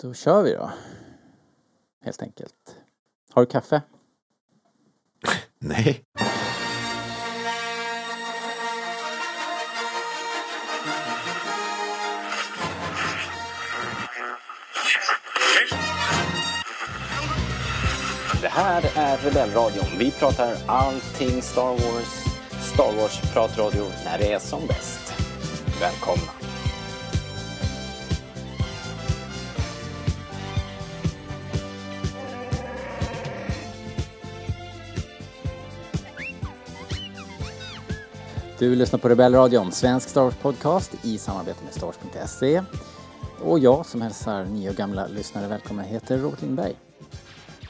Då kör vi då. Helt enkelt. Har du kaffe? Nej. Det här är Rebellradion. Vi pratar allting Star Wars. Star Wars-pratradio när det är som bäst. Välkomna! Du lyssnar på Rebellradion, svensk Star Wars-podcast i samarbete med Stars.se. Och jag som hälsar nya och gamla lyssnare välkomna heter Robert Lindberg.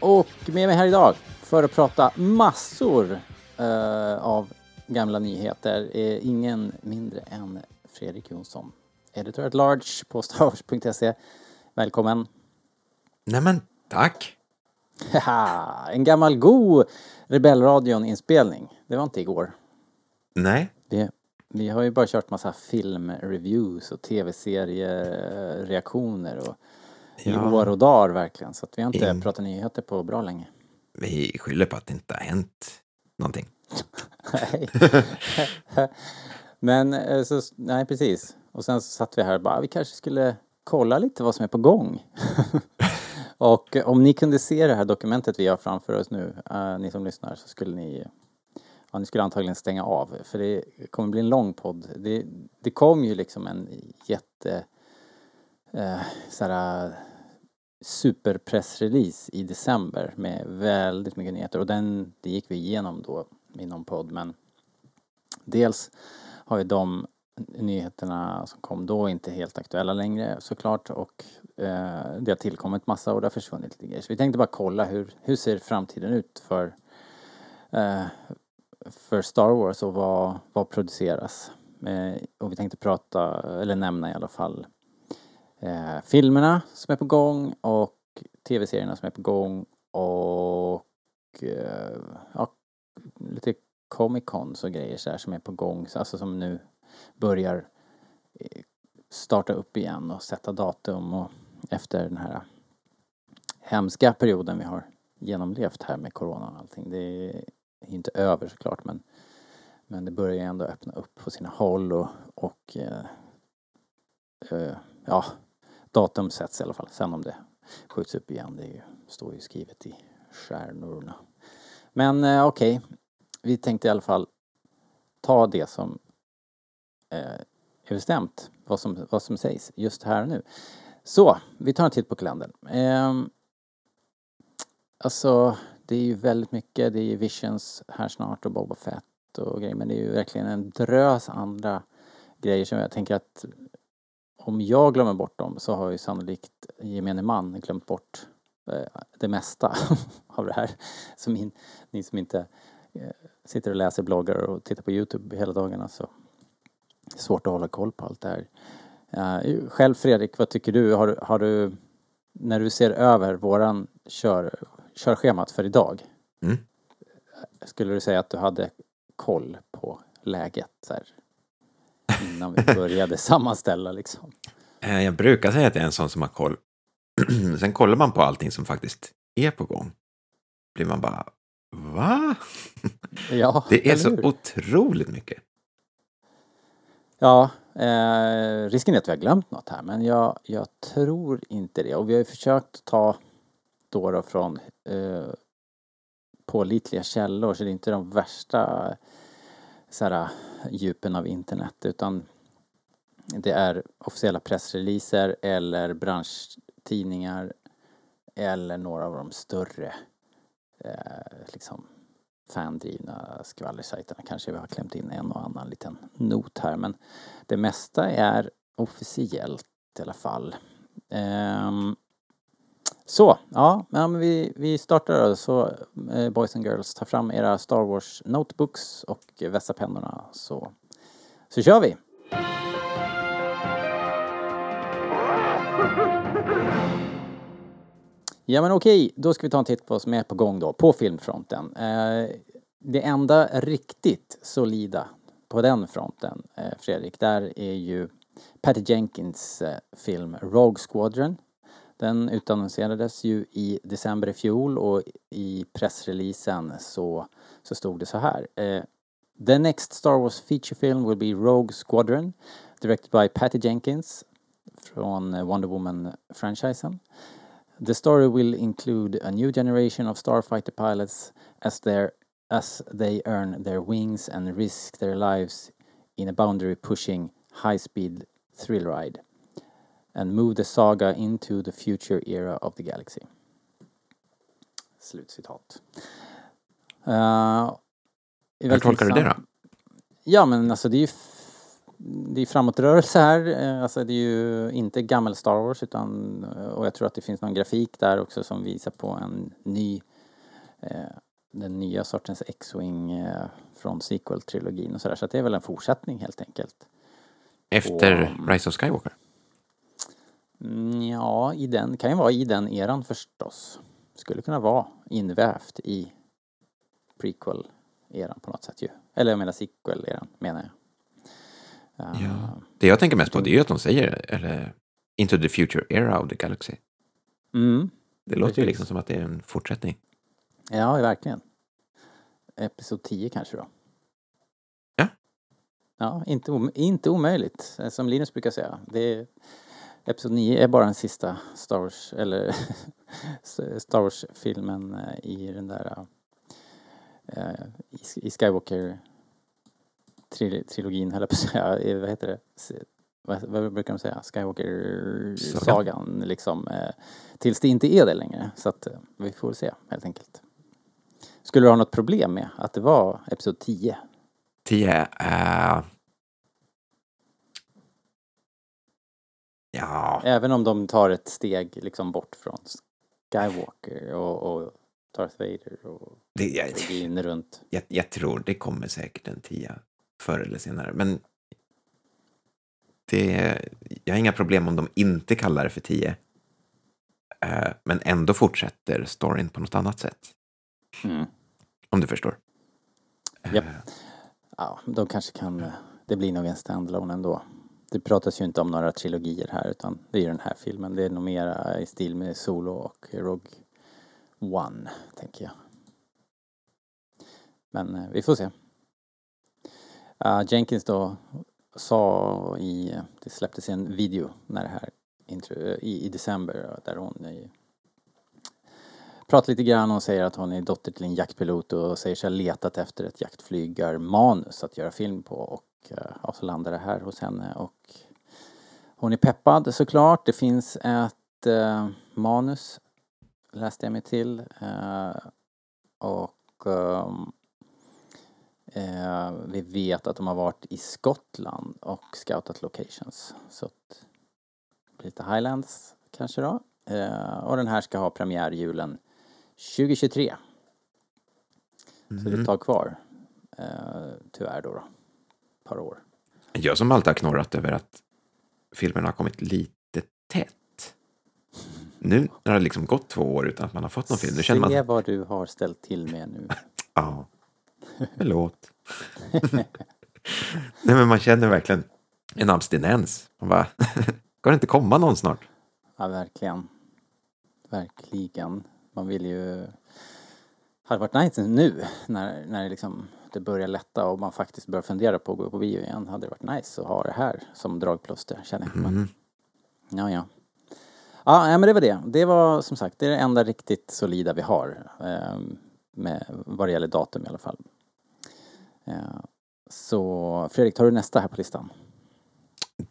Och med mig här idag för att prata massor eh, av gamla nyheter är ingen mindre än Fredrik Jonsson, editor at large på starwars.se. Välkommen! Nämen, tack. En gammal god Rebellradion-inspelning. Det var inte igår. Nej, Vi, vi har ju bara kört massa filmreviews och tv-seriereaktioner och i Ja. år och dagar verkligen. Så att vi har inte In- pratat nyheter på bra länge. vi skyller på att det inte har hänt någonting. Nej. Men eh, så, nej precis. Och sen så satt vi här och bara, vi kanske skulle kolla lite vad som är på gång. och om ni kunde se det här dokumentet vi har framför oss nu, eh, ni som lyssnar, så skulle ni Ja, ni skulle antagligen stänga av för det kommer bli en lång podd. Det, det kom ju liksom en jätte eh, såhär, superpressrelease i december med väldigt mycket nyheter och den det gick vi igenom då i någon podd men dels har ju de nyheterna som kom då inte helt aktuella längre såklart och eh, det har tillkommit massa och det har försvunnit lite grejer. Så vi tänkte bara kolla hur, hur ser framtiden ut för eh, för Star Wars och vad, vad produceras. Eh, och vi tänkte prata, eller nämna i alla fall, eh, filmerna som är på gång och tv-serierna som är på gång och eh, ja, lite Comic Cons och grejer så här som är på gång, alltså som nu börjar eh, starta upp igen och sätta datum och efter den här hemska perioden vi har genomlevt här med corona och allting. Det är inte över såklart men, men det börjar ändå öppna upp på sina håll och, och eh, eh, ja, datum sätts i alla fall. Sen om det skjuts upp igen, det ju, står ju skrivet i stjärnorna. Men eh, okej, vi tänkte i alla fall ta det som eh, är bestämt, vad som, vad som sägs just här och nu. Så, vi tar en titt på kalendern. Eh, alltså, det är ju väldigt mycket. Det är ju Visions här snart och Boba Fett och grejer. Men det är ju verkligen en drös andra grejer som jag tänker att om jag glömmer bort dem så har ju sannolikt gemene man glömt bort eh, det mesta av det här. Så min, ni som inte eh, sitter och läser bloggar och tittar på Youtube hela dagarna så det är svårt att hålla koll på allt det här. Eh, själv Fredrik, vad tycker du? Har, du- har du, när du ser över våran kör, körschemat för idag, Mm. skulle du säga att du hade koll på läget så här, innan vi började sammanställa liksom? Eh, Jag brukar säga att jag är en sån som har koll. Sen kollar man på allting som faktiskt är på gång. Blir man bara, va? Ja, Det är så hur? otroligt mycket. Ja, eh, risken är att vi har glömt något här men jag, jag tror inte det. Och vi har ju försökt ta då, då från eh, pålitliga källor så det är inte de värsta så här, djupen av internet utan det är officiella pressreleaser eller branschtidningar eller några av de större eh, liksom fandrivna skvallersajterna kanske vi har klämt in en och annan liten not här men det mesta är officiellt i alla fall. Ehm, så, ja, men vi, vi startar då. Så eh, Boys and Girls, ta fram era Star Wars notebooks och eh, vässa pennorna så, så kör vi! Ja men okej, då ska vi ta en titt på vad som är på gång då, på filmfronten. Eh, det enda riktigt solida på den fronten, eh, Fredrik, där är ju Patty Jenkins eh, film Rogue Squadron den utannonserades ju i december i fjol och i pressreleasen så, så stod det så här. Eh, The next Star Wars feature film will be Rogue Squadron directed by Patty Jenkins från Wonder Woman-franchisen. The story will include a new generation of starfighter pilots as, their, as they earn their wings and risk their lives in a boundary-pushing high-speed thrill ride and move the saga into the future era of the galaxy. Slutcitat. Uh, Hur tolkar du det då? Ja men alltså det är ju det är framåtrörelse här. Eh, alltså det är ju inte gammal Star Wars utan och jag tror att det finns någon grafik där också som visar på en ny eh, den nya sortens X-Wing eh, från sequel-trilogin och sådär. Så det är väl en fortsättning helt enkelt. Efter och, Rise of Skywalker? Ja, i den, kan ju vara i den eran förstås. Skulle kunna vara invävt i prequel-eran på något sätt ju. Eller jag menar sequel-eran menar jag. Ja. Det jag tänker mest på det är att de säger eller, Into the future era of the galaxy. Mm. Det låter ju liksom som att det är en fortsättning. Ja, verkligen. Episod 10 kanske då. Ja. Ja, inte, om, inte omöjligt, som Linus brukar säga. Det Episod 9 är bara den sista Star Wars, eller Star Wars-filmen eh, i den där uh, i, Skywalker trilogin höll jag på att säga, vad heter det? Vad, vad brukar de säga? Skywalker-sagan liksom. Eh, tills det inte är det längre. Så att eh, vi får se helt enkelt. Skulle du ha något problem med att det var Episod 10? 10? Uh, Ja. Även om de tar ett steg liksom bort från Skywalker och, och Darth Vader och det, jag, in runt. Jag, jag, tror det kommer säkert en tia förr eller senare. Men det, jag har inga problem om de inte kallar det för tio. Uh, men ändå fortsätter storyn på något annat sätt. Mm. Om du förstår. Yep. Uh, ja, de kanske kan... Det blir nog en standalone ändå det pratas ju inte om några trilogier här utan det är ju den här filmen. Det är nog mera i stil med Solo och Rogue One, tänker jag. Men eh, vi får se. Uh, Jenkins då sa i, det släpptes en video när det här eh, i, i december där hon i, pratar lite grann och säger att hon är dotter till en jaktpilot och säger sig ha letat efter ett jaktflygarmanus att göra film på och ja, så landar det här hos henne och hon är peppad såklart. Det finns ett eh, manus, läste jag mig till. Eh, och ehm, eh, vi vet att de har varit i Skottland och scoutat locations. Så att, lite Highlands kanske då. Eh, och den här ska ha premiär julen 2023. Mm. Så det tar kvar, eh, tyvärr då. då par år. Jag som alltid har knorrat över att filmerna har kommit lite tätt. Nu när det har liksom gått två år utan att man har fått någon film. Nu känner man... Se vad du har ställt till med nu. ja, förlåt. Nej men man känner verkligen en abstinens. Man bara, ska det inte komma någon snart? Ja, verkligen. Verkligen. Man vill ju... Hade varit nice nu när, när det liksom det börjar lätta och man faktiskt börjar fundera på att gå på bio igen hade det varit nice att ha det här som dragplåster känner jag. Mm. Ja, ja. Ja, men det var det. Det var som sagt, det är det enda riktigt solida vi har. Eh, med, vad det gäller datum i alla fall. Eh, så Fredrik, tar du nästa här på listan?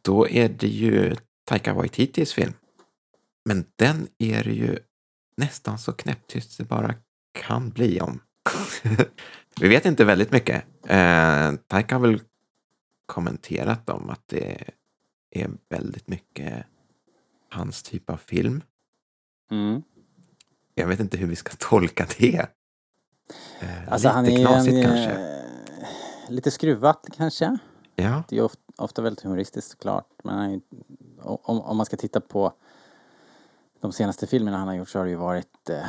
Då är det ju Taika Waititis film. Men den är det ju nästan så knäpptyst det bara kan bli om. Vi vet inte väldigt mycket. Eh, Taika har väl kommenterat om att det är väldigt mycket hans typ av film. Mm. Jag vet inte hur vi ska tolka det. Eh, alltså lite han är knasigt en, kanske. Eh, lite skruvat kanske. Ja. Det är ofta, ofta väldigt humoristiskt såklart. Men om, om man ska titta på de senaste filmerna han har gjort så har det ju varit eh,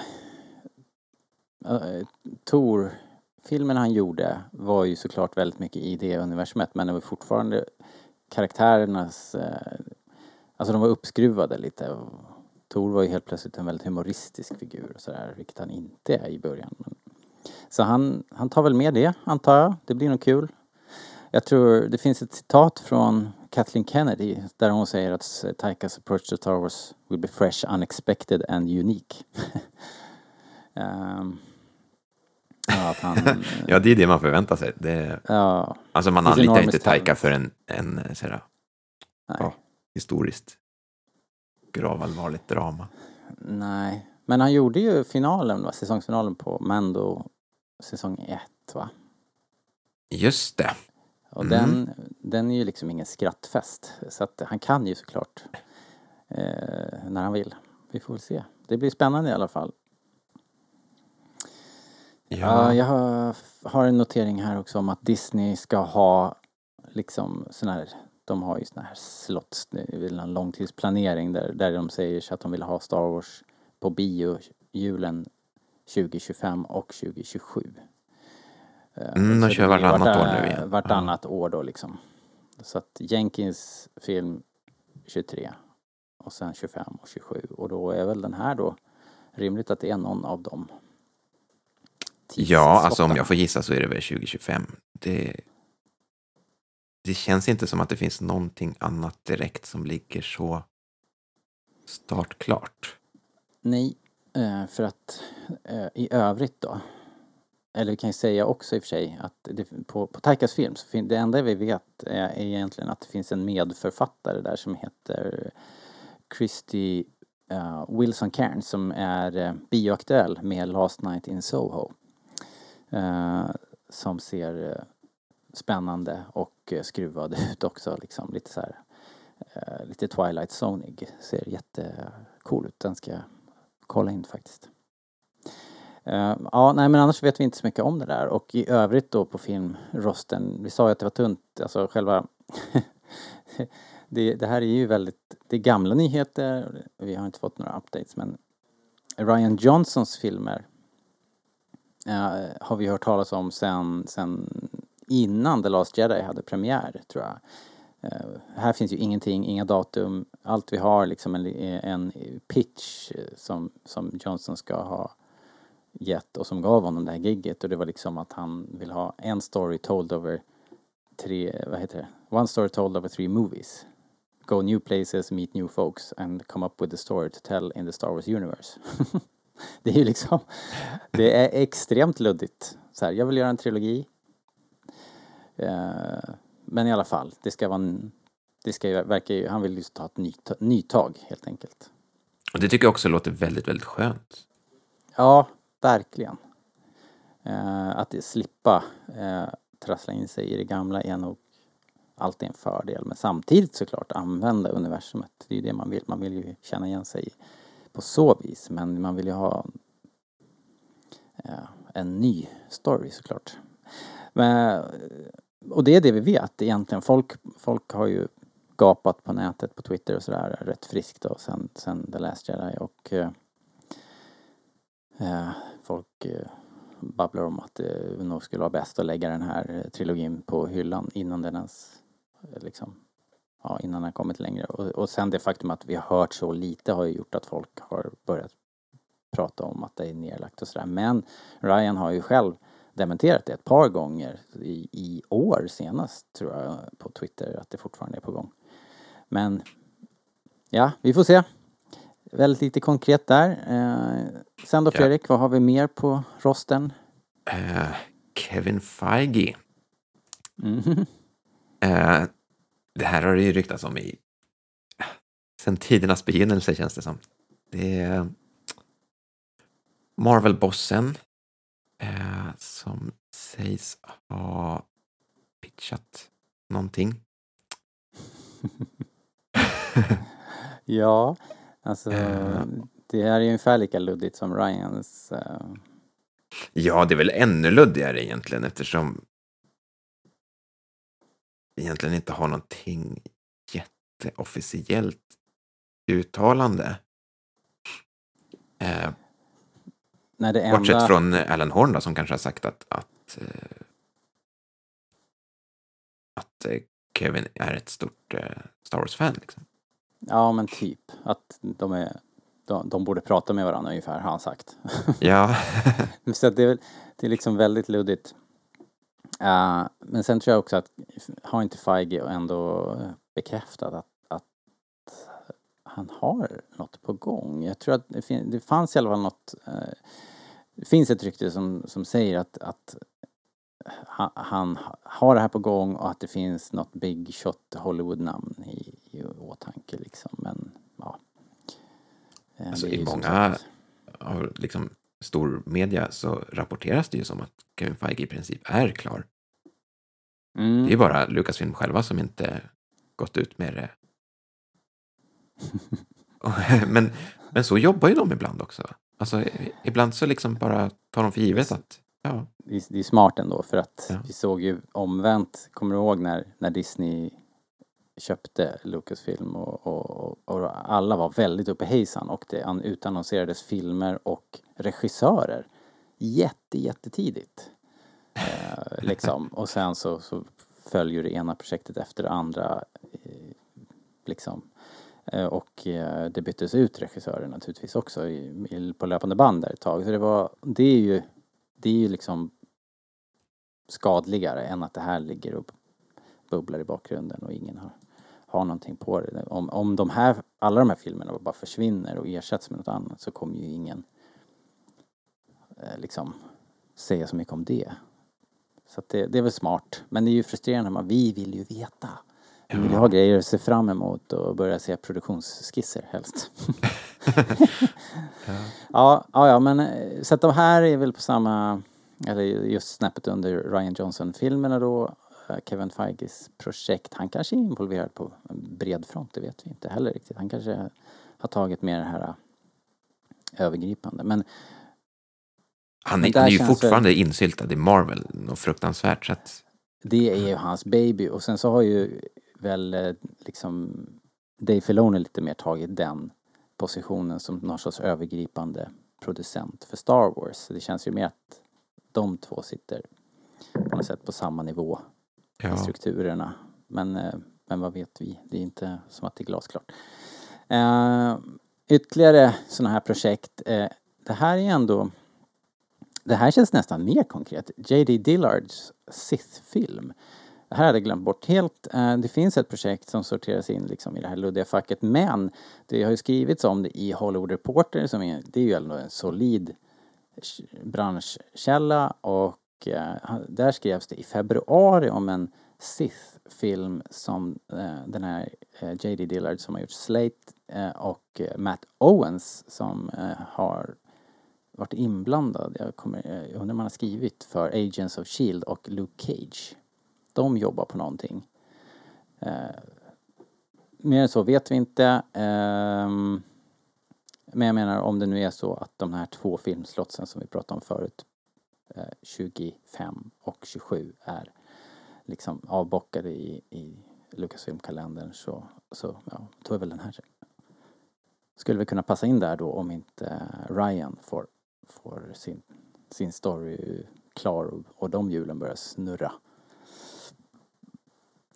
uh, Tor filmen han gjorde var ju såklart väldigt mycket i det universumet men det var fortfarande karaktärernas... Eh, alltså de var uppskruvade lite. Tor var ju helt plötsligt en väldigt humoristisk figur och sådär, vilket han inte är i början. Men, så han, han tar väl med det, antar jag. Det blir nog kul. Jag tror det finns ett citat från Kathleen Kennedy där hon säger att Taikas approach to Star Wars will be fresh, unexpected and unique. um, ja, att han, ja, det är det man förväntar sig. Det, ja, alltså man anlitar inte Taika för en, en sådär, ja, historiskt gravallvarligt drama. Nej, men han gjorde ju finalen, va? säsongsfinalen på Mando säsong ett va? Just det. Och mm. den, den är ju liksom ingen skrattfest. Så att han kan ju såklart eh, när han vill. Vi får väl se. Det blir spännande i alla fall. Ja. Jag har, har, en notering här också om att Disney ska ha liksom sån här de har ju såna här slots, en långtidsplanering där, där de säger att de vill ha Star Wars på bio julen 2025 och 2027. Eh, mm, de kör vartannat vart, år nu igen. Vartannat ja. år då liksom. Så att Jenkins film 23 och sen 25 och 27 och då är väl den här då rimligt att det är någon av dem. Ja, alltså om jag får gissa så är det väl 2025. Det, det känns inte som att det finns någonting annat direkt som ligger så startklart. Nej, eh, för att eh, i övrigt då eller vi kan ju säga också i och för sig att det, på, på Taikas film så fin, det enda vi vet är, är egentligen att det finns en medförfattare där som heter Christy Wilson Cairns som är bioaktuell med Last Night in Soho eh, som ser eh, spännande och eh, skruvad ut också liksom lite så här eh, lite Twilight Zonig. Ser jättecool ut. Den ska jag kolla in faktiskt. Uh, ja, nej men annars vet vi inte så mycket om det där och i övrigt då på filmrosten, vi sa ju att det var tunt, alltså själva det, det, här är ju väldigt, det är gamla nyheter, vi har inte fått några updates men Ryan Johnsons filmer Eh, har vi hört talas om sen, sen innan The Last Jedi hade premiär tror jag. Uh, här finns ju ingenting, inga datum, allt vi har liksom en, en pitch som, som Johnson ska ha gett och som gav honom det här gigget och det var liksom att han vill ha en story told over tre, vad heter det? One story told over three movies. Go new places, meet new folks and come up with a story to tell in the Star Wars universe. det är ju liksom, det är extremt luddigt. Så här, jag vill göra en trilogi. Uh, men i alla fall, det ska vara en, det ska ju, han vill ju ta ett nyt, nytag helt enkelt. Och det tycker jag också låter väldigt, väldigt skönt. Ja, Verkligen. Eh, att slippa eh, trassla in sig i det gamla är nog alltid en fördel. Men samtidigt såklart använda universumet. Det är ju det man vill. Man vill ju känna igen sig på så vis. Men man vill ju ha eh, en ny story såklart. Men, och det är det vi vet egentligen. Folk, folk har ju gapat på nätet, på Twitter och sådär rätt friskt då sen, sen The Last Jedi och eh, folk eh, babblar om att det nog skulle vara bäst att lägga den här trilogin på hyllan innan den ens eh, liksom ja, innan den kommit längre. Och, och sen det faktum att vi har hört så lite har ju gjort att folk har börjat prata om att det är nedlagt och sådär. Men Ryan har ju själv dementerat det ett par gånger i, i år senast tror jag på Twitter att det fortfarande är på gång. Men ja, vi får se. Väldigt lite konkret där. Eh, sen då Fredrik, ja. vad har vi mer på rosten? Uh, Kevin Feige. Mm. Uh, det här har det ju ryktats om i sen tidernas begynnelse känns det som. Det är Marvel-bossen uh, som sägs ha pitchat någonting. ja, Alltså, uh, det här är ungefär lika luddigt som Ryans. Uh... Ja, det är väl ännu luddigare egentligen eftersom egentligen inte har någonting jätteofficiellt uttalande. Eh, Nej, det enda... Bortsett från Alan Horn då, som kanske har sagt att, att, eh, att eh, Kevin är ett stort eh, Star Wars-fan. Liksom. Ja, men typ. Att de är de, de borde prata med varandra ungefär, har han sagt. Ja, Så det är, det är liksom väldigt luddigt. Eh, men sen tror jag också att, har inte Feige ändå bekräftat att, att han har något på gång? Jag tror att det, fin- det fanns i alla fall något, eh, det finns ett rykte som, som säger att, att han, han har det här på gång och att det finns något big shot Hollywood-namn i, i åtanke liksom. Men ja. Eh, Alltså, i många- av liksom stor media så rapporteras det ju som att Kevin Feige i princip är klar. Mm. Det är bara Lucasfilm själva som inte gått ut med det. men, men så jobbar ju de ibland också. Alltså, ibland så liksom bara tar de för givet att ja, det, är- det är smart ändå för att Ja. vi såg ju omvänt, kommer du ihåg när, när Disney köpte Lucasfilm och, och, och, alla var väldigt uppe i hejsan och det an- utannonserades filmer och regissörer jätte, jättetidigt. Eh, liksom. Och sen så, så följer det ena projektet efter det andra. Eh, liksom. Eh, och eh, det byttes ut regissörer naturligtvis också i, i, på löpande band där ett tag. Så det var, det är ju, det är ju liksom skadligare än att det här ligger och bubblar i bakgrunden och ingen har, har någonting på det. Om, om de här, alla de här filmerna bara försvinner och ersätts med något annat så kommer ju ingen eh, liksom säga så mycket om det. Så det, det är väl smart. Men det är ju frustrerande, man, vi vill ju veta. Vi vill ha grejer att se fram emot och börja se produktionsskisser helst. ja, ja, ja, men eh, så att de här är väl på samma, eller just snäppet under Ryan Johnson-filmerna då. Eh, Kevin Feiges projekt. Han kanske är involverad på bred front, det vet vi inte heller riktigt. Han kanske har tagit mer det här eh, övergripande. Men han, är- han är ju fortfarande insyltad i Marvel, något fruktansvärt. Så att, Det är ju hans baby och sen så har ju väl eh, liksom Dave Filoni lite mer tagit den positionen som någon sorts övergripande producent för Star Wars. Så det känns ju mer att de två sitter på något sätt på samma nivå ja, strukturerna. Men, eh, men vad vet vi? Det är inte som att det är glasklart. Eh, ytterligare sådana här projekt. Eh, det här är ändå det här känns nästan mer konkret. J.D. Dillards Sith-film. Det här hade jag glömt bort helt. Eh, Det finns ett projekt som sorteras in liksom i det här luddiga facket men det har ju skrivits om det i Hollywood Reporter som är, det är ju ändå en solid branschkälla och Eh, där skrevs det i februari om en Sith-film som eh, den här eh, J.D. Dillard som har gjort Slate eh, och eh, Matt Owens som eh, har varit inblandad. Jag, kommer, eh, jag undrar om han har skrivit för Agents of Shield och Luke Cage. De jobbar på någonting. Eh, mer än så vet vi inte. Eh, men jag menar om det nu är så att de här två filmslotsen som vi pratade om förut, 25 och 27 är liksom avbockade i, i Lucasfilm-kalendern så, så ja, då är väl den här skulle vi kunna passa in där då om inte Ryan får, får sin, sin story klar och, och de hjulen börjar snurra.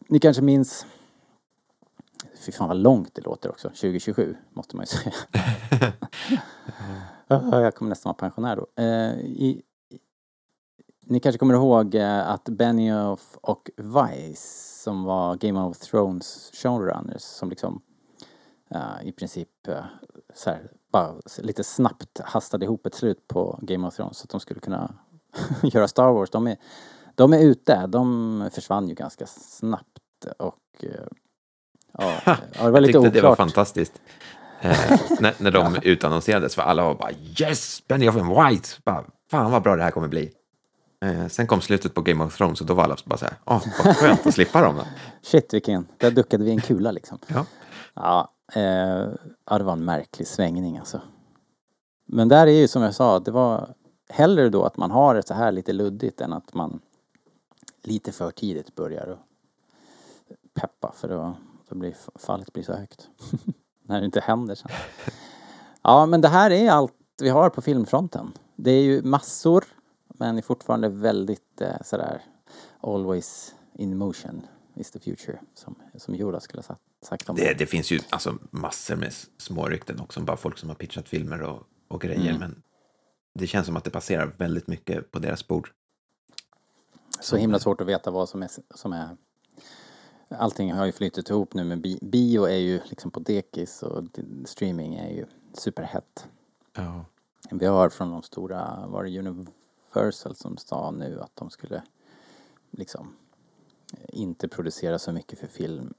Ni kanske minns Fy fan vad långt det låter också. 2027 måste man ju säga. Ja, Jag kommer nästan vara pensionär då. Eh, i, ni kanske kommer ihåg eh, att Benioff och Weiss som var Game of Thrones showrunners som liksom eh, i princip eh, så här, bara lite snabbt hastade ihop ett slut på Game of Thrones så att de skulle kunna göra Star Wars. De är, de är ute. De försvann ju ganska snabbt och eh, ja, ja, det var lite tyckte det var oklart. fantastiskt. Eh, när, när de utannonserades, för alla var bara yes, Benioff and White! Bara, Fan vad bra det här kommer bli. Eh, sen kom slutet på Game of Thrones och då var alla bara så här, åh, vad skönt att slippa dem. Shit vilken, där duckade vi en kula liksom. Ja. Ja, eh, ja, det var en märklig svängning alltså. Men där är ju som jag sa, det var hellre då att man har det så här lite luddigt än att man lite för tidigt börjar och peppa för då, då blir fallet blir så högt. När det inte händer sen. Ja, men det här är allt vi har på filmfronten. Det är ju massor, men är fortfarande väldigt eh, sådär always in motion is the future som, som Yoda skulle ha sagt om det. Det finns ju alltså massor med små rykten också, bara folk som har pitchat filmer och, och grejer. Mm. Men det känns som att det passerar väldigt mycket på deras bord. Så himla svårt att veta vad som är, som är Allting har ju flyttat ihop nu men bio är ju liksom på dekis och streaming är ju superhett. Ja. Vi har från de stora, var det Universal som sa nu att de skulle liksom inte producera så mycket för film,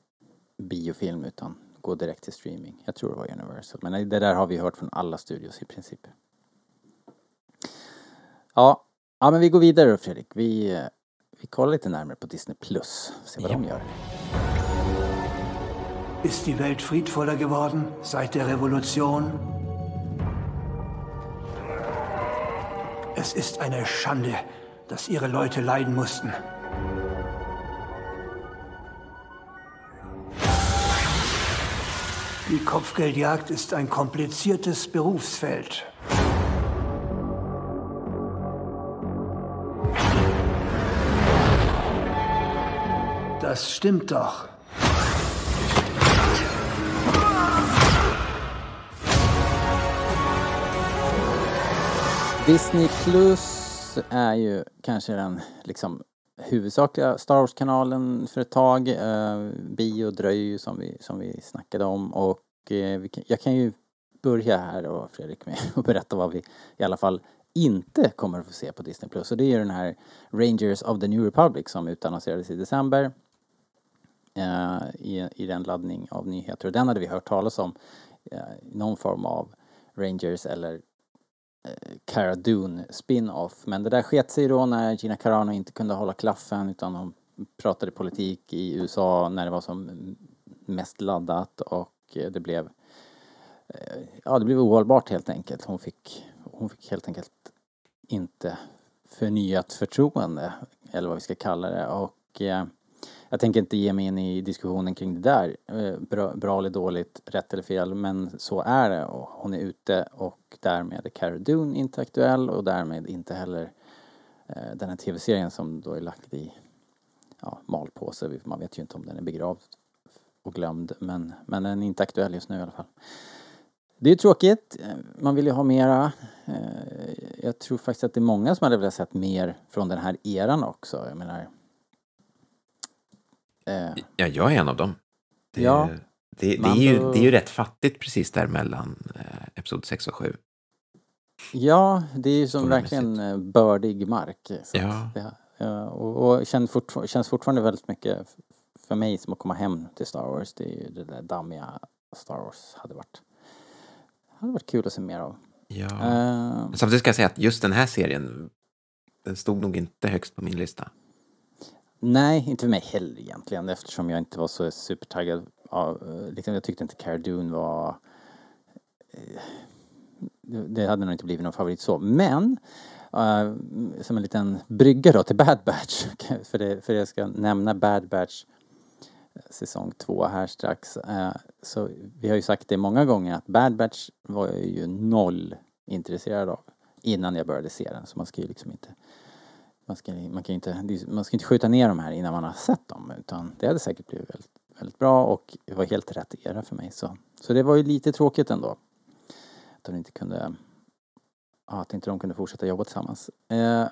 biofilm utan gå direkt till streaming. Jag tror det var Universal. Men det där har vi hört från alla studios i princip. Ja, ja men vi går vidare då Fredrik. Vi, vi kollar lite närmare på Disney Plus. Se vad ja. de gör. Ist die Welt friedvoller geworden seit der Revolution? Es ist eine Schande, dass ihre Leute leiden mussten. Die Kopfgeldjagd ist ein kompliziertes Berufsfeld. Das stimmt doch. Disney Plus är ju kanske den liksom huvudsakliga Star Wars-kanalen för ett tag. Eh, bio dröjer ju som vi, som vi snackade om. Och eh, kan, jag kan ju börja här då Fredrik med att berätta vad vi i alla fall inte kommer att få se på Disney Plus. Och det är ju den här Rangers of the New Republic som utannonserades i december. Eh, i, i den laddning av nyheter. Och den hade vi hört talas om eh, någon form av Rangers eller Cara Dune spin-off. Men det där sket sig då när Gina Carano inte kunde hålla klaffen utan hon pratade politik i USA när det var som mest laddat och eh, det blev eh, ja, det blev ohållbart helt enkelt. Hon fick, hon fick helt enkelt inte förnyat förtroende eller vad vi ska kalla det och eh, jag tänker inte ge mig in i diskussionen kring det där, eh, bra, bra eller dåligt, rätt eller fel, men så är det och hon är ute och därmed är Cara Dune inte aktuell och därmed inte heller eh, den här tv-serien som då är lagd i ja, malpåse, man vet ju inte om den är begravd och glömd, men, men den är inte aktuell just nu i alla fall. Det är tråkigt, eh, man vill ju ha mera. Eh, jag tror faktiskt att det är många som hade velat sett mer från den här eran också. Jag menar, Eh. Ja, jag är en av dem. Det, ja, det, det är ju, det är ju rätt fattigt precis där mellan eh, Episod 6 och 7. Ja, det är ju som verkligen eh, bördig mark. ja. Det, och, och känns, fortfar känns fortfarande väldigt mycket för mig som att komma hem till Star Wars. Det är ju det där dammiga Star Wars hade varit, hade varit kul att se mer av. Ja. Uh, Samtidigt ska jag säga att just den här serien, den stod nog inte högst på min lista. Nej, inte för mig heller egentligen eftersom jag inte var så supertaggad. Av, eh, liksom, jag tyckte inte Cara Dune var... Eh, det hade nog inte blivit någon favorit så. Men uh, som en liten brygga då till Bad Batch, för, det, för jag ska nämna Bad Batch säsong två här strax. Uh, så vi har ju sagt det många gånger att Bad Batch var jag ju noll intresserad av innan jag började se den. Så man ska ju liksom inte man ska, man, kan inte, man ska inte skjuta ner de här innan man har sett dem utan det hade säkert blivit väldigt, väldigt bra och det var helt rätt era för mig. Så, så det var ju lite tråkigt ändå. Att de inte kunde, att inte de kunde fortsätta jobba tillsammans. Eh,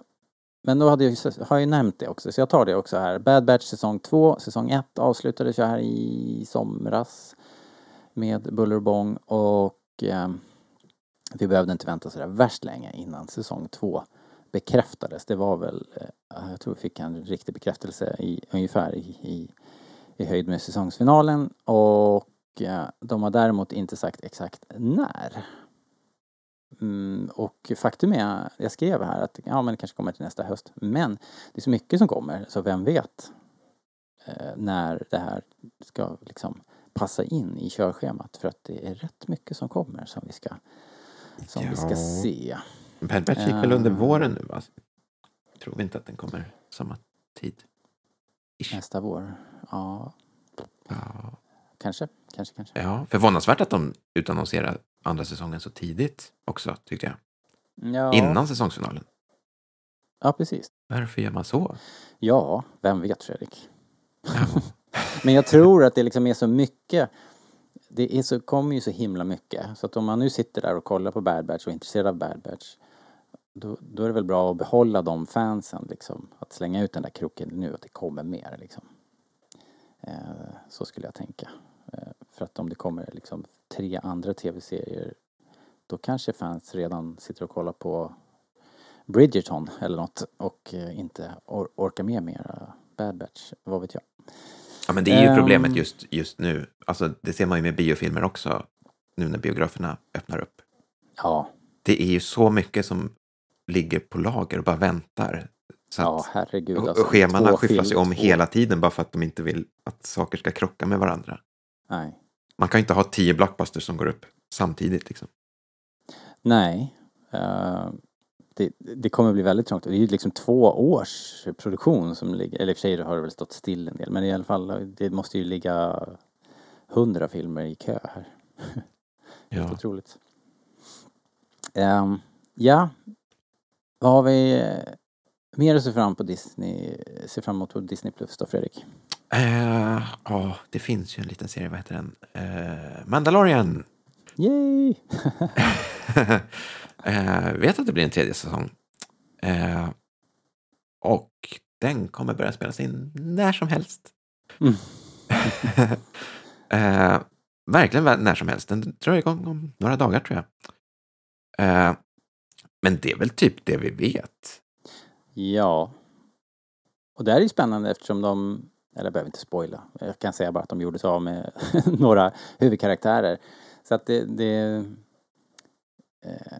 men då hade jag, har jag ju nämnt det också, så jag tar det också här. Bad Batch säsong 2, säsong 1 avslutades jag här i somras med buller och bång och eh, vi behövde inte vänta sådär värst länge innan säsong 2 bekräftades. Det var väl, eh, jag tror vi fick en riktig bekräftelse i, ungefär i, i, i höjd med säsongsfinalen och eh, de har däremot inte sagt exakt när. Mm, och faktum är, jag skrev här att ja men det kanske kommer till nästa höst. Men det är så mycket som kommer så vem vet eh, när det här ska liksom passa in i körschemat för att det är rätt mycket som kommer som vi ska, som ja. vi ska se. Bad Batch gick väl under våren nu va? Tror vi inte att den kommer samma tid? Ish. Nästa vår? Ja. ja. Kanske, kanske, kanske. Ja, förvånansvärt att de utannonserade andra säsongen så tidigt också, tyckte jag. Ja. Innan säsongsfinalen. Ja, precis. Varför gör man så? Ja, vem vet Fredrik? Ja. Men jag tror att det liksom är så mycket det är så, kommer ju så himla mycket. Så att om man nu sitter där och kollar på Bad Batch och är intresserad av Bad Batch då, då är det väl bra att behålla de fansen liksom. Att slänga ut den där kroken nu, att det kommer mer liksom. Eh, så skulle jag tänka. Eh, för att om det kommer liksom tre andra tv-serier då kanske fans redan sitter och kollar på Bridgerton eller något och eh, inte or orkar med mera Bad Batch, vad vet jag. Ja, men det är ju Ehm. problemet just, just nu. Alltså, det ser man ju med biofilmer också, nu när biograferna öppnar upp. Ja, Det är ju så mycket som ligger på lager och bara väntar. Så ja herregud. alltså, och schemana två skyfflas ju om två- hela tiden bara för att de inte vill att saker ska krocka med varandra. Nej. Man kan inte ha tio blockbusters som går upp samtidigt. Liksom. Nej. Eh, det, det kommer bli väldigt trångt. Det är ju liksom två års produktion som ligger, eller i och för sig har det väl stått still en del, men i alla fall det måste ju ligga hundra filmer i kö här. Helt Ja. otroligt. Ehm, ja, vad har vi eh, mer att se fram på Disney, se fram emot på Disney Plus då Fredrik? Eh, Ja, det finns ju en liten serie, vad heter den? Eh, Mandalorian. Yay! eh, vet att det blir en tredje säsong. Eh, och den kommer börja spelas in när som helst. Mm. verkligen när som helst. Den drar igång om några dagar tror jag. Men det är väl typ det vi vet. Ja. Och det här är ju spännande eftersom de, eller jag behöver inte spoila, jag kan säga bara att de gjorde sig av med några huvudkaraktärer. Så att det, det eh,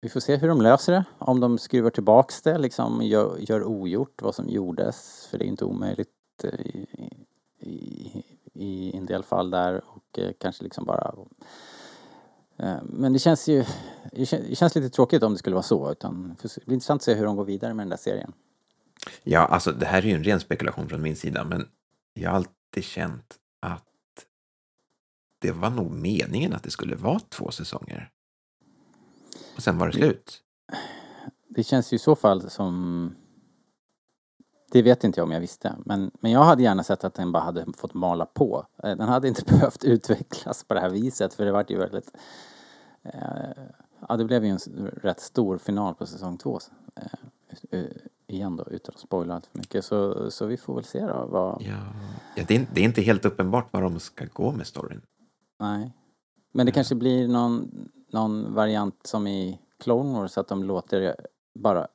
vi får se hur de löser det, om de skruvar tillbaks det, liksom gör, gör ogjort vad som gjordes, för det är ju inte omöjligt eh, i, i, i en del fall där och eh, kanske liksom bara eh, men det känns ju, det känns lite tråkigt om det skulle vara så, utan det blir intressant att se hur de går vidare med den där serien. Ja, alltså det här är ju en ren spekulation från min sida, men jag har alltid känt att det var nog meningen att det skulle vara två säsonger. Och sen var det slut. Det känns ju i så fall som... Det vet inte jag om jag visste, men, men jag hade gärna sett att den bara hade fått mala på. Eh, Den hade inte behövt utvecklas på det här viset, för det vart ju väldigt... Eh, ja, det blev ju en rätt stor final på säsong två. Eh, igen då, utan att spoila allt för mycket. Så, så vi får väl se då vad... Ja, ja det, är, det är inte helt uppenbart var de ska gå med storyn. Nej. Men det kanske blir någon, någon variant som i Clone Wars, att de låter bara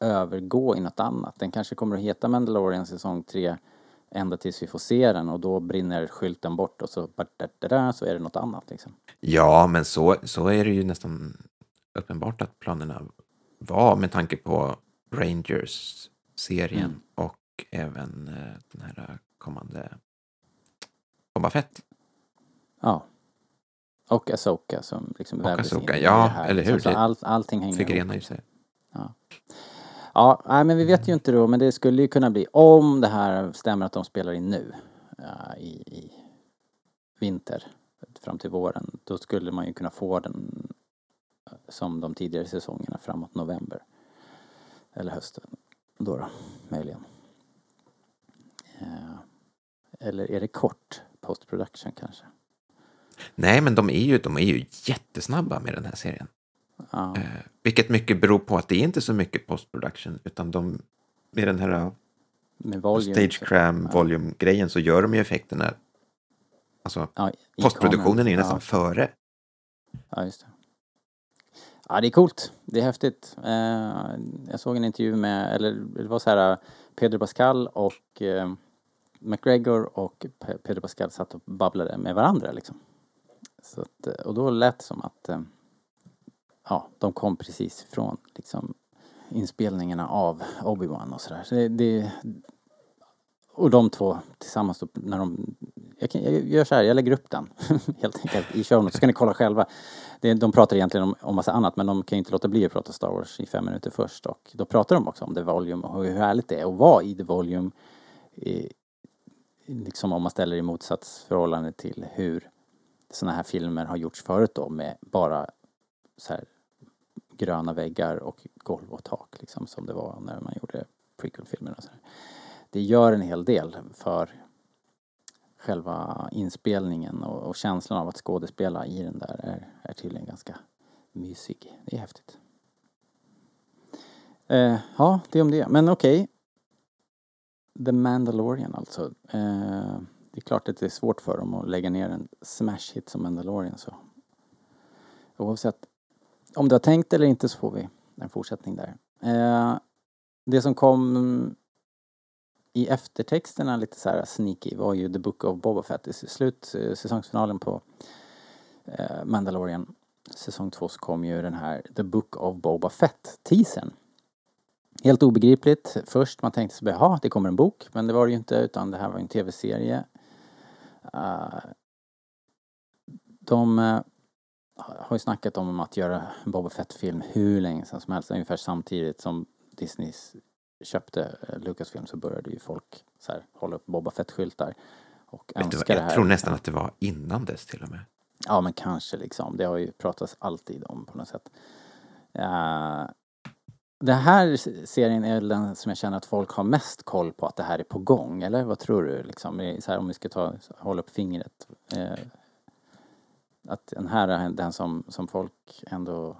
övergå i något annat. Den kanske kommer att heta Mandalorian säsong 3 ända tills vi får se den och då brinner skylten bort och så, så är det något annat liksom. Ja, men så, så är det ju nästan uppenbart att planerna var med tanke på Rangers-serien Mm. och även eh, den här kommande Boba Fett. Ja. Och Asoka som liksom vävdes in Ahsoka, i ja, det här. eller hur? liksom. Så Det all, allting hänger ihop. Sig. Ja, nej, men vi vet ju inte då, men det skulle ju kunna bli, om det här stämmer att de spelar in nu ja, i, i vinter fram till våren, då skulle man ju kunna få den eh, som de tidigare säsongerna framåt november. Eller hösten då, då möjligen. Eh, Eller är det kort post production kanske? Nej, men de är, ju, de är ju jättesnabba med den här serien. Ja, Eh, vilket mycket beror på att det är inte så mycket post-production, utan de, med den här eh, med volume. stage cram Ja. volume-grejen så gör de ju effekterna, alltså Ja, postproduktionen är ju nästan Ja. före. Ja, just det. Ja, det är coolt. Det är häftigt. Eh, jag såg en intervju med, eller det var så här, Pedro Pascal och eh, McGregor och Pe- Pedro Pascal satt och babblade med varandra liksom. Så att, eh, och då lät det som att eh, ja, de kom precis från liksom inspelningarna av Obi-Wan och sådär. Så det, det, och de två tillsammans då, när de... Jag, kan, jag gör så här, jag lägger upp den helt enkelt i show notes, så kan ni kolla själva. Det, de pratar egentligen om, om massa annat men de kan ju inte låta bli att prata Star Wars i fem minuter först och då pratar de också om The Volume och hur härligt det är att vara i The Volume. I, liksom om man ställer i motsatsförhållande till hur sådana här filmer har gjorts förut då med bara så här gröna väggar och golv och tak liksom som det var när man gjorde prequel-filmerna. Det gör en hel del för själva inspelningen och, och känslan av att skådespela i den där är, är tydligen ganska mysig. Det är häftigt. Eh, ja, det om det. Men okej. The Mandalorian alltså. Eh, det är klart att det är svårt för dem att lägga ner en smash hit som Mandalorian så. Oavsett om du har tänkt eller inte så får vi en fortsättning där. Eh, det som kom i eftertexterna lite så här sneaky var ju The Book of Boba Fett. I slut, eh, säsongsfinalen på eh, Mandalorian säsong två så kom ju den här The Book of Boba Fett-teasern. Helt obegripligt först. Man tänkte sig jaha, det kommer en bok. Men det var det ju inte utan det här var en tv-serie. Uh, de eh, har ju snackat om att göra en Boba Fett-film hur länge som helst. Ungefär samtidigt som Disney köpte uh, Lucasfilm så började ju folk så här, hålla upp Boba Fett-skyltar. Och Vet du vad, jag tror nästan att det var innan dess till och med. Ja, men kanske liksom. Det har ju pratats alltid om på något sätt. Uh, det här serien är den som jag känner att folk har mest koll på att det här är på gång, eller vad tror du? Liksom, så här, om vi ska ta, hålla upp fingret. Uh, att den här är den som, som folk ändå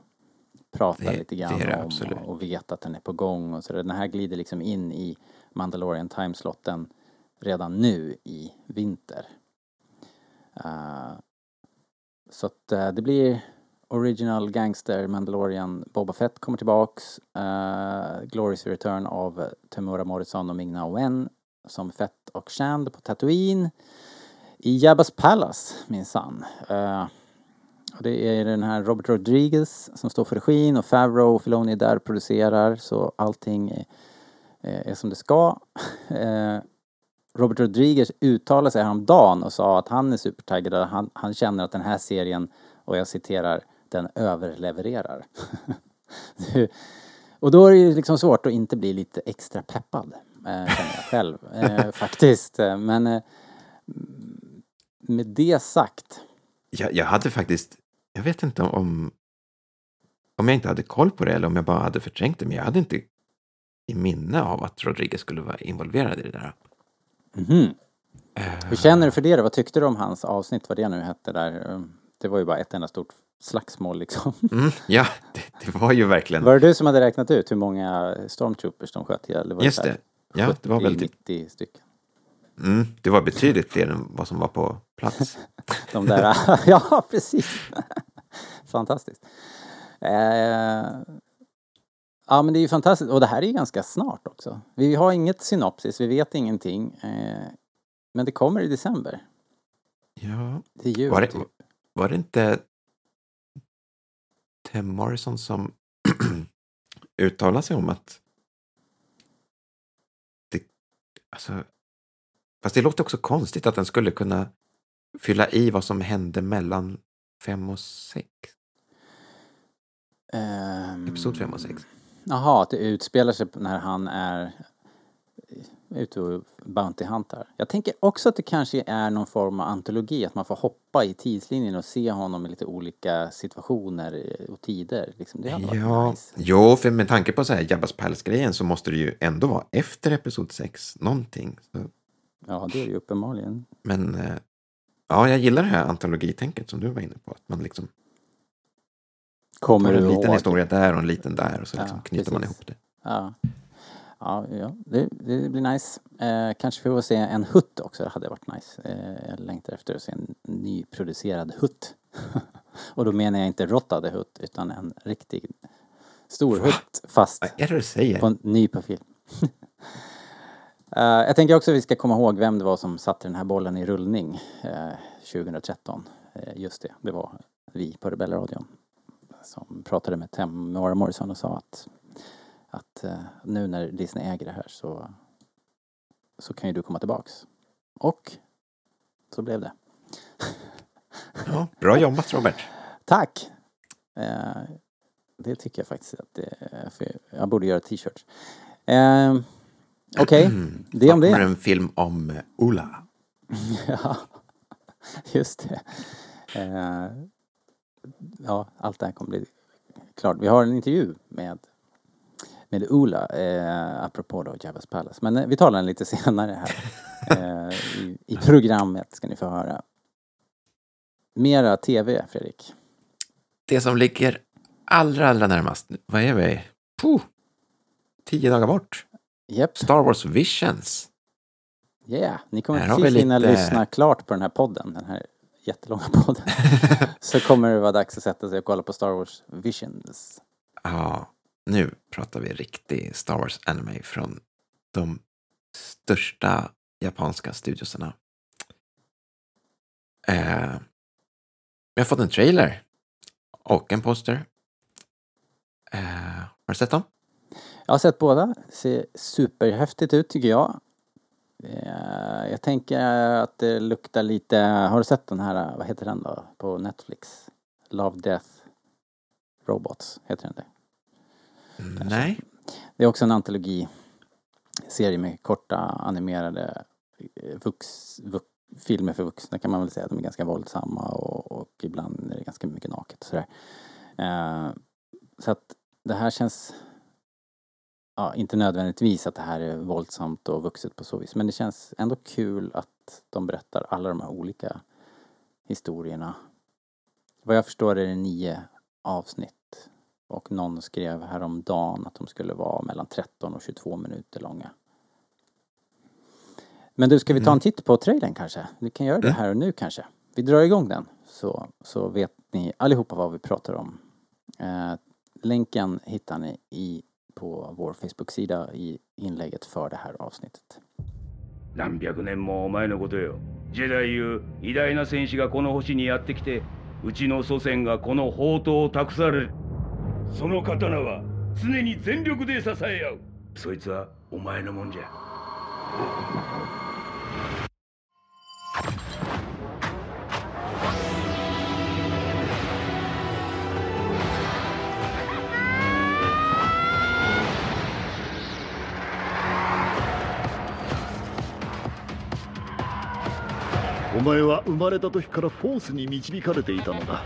pratar Det- lite grann det det om absolut. och, vet att den är på gång och så. Den här glider liksom in i Mandalorian timeslotten redan nu i vinter. Uh, så att eh, det blir Original Gangster Mandalorian Boba Fett kommer tillbaks. Uh, Glorious Return av Temura Morrison och Ming-Na Wen som Fett och Shand på Tatooine. I Jabbas Palace minsann. Uh, och det är den här Robert Rodriguez som står för regin och Favreau och Filoni är där producerar så allting är, är som det ska. Eh, Robert Rodriguez uttalade sig häromdagen och sa att han är supertaggad och han, han känner att den här serien, och jag citerar, den överlevererar. och då är det ju liksom svårt att inte bli lite extra peppad, eh, känner jag själv, eh, faktiskt. Eh, Men eh, med det sagt, Jag, jag hade faktiskt, jag vet inte om, om jag inte hade koll på det eller om jag bara hade förträngt det, men jag hade inte i minne av att Rodriguez skulle vara involverad i det där. Eh, hur känner du för det då? Vad tyckte du om hans avsnitt, vad det nu hette där? Eh, Det var ju bara ett enda stort slagsmål liksom. Mm, ja, det, det var ju verkligen, Var det du som hade räknat ut hur många stormtroopers de sköt ihjäl? just det. Ja, det var väl typ, 90 stycken. mm, det var betydligt fler än vad som var på plats. De där, ja precis. Fantastiskt. Eh, ja men det är ju fantastiskt och det här är ju ganska snart också. Vi har inget synopsis, vi vet ingenting. Eh, men det kommer i december. Ja, Till jul var det, typ. var det inte Tim Morrison som uttalade sig om att det, alltså, fast det låter också konstigt att den skulle kunna fylla i vad som hände mellan fem och sex. Ehm, Episod fem och sex. Jaha, att det utspelar sig när han är ute och Bounty Hunter. Jag tänker också att det kanske är någon form av antologi, att man får hoppa i tidslinjen och se honom i lite olika situationer och tider. Liksom. Det hade varit Ja, nice. jo, för med tanke på så här Jabbas Palace-grejen så måste det ju ändå vara efter episod sex någonting. Så, Ja, det är det ju uppenbarligen. men eh, ja, jag gillar det här antologitänket som du var inne på. Att man liksom Kommer tar en liten ihåg? historia där och en liten där och så Ja, liksom knyter man precis. ihop det. Ja, ja, ja det, det blir nice. Eh, kanske får vi se en hutt också, det hade varit nice. Eh, jag längtar efter att se en nyproducerad hutt. och då menar jag inte rottade hutt, utan en riktig stor Va? hutt fast Vad är det du säger? på en ny på Eh, jag tänker också att vi ska komma ihåg vem det var som satte den här bollen i rullning eh, 2013. Eh, just det, det var vi på Rebellradion som pratade med Tamara Morrison och sa att, att eh, nu när Disney äger det här så, så kan ju du komma tillbaks. Och så blev det. Ja, bra jobbat Robert. Tack! Eh, det tycker jag faktiskt att det, jag borde göra t-shirts. Okej, det om Snart kommer det. en film om eh, Ola. Ja, just det. Eh, ja, allt det här kommer bli klart. Vi har en intervju med, med Ola, eh, apropå då Javas Palace. Men eh, vi talar den lite senare här. eh, i, i programmet ska ni få höra. Mera TV, Fredrik. Det som ligger allra, allra närmast, vad är vi? Puh, tio dagar bort. Japp, Star Wars Visions. yeah. Ni kommer Här precis hinna lite- lyssna klart på den här podden, den här jättelånga podden. Så kommer det vara dags att sätta sig och kolla på Star Wars Visions. Ja, nu pratar vi riktig Star Wars anime från de största japanska studiosarna. Eh, vi har fått en trailer och en poster. Eh, har du sett dem? Jag har sett båda. Ser superhäftigt ut tycker jag. Jag tänker att det luktar lite... Har du sett den här, vad heter den då, på Netflix? Love, Death, Robots, heter den det? Nej. Det är också en antologi serie med korta animerade eh, vux, vux, filmer för vuxna kan man väl säga. De är ganska våldsamma och, och ibland är det ganska mycket naket och sådär. Eh, så att det här känns ja, inte nödvändigtvis att det här är våldsamt och vuxet på så vis. Men det känns ändå kul att de berättar alla de här olika historierna. Vad jag förstår är det nio avsnitt. Och någon skrev häromdagen att de skulle vara mellan 13 och 22 minuter långa. Men du, ska vi ta en titt på trailern kanske? Vi kan göra det här och nu kanske. Vi drar igång den så, så vet ni allihopa vad vi pratar om. Eh, länken hittar ni i, på vår Facebook-sida i inlägget för det här avsnittet. 何百年も前のことよジェダイいう偉大な戦士がこの星にやってきてうちの祖先がこの宝刀を託されるその刀は常に全力で支え合うそいつはお前のもんじゃお前は生まれた時からフォースに導かれていたのだ。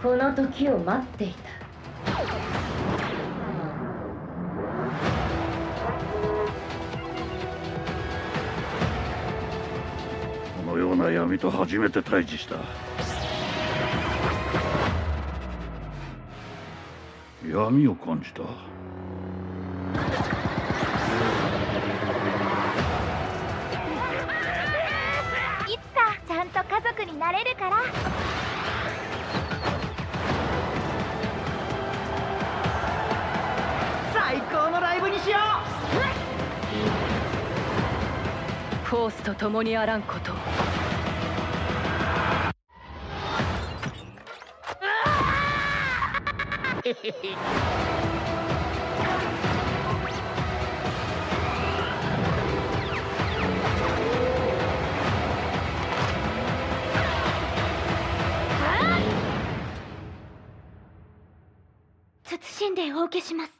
この時を待っていた。このような闇と初めて対峙した。闇を感じた家族になれるから。フォースと共にあらんこと。を 謹お受けします「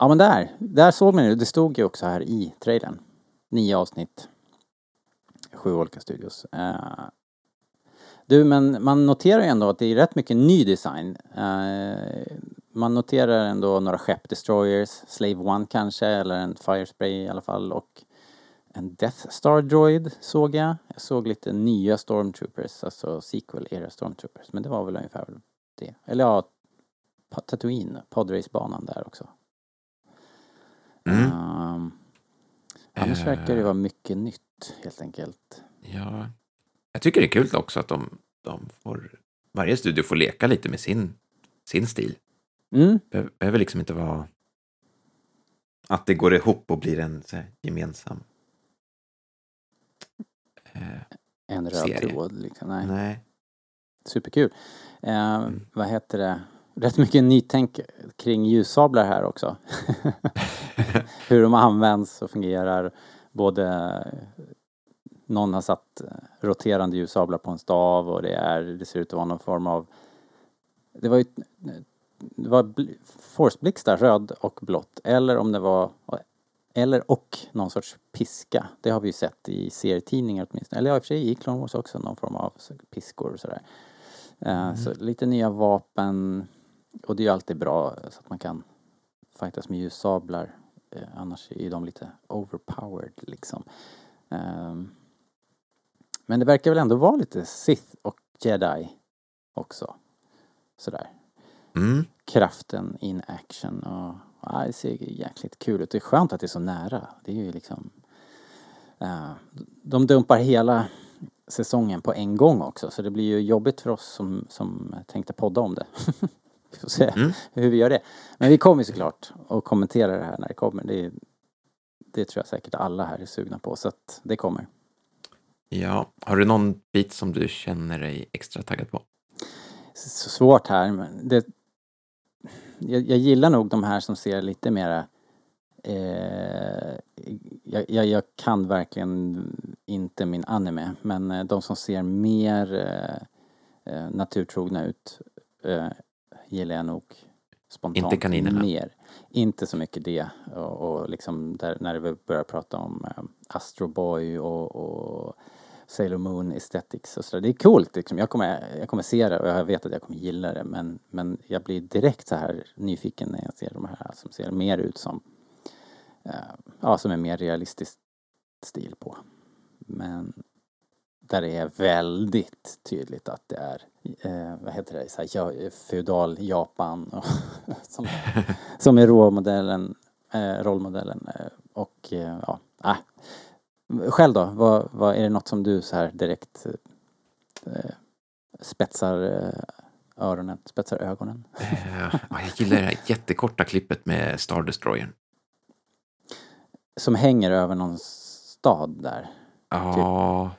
Ja men där, där såg man ju, det stod ju också här i trailern. Nio avsnitt. Sju olika studios. Eh, du men man noterar ju ändå att det är rätt mycket ny design. Eh, man noterar ändå några skepp, Destroyers, Slave One kanske, eller en Firespray i alla fall och en Death Star Droid såg jag. Jag såg lite nya Stormtroopers, alltså sequel era Stormtroopers. Men det var väl ungefär det. Eller ja, Tatooine, podracebanan där också. Mm. Ehm, annars Eh. verkar det vara mycket nytt helt enkelt. Ja. Jag tycker det är kul också att de, de får, varje studio får leka lite med sin, sin stil. Mm, behöver liksom inte vara att det går ihop och blir en här, gemensam. Eh, en röd Serie. tråd liksom. Nej. nej. Superkul. Eh, Vad heter det? Rätt mycket nytänk kring ljussablar här också. Hur de används och fungerar. Både någon har satt eh, roterande ljussablar på en stav och det är, det ser ut att vara någon form av det var ju det var bl- forceblixtar, röd och blått. Eller om det var eller och någon sorts piska. Det har vi ju sett i serietidningar åtminstone. Eller ja, i och för sig i Clone Wars också, någon form av piskor och sådär. Eh, Så lite nya vapen. Och det är ju alltid bra så att man kan fightas med ljussablar. Eh, annars är de lite overpowered liksom. Ehm, Men det verkar väl ändå vara lite Sith och Jedi också. Sådär. Mm. Kraften in action och ja, det ser jäkligt kul ut. Det är skönt att det är så nära. Det är ju liksom... eh, de dumpar hela säsongen på en gång också så det blir ju jobbigt för oss som, som tänkte podda om det. vi får se Mm. hur vi gör det. Men vi kommer såklart att kommentera det här när det kommer. Det, det tror jag säkert alla här är sugna på så att det kommer. Ja, har du någon bit som du känner dig extra taggad på? så svårt här. Men det, jag, jag gillar nog de här som ser lite mera eh, jag, jag, jag kan verkligen inte min anime men eh, de som ser mer eh, eh, naturtrogna ut eh, gillar jag nog spontant Inte kaninerna. mer. Inte så mycket det och, och liksom där, när vi börjar prata om eh, Astro Boy och, och Sailor Moon Aesthetics och sådär. Det är coolt liksom. Jag kommer, jag kommer se det och jag vet att jag kommer gilla det men, men jag blir direkt så här nyfiken när jag ser de här som ser mer ut som eh, ja, som är mer realistisk stil på. Men där det är väldigt tydligt att det är, eh, vad heter det, så här, ja, feudal Japan och, som, som är råmodellen, eh, rollmodellen eh, och eh, ja, äh. Själv då, vad, vad, är det något som du så här direkt eh, spetsar eh, öronen, spetsar ögonen? Ja, jag gillar det här jättekorta klippet med Star Destroyern. Som hänger över någon stad där. Ja,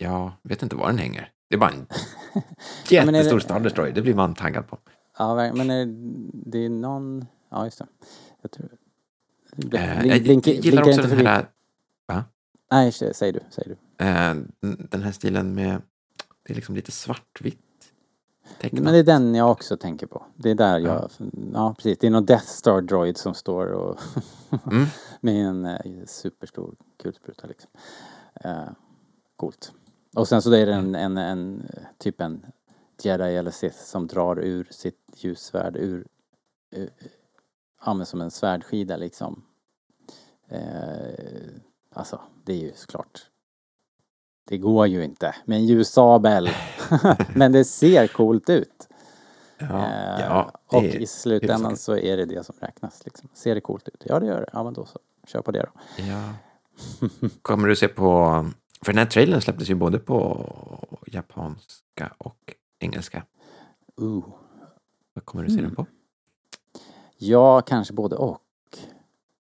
jag vet inte var den hänger. Det är bara en Ja, jättestor det- Star Destroyer. Det blir man taggad på. Ja, men är det är någon... Ja, just det. Jag tror... Blink, Eh, jag blink, gillar också den här, Nej, säg säg du, säg du. eh, den här stilen med, det är liksom lite svartvitt tecknat. Men det är den jag också tänker på. Det är där jag... Ja. Ja, precis. Det är någon Death Star Droid som står och... Mm. med en eh, superstor kulspruta liksom. Eh, coolt. Och sen så är det en, en, en eh, typ en Jedi eller Sith som drar ur sitt ljussvärd ur... ur ja, men som en svärdskida liksom. Eh, alltså, det är ju såklart det går ju inte med en ljussabel. Men det ser coolt ut. Ja, Eh, ja, och är i slutändan huvudsaken. så är det det som räknas. Liksom. Ser det coolt ut? Ja, det gör det. Ja, men då så. Kör på det då. Ja. Kommer du se på... För den här trailern släpptes ju både på japanska och engelska. Ooh. Vad kommer du se Mm. den på? Ja, kanske både och.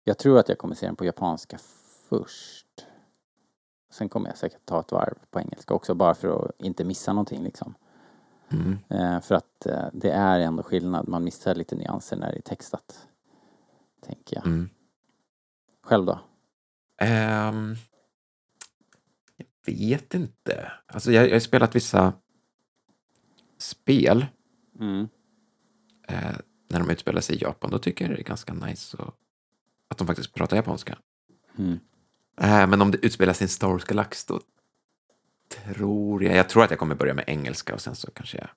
Jag tror att jag kommer se den på japanska först. Sen kommer jag säkert ta ett varv på engelska också bara för att inte missa någonting liksom. Mm. Eh, för att eh, det är ändå skillnad. Man missar lite nyanser när det är textat. Tänker jag. Mm. Själv då? Jag vet inte. Alltså jag, jag har spelat vissa spel Mm. eh, när de utspelar sig i Japan. Då tycker jag det är ganska nice och, att de faktiskt pratar japanska. Mm. Eh, men om det utspelar sig i en Star Wars Galax då tror jag... Jag tror att jag kommer börja med engelska och sen så kanske jag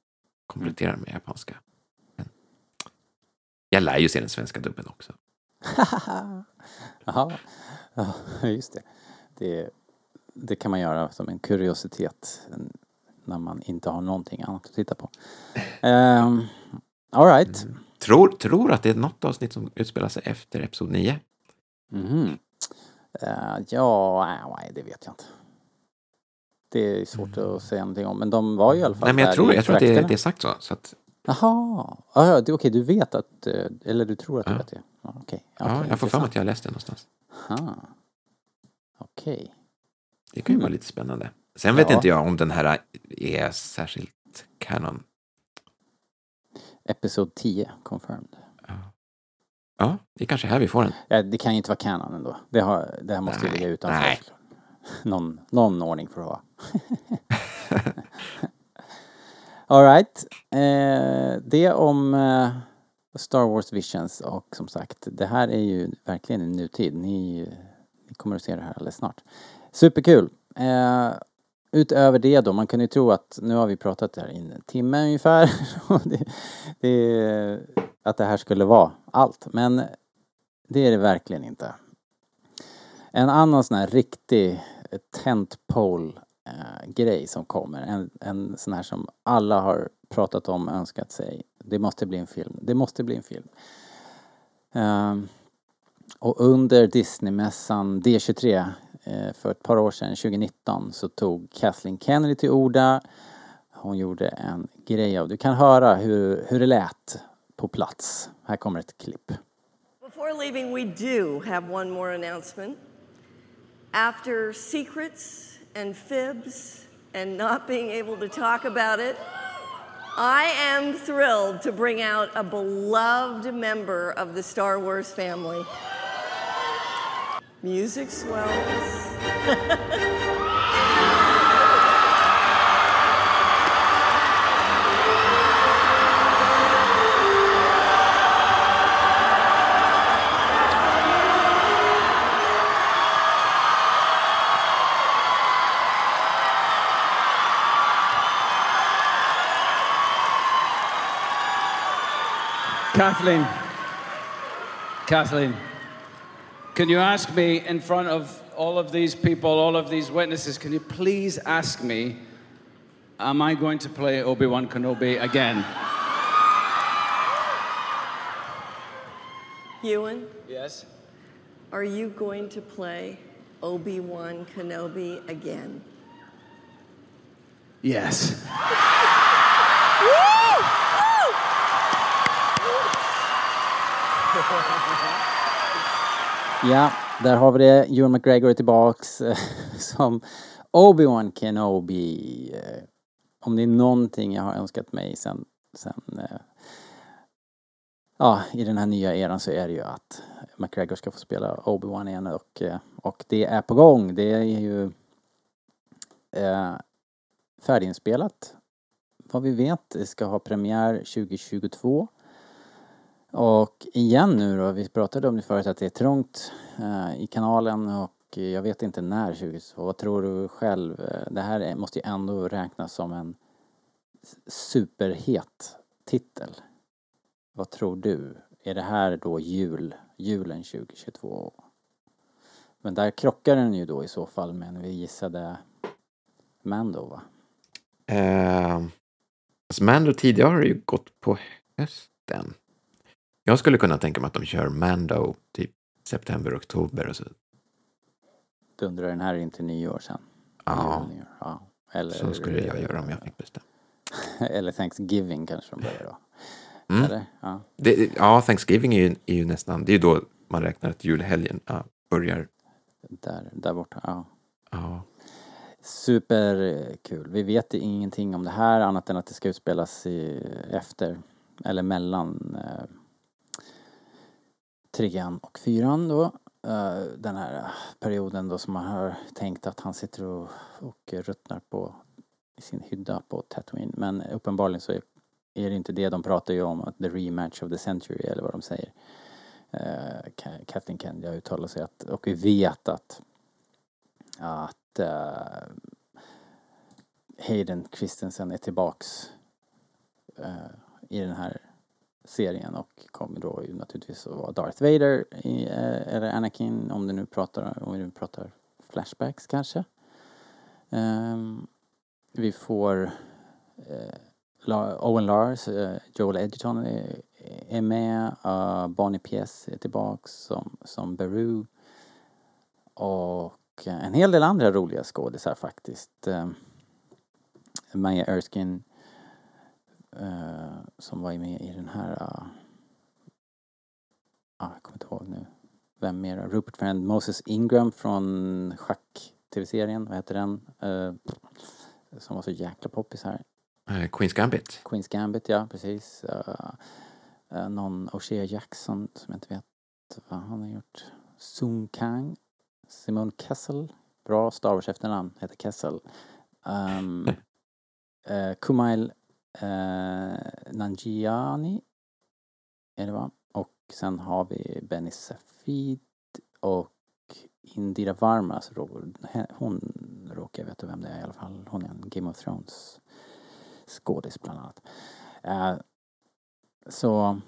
kompletterar med japanska. Men jag lär ju se den svenska dubben också. Jaha, ja, just det. det. Det kan man göra som en kuriositet när man inte har någonting annat att titta på. Um, Alright. Tror, tror att det är något avsnitt som utspelar sig efter Episod 9. Mhm. Eh, ja, nej, det vet jag inte. Det är svårt att säga någonting om, men de var ju i alla fall Nej, men jag tror, jag tror att det, det är sagt så. så att, Jaha, ah, okej, du vet att, eh, eller du tror att du Ja. vet det? Okej. ja, Okej, jag får för mig att jag läste det någonstans. Aha. Okej. Det kan ju Mm. vara lite spännande. Sen vet Ja. inte jag om den här är särskilt canon. Episod 10, confirmed. Ja, det är kanske här vi får den. Ja, det kan ju inte vara Canon ändå. Det, har, det här måste ju ligga utanför. nej. Någon, någon ordning får det ha. Alright. Eh, det om eh, Star Wars Visions och som sagt, det här är ju verkligen en nutid. Ni, ni kommer att se det här alldeles snart. Superkul! Eh, utöver det då, man kan ju tro att nu har vi pratat här i en timme ungefär. det, det, att det här skulle vara allt, men det är det verkligen inte. En annan sån här riktig tentpole eh, grej som kommer, en, en sån här som alla har pratat om, önskat sig. Det måste bli en film, det måste bli en film. Um, och under Disneymässan D23 Eh, för ett par år sedan, 2019, så tog Kathleen Kennedy till orda. Hon gjorde en grej av Du kan höra hur, hur det lät på plats. Här kommer ett klipp. Before leaving, we do have one more announcement. After secrets and fibs and not being able to talk about it, I am thrilled to bring out a beloved member of the Star Wars family. Music swells. Kathleen. Kathleen, can you ask me in front of all of these people, all of these witnesses, can you please ask me, am I going to play Obi Wan Kenobi again? Ewan, Yes? are you going to play Obi Wan Kenobi again? Yes. Ja, där har vi det. Ewan McGregor är tillbaks eh, som Obi-Wan Kenobi. Eh, om det är någonting jag har önskat mig sen, sen eh, ja, i den här nya eran så är det ju att McGregor ska få spela Obi-Wan igen och, och det är på gång. Det är ju eh, färdiginspelat. Vad vi vet, det ska ha premiär 2022. Och igen nu då, vi pratade om det förut att det är trångt eh, i kanalen och jag vet inte när 2022. Vad tror du själv? Eh, det här måste ju ändå räknas som en superhet titel. Vad tror du? Är det här då jul, julen 2022? Men där krockar den ju då i så fall med när vi gissade Mando va? Eh, alltså Mando tidigare har det ju gått på hösten. Jag skulle kunna tänka mig att de kör Mando typ september, oktober och så. Dundrar den här in till nyår sen? Ja, nyår, ja. Eller, så skulle jag göra om jag fick bestämma. Eller Thanksgiving kanske de börjar då. Mm. Eller? Ja. Det, ja, Thanksgiving är ju, är ju nästan, det är ju då man räknar att julhelgen ja, börjar. Där, där borta, ja. Ja. Superkul. Vi vet ingenting om det här annat än att det ska utspelas i, efter, eller mellan eh, trean och fyran då. Eh, den här perioden då som man har tänkt att han sitter och, och ruttnar på i sin hydda på Tatooine. Men uppenbarligen så är, är det inte det de pratar ju om, att the rematch of the century eller vad de säger. Uh, Ka- Kathleen Kennedy har uttalat sig att, och vi vet att att uh, Hayden Christensen är tillbaks uh, i den här serien och kommer då naturligtvis att vara Darth Vader i, eh, eller Anakin om du nu pratar, om vi nu pratar flashbacks kanske. Um, vi får eh, La- Owen Lars, eh, Joel Edgerton är, är med, uh, Bonnie P.S. är tillbaks som, som Beru och en hel del andra roliga skådisar faktiskt. Um, Maya Erskine eh, som var med i den här, uh, ah, jag kommer inte ihåg nu, vem mer? Rupert Friend, Moses Ingram från schack-tv-serien, vad heter den? Eh, som var så jäkla poppis här. Eh, Queens Gambit. Queens Gambit, ja precis. Uh, uh, någon O'Shea Jackson som jag inte vet vad han har gjort. Sung Kang. Simon Kessel. Bra Star Wars efternamn, heter Kessel. Um, uh, Kumail eh, Nanjiani är det va? Och sen har vi Benny Safid och Indira Varma, alltså hon råkar jag veta vem det är i alla fall. Hon är en Game of Thrones skådis bland annat. Eh, så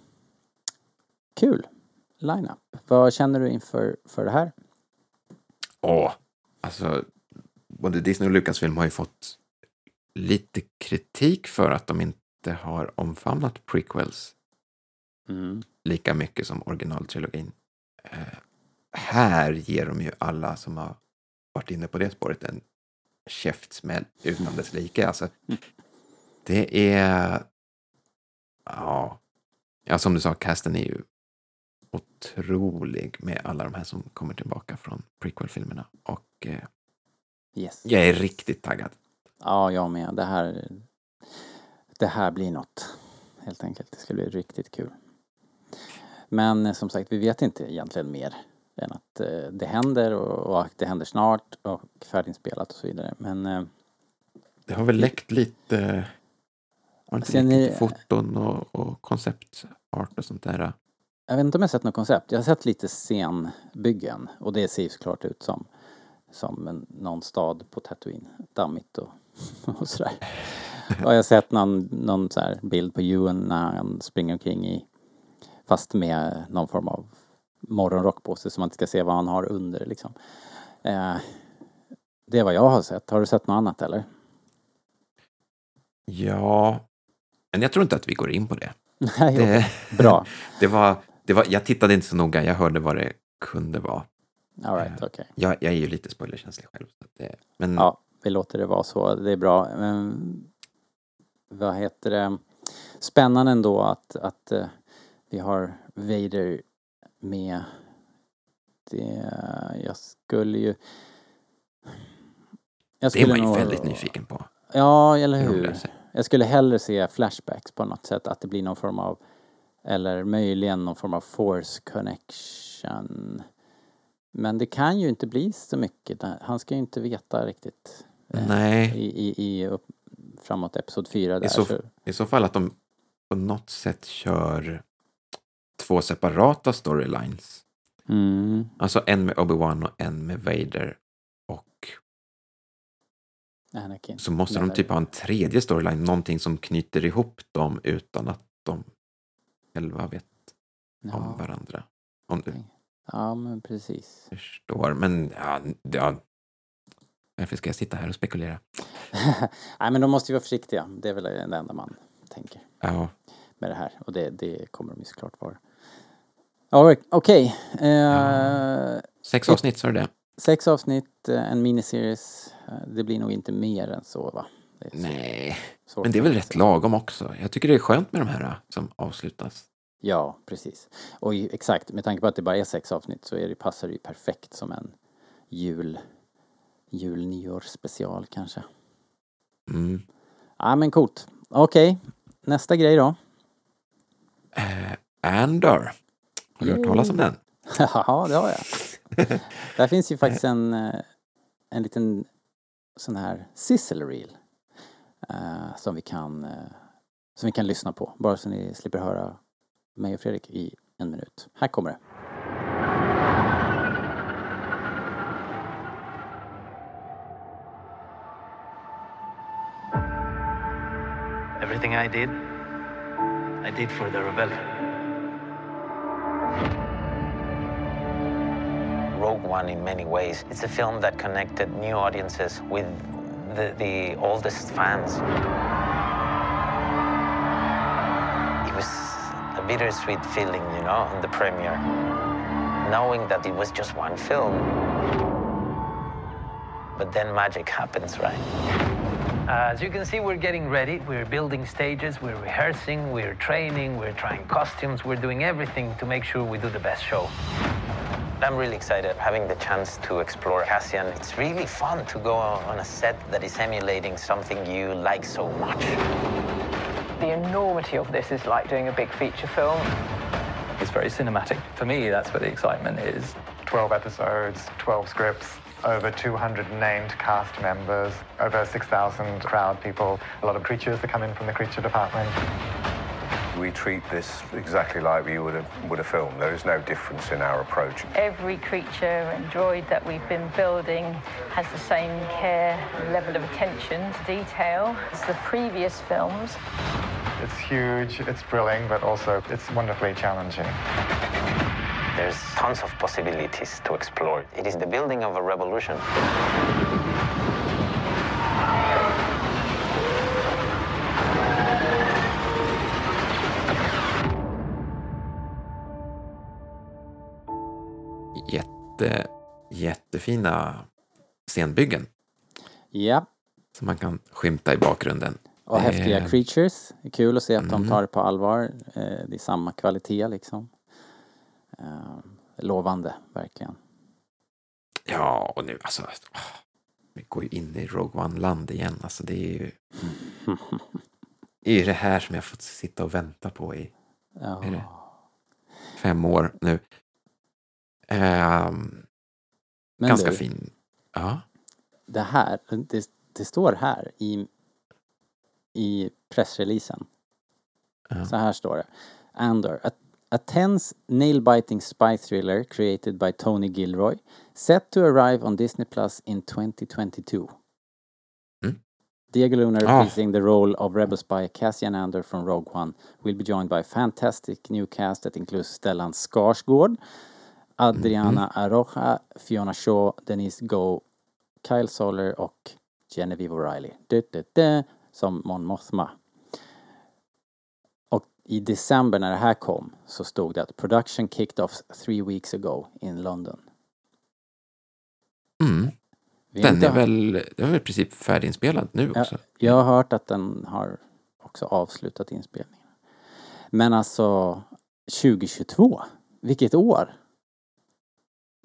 kul line-up. Vad känner du inför för det här? Åh, alltså både Disney och Lucasfilm har ju fått lite kritik för att de inte har omfamnat prequels Mm. lika mycket som originaltrilogin. Eh, här ger de ju alla som har varit inne på det spåret en käftsmäll utan dess like. Alltså, det är... Ja, ja, som du sa, casten är ju otrolig med alla de här som kommer tillbaka från prequel-filmerna. Och eh, Yes. jag är riktigt taggad. Ja, jag med. Det här, det här blir något. Helt enkelt. Det ska bli riktigt kul. Men eh, som sagt, vi vet inte egentligen mer än att eh, det händer och, och att det händer snart och färdinspelat och så vidare. Men eh, Det har väl läckt lite... Har inte läckt lite foton och, konceptart och sånt där? jag vet inte om jag sett något koncept. Jag har sett lite scenbyggen och det ser ju såklart ut som, som en, någon stad på Tatooine. Dammigt och, och sådär. Och jag har sett någon, någon så bild på Ewan när han springer omkring i fast med någon form av morgonrock på sig så man inte ska se vad han har under liksom. Eh, det är vad jag har sett. Har du sett något annat eller? Ja, men jag tror inte att vi går in på det. Nej, det Bra. det var, det var, jag tittade inte så noga, jag hörde vad det kunde vara. All right, okej. Jag, jag är ju lite spoilerkänslig själv. Det, men Ja, vi låter det vara så. Det är bra. Men, vad heter det? Spännande ändå att, att eh, vi har Vader med. Det, jag skulle ju... Jag det är man ju nog- väldigt nyfiken på. Ja, eller hur. Jag skulle hellre se flashbacks på något sätt, att det blir någon form av, eller möjligen någon form av force connection. Men det kan ju inte bli så mycket. Han ska ju inte veta riktigt Nej. i, i, i upp, framåt episod 4 där. I så, så, I så fall att de på något sätt kör två separata storylines. mm, Alltså en med Obi-Wan och en med Vader. Och Anakin. så måste de Eller- typ ha en tredje storyline, någonting som knyter ihop dem utan att de själva vet om ja, varandra. Om du ja, men precis. förstår. Men ja, ja, varför ska jag sitta här och spekulera? Nej, men de måste ju vara försiktiga. Det är väl det enda man tänker. Ja, med det här och det, det kommer de ju såklart vara. All right, Okej. Eh, sex avsnitt sa du det? Sex avsnitt, eh, en miniseries. Eh, Det blir nog inte mer än så va? Så- Nej, men det är väl rätt lagom också. Jag tycker det är skönt med de här som avslutas. Ja, precis. Och exakt, med tanke på att det bara är sex avsnitt så är det, passar det ju perfekt som en jul, jul nyår special kanske. Mm. Ja men coolt. Okej, nästa grej då. Eh, Andor. Har du hört talas om den? Ja, det har jag. Där finns ju faktiskt en, eh, en liten sån här sizzle reel. eh, som vi kan eh, som vi kan lyssna på. Bara så ni slipper höra mig och Fredrik i en minut. Här kommer det. Everything I did, I did for the rebellion. Rogue One, in many ways, it's a film that connected new audiences with the, the oldest fans. It was a bittersweet feeling, you know, on the premiere, knowing that it was just one film. But then magic happens, right? Uh, as you can see, we're getting ready. We're building stages, we're rehearsing, we're training, we're trying costumes, we're doing everything to make sure we do the best show. I'm really excited having the chance to explore Cassian. It's really fun to go on a set that is emulating something you like so much. The enormity of this is like doing a big feature film. It's very cinematic. For me, that's where the excitement is. 12 episodes, 12 scripts, over 200 named cast members, over 6,000 crowd people, a lot of creatures that come in from the creature department. We treat this exactly like we would a, would a film. There is no difference in our approach. Every creature and droid that we've been building has the same care level of attention to detail as the previous films. It's huge, it's thrilling, but also it's wonderfully challenging. There's tons of possibilities to explore. It is the building of a revolution. Jätte, jättefina scenbyggen Ja, som man kan skymta i bakgrunden. och häftiga Eh, creatures. Det är kul att se att de Mm. tar det på allvar. Eh, Det är samma kvalitet liksom. Eh, Lovande, verkligen. Ja, och nu alltså. Vi går ju in i Rogue One-land igen. Alltså det är ju... Det är ju det här som jag fått sitta och vänta på i Ja. det, fem år nu. Men ganska du, fin. Ja. det här, det, det står här i, i pressreleasen. Ja. Så här står det. Andor, a, a tense nail-biting spy thriller created by Tony Gilroy, set to arrive on Disney Plus in 2022. Mm. Diego Luna Ah. reprising the role of rebel spy Cassian Andor from Rogue One will be joined by a fantastic new cast that includes Stellan Skarsgård, Adriana Aroja, Fiona Shaw, Denise Go, Kyle Soller och Genevieve O'Reilly. Som Mon Mothma. I december när det här kom så stod det att production kicked off three weeks ago in London. Mm. Den är väl, den är väl i princip färdiginspelad nu Ja, också. jag har hört att den har också avslutat inspelningen. Men alltså 2022, vilket år!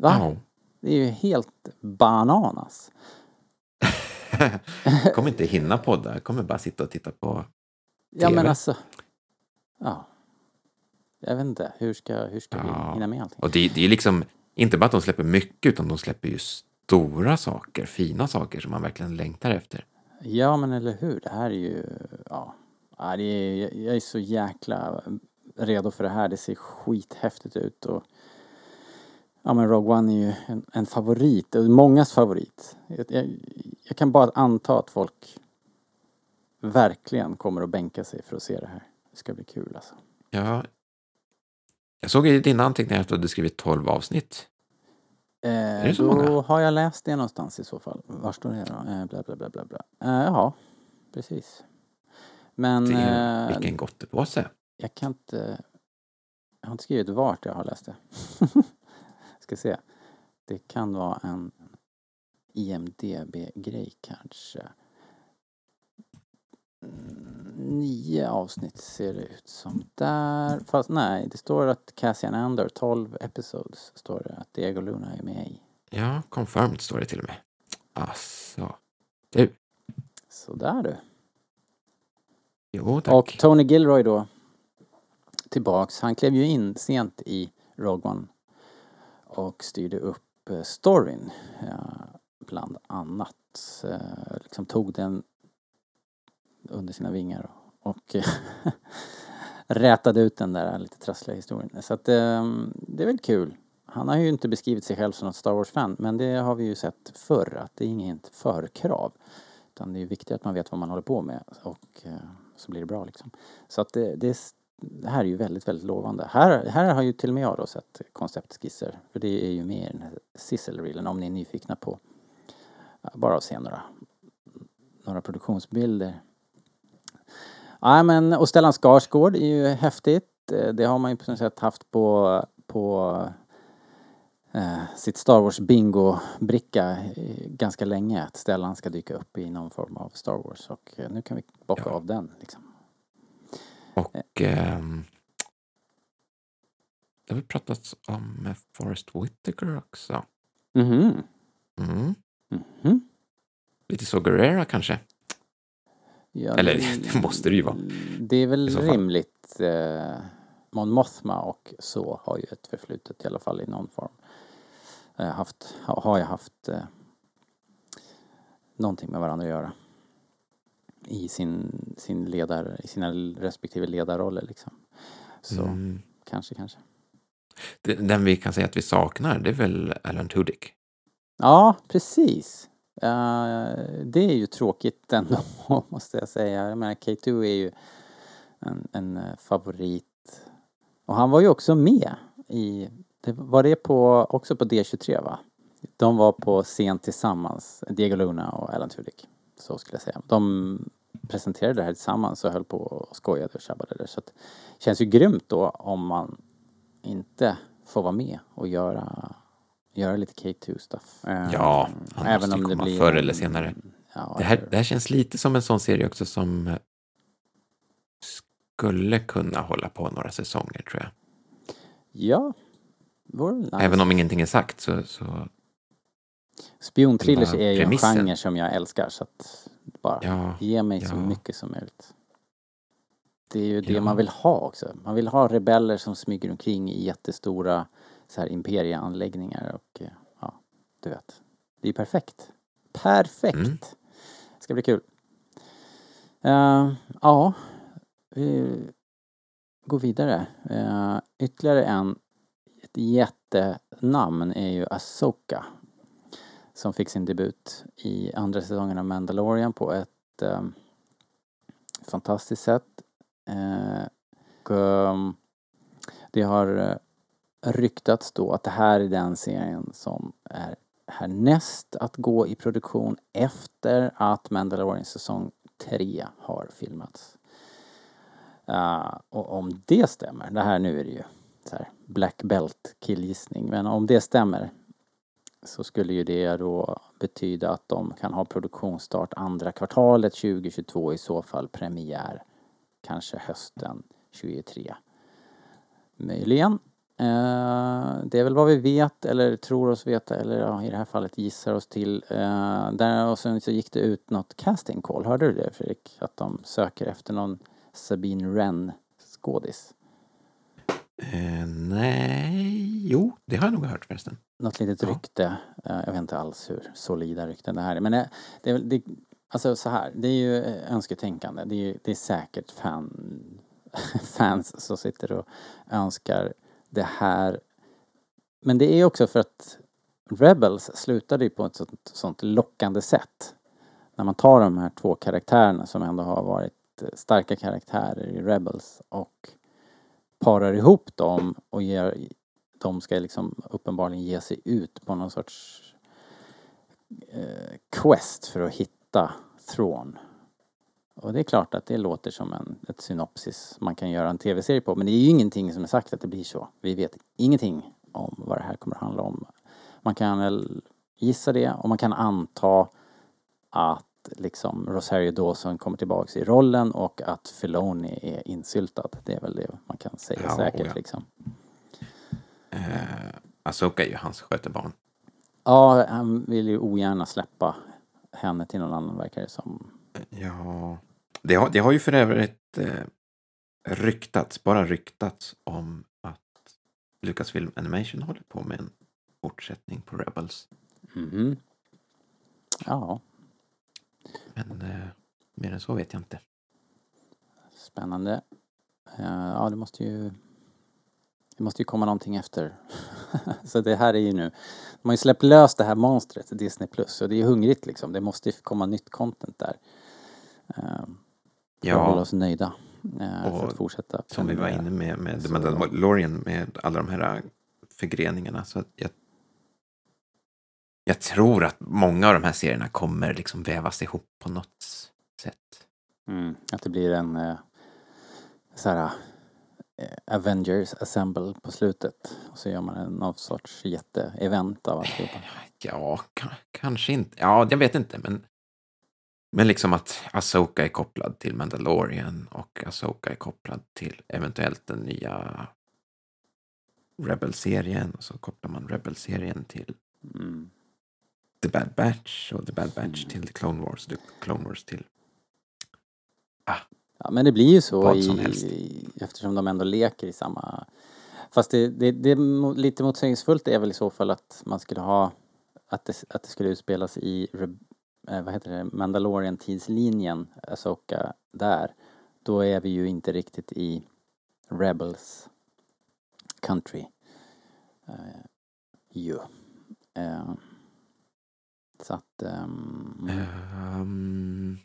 Va? Ja. Det är ju helt bananas. Jag kommer inte hinna podda. Jag kommer bara sitta och titta på Ja TV. men alltså. Ja. Jag vet inte, hur ska, hur ska vi Ja. hinna med allting? Och det, det är liksom inte bara att de släpper mycket utan de släpper ju stora saker, fina saker som man verkligen längtar efter. Ja men eller hur, det här är ju, ja. ja det är, jag- är så jäkla redo för det här, det ser skithäftigt ut och Ja men Rogue One är ju en, en favorit, mångas favorit. Jag, jag, jag kan bara anta att folk verkligen kommer att bänka sig för att se det här. Det ska bli kul alltså. Ja. Jag såg i dina anteckningar att du hade skrivit 12 avsnitt. Eh, det så då många? har jag läst det någonstans i så fall. Var står det då? Eh, bla bla bla bla bla. Eh, ja, precis. Men Det är, eh, vilken gottepåse. jag kan inte... Jag har inte skrivit vart jag har läst det. Ska se. Det kan vara en IMDB-grej kanske. Nio avsnitt ser det ut som där. Fast nej, det står att Cassian Andor, 12 episodes, står det att Diego Luna är med i. Ja, confirmed står det till och med. Alltså. Du. Sådär du. Jo, tack. Och Tony Gilroy då, tillbaks. Han klev ju in sent i Rogue One och styrde upp eh, storyn, ja, bland annat. Eh, Liksom tog den under sina vingar och och rätade ut den där lite trassliga historien. Så att eh, det är väl kul. Han har ju inte beskrivit sig själv som något Star Wars-fan, men det har vi ju sett förr, att det är inget förkrav. Utan det är viktigt att man vet vad man håller på med och eh, så blir det bra liksom. Så att det, det, det här är ju väldigt, väldigt lovande. Här, här har ju till och med jag då sett konceptskisser. För det är ju med i den här sizzle-reelen om ni är nyfikna på bara att se några, några produktionsbilder. Ja men, och Stellan Skarsgård är ju häftigt. Eh, Det har man ju på något sätt haft på, på eh, sitt Star Wars bingo-bricka eh, ganska länge. Att Stellan ska dyka upp i någon form av Star Wars. Och eh, nu kan vi bocka av den liksom. Och ehm, det har vi pratat om med Forrest Whitaker också. Mhm. Mm. Mhm. Lite så Guerrera kanske? Ja, Eller det måste det ju vara. Det är väl rimligt. Eh, Mon Mothma och så har ju ett förflutet i alla fall i någon form. Eh, haft, ha, har jag haft eh, någonting med varandra att göra. i sin, sin ledar, i sina respektive ledarroller liksom. Så Mm. kanske, kanske. Det- Den vi kan säga att vi saknar, det är väl Alan Tudyk? Ja, precis. Eh, det är ju tråkigt ändå, måste jag säga. Jag menar, K2 är ju en, en eh, favorit. Och han var ju också med i, det, var det på, också på D23 va? De var på scen tillsammans, Diego Luna och Alan Tudyk. Så skulle jag säga. De presenterade det här tillsammans och höll på och skojade och tjabbade där. Så att, det känns ju grymt då om man inte får vara med och göra, göra lite K2-stuff. Eh, Ja, han måste ju komma förr eller senare. Ja, Det här, det här känns lite som en sån serie också som skulle kunna hålla på några säsonger tror jag. Ja. Nice. Även om ingenting är sagt så, så Spionthrillers är ju en genre som jag älskar så att bara Ja, ge mig så ja. mycket som möjligt. Det är ju det Ja. man vill ha också. Man vill ha rebeller som smyger omkring i jättestora så här imperieanläggningar och eh, ja, du vet. Det är perfekt. Perfekt! Mm. Ska bli kul. Eh, ja, vi går vidare. Uh, ytterligare en ett jättenamn är ju Asoka som fick sin debut i andra säsongen av Mandalorian på ett eh, fantastiskt sätt. Eh, och, ehm, det har ryktats då att det här är den serien som är härnäst att gå i produktion efter att Mandalorian säsong 3 har filmats. Uh, och om det stämmer, det här nu är det ju så här black belt killgissning, men om det stämmer så skulle ju det då betyda att de kan ha produktionsstart andra kvartalet 2022 i så fall premiär kanske hösten 2023. Möjligen. Eh, det är väl vad vi vet eller tror oss veta eller ja, i det här fallet gissar oss till. Eh, där och sen så gick det ut något casting call. Hörde du det Fredrik? Att de söker efter någon Sabine Wren skådis. eh, nej, jo, det har jag nog hört förresten. Något litet rykte. Eh, Jag vet inte alls hur solida rykten det här är. Men det, det det, alltså så här, det är ju önsketänkande. Det är, det är säkert fan, fans som sitter och önskar det här. Men det är också för att Rebels slutade ju på ett sånt, sånt lockande sätt. När man tar de här två karaktärerna som ändå har varit eh, starka karaktärer i Rebels och parar ihop dem och ger, de ska liksom uppenbarligen ge sig ut på någon sorts eh, quest för att hitta Thrawn. Och det är klart att det låter som en, ett synopsis man kan göra en tv-serie på men det är ju ingenting som är sagt att det blir så. Vi vet ingenting om vad det här kommer att handla om. Man kan väl gissa det och man kan anta att liksom Rosario Dawson kommer tillbaks i rollen och att Filoni är insyltad. Det är väl det man kan säga Ja, säkert ja. liksom. Eh, Asoka är ju hans skötebarn. Ja, han vill ju ogärna släppa henne till någon annan verkar det som. Ja, det har, det har ju för övrigt eh, ryktats, bara ryktats om att Lucasfilm Animation håller på med en fortsättning på Rebels. Mhm. Ja, Men eh, mer än så vet jag inte. spännande. Eh, Ja, det måste ju det måste ju komma någonting efter. Så det här är ju nu, de har ju släppt lös det här monstret, Disney Plus, och det är hungrigt liksom. Det måste ju komma nytt content där. Eh, För Ja. att hålla oss nöjda. eh, För Och att fortsätta. Som vi var inne med, med The Mandalorian med alla de här förgreningarna. Så att jag, jag tror att många av de här serierna kommer liksom vävas ihop på något sätt. Mm, att det blir en eh, så här eh, Avengers Assemble på slutet. Och så gör man en någon sorts jätte-event av alltihopa. Ja, ka- kanske inte. Ja, jag vet inte. Men, men liksom att Asoka är kopplad till Mandalorian och Asoka är kopplad till eventuellt den nya Rebel-serien. Och så kopplar man Rebel-serien till Mm. The Bad Batch och The Bad Batch till The Clone Wars. The Clone Wars till... Ja, men det blir ju så i, i, eftersom de ändå leker i samma... Fast det, det, det är lite motsägelsefullt är väl i så fall att man skulle ha... Att det, att det skulle utspelas i, vad heter det, Mandalorian-tidslinjen, Asoka där, då är vi ju inte riktigt i Rebels country. Uh, ju. Uh, så att... Um, Ehm,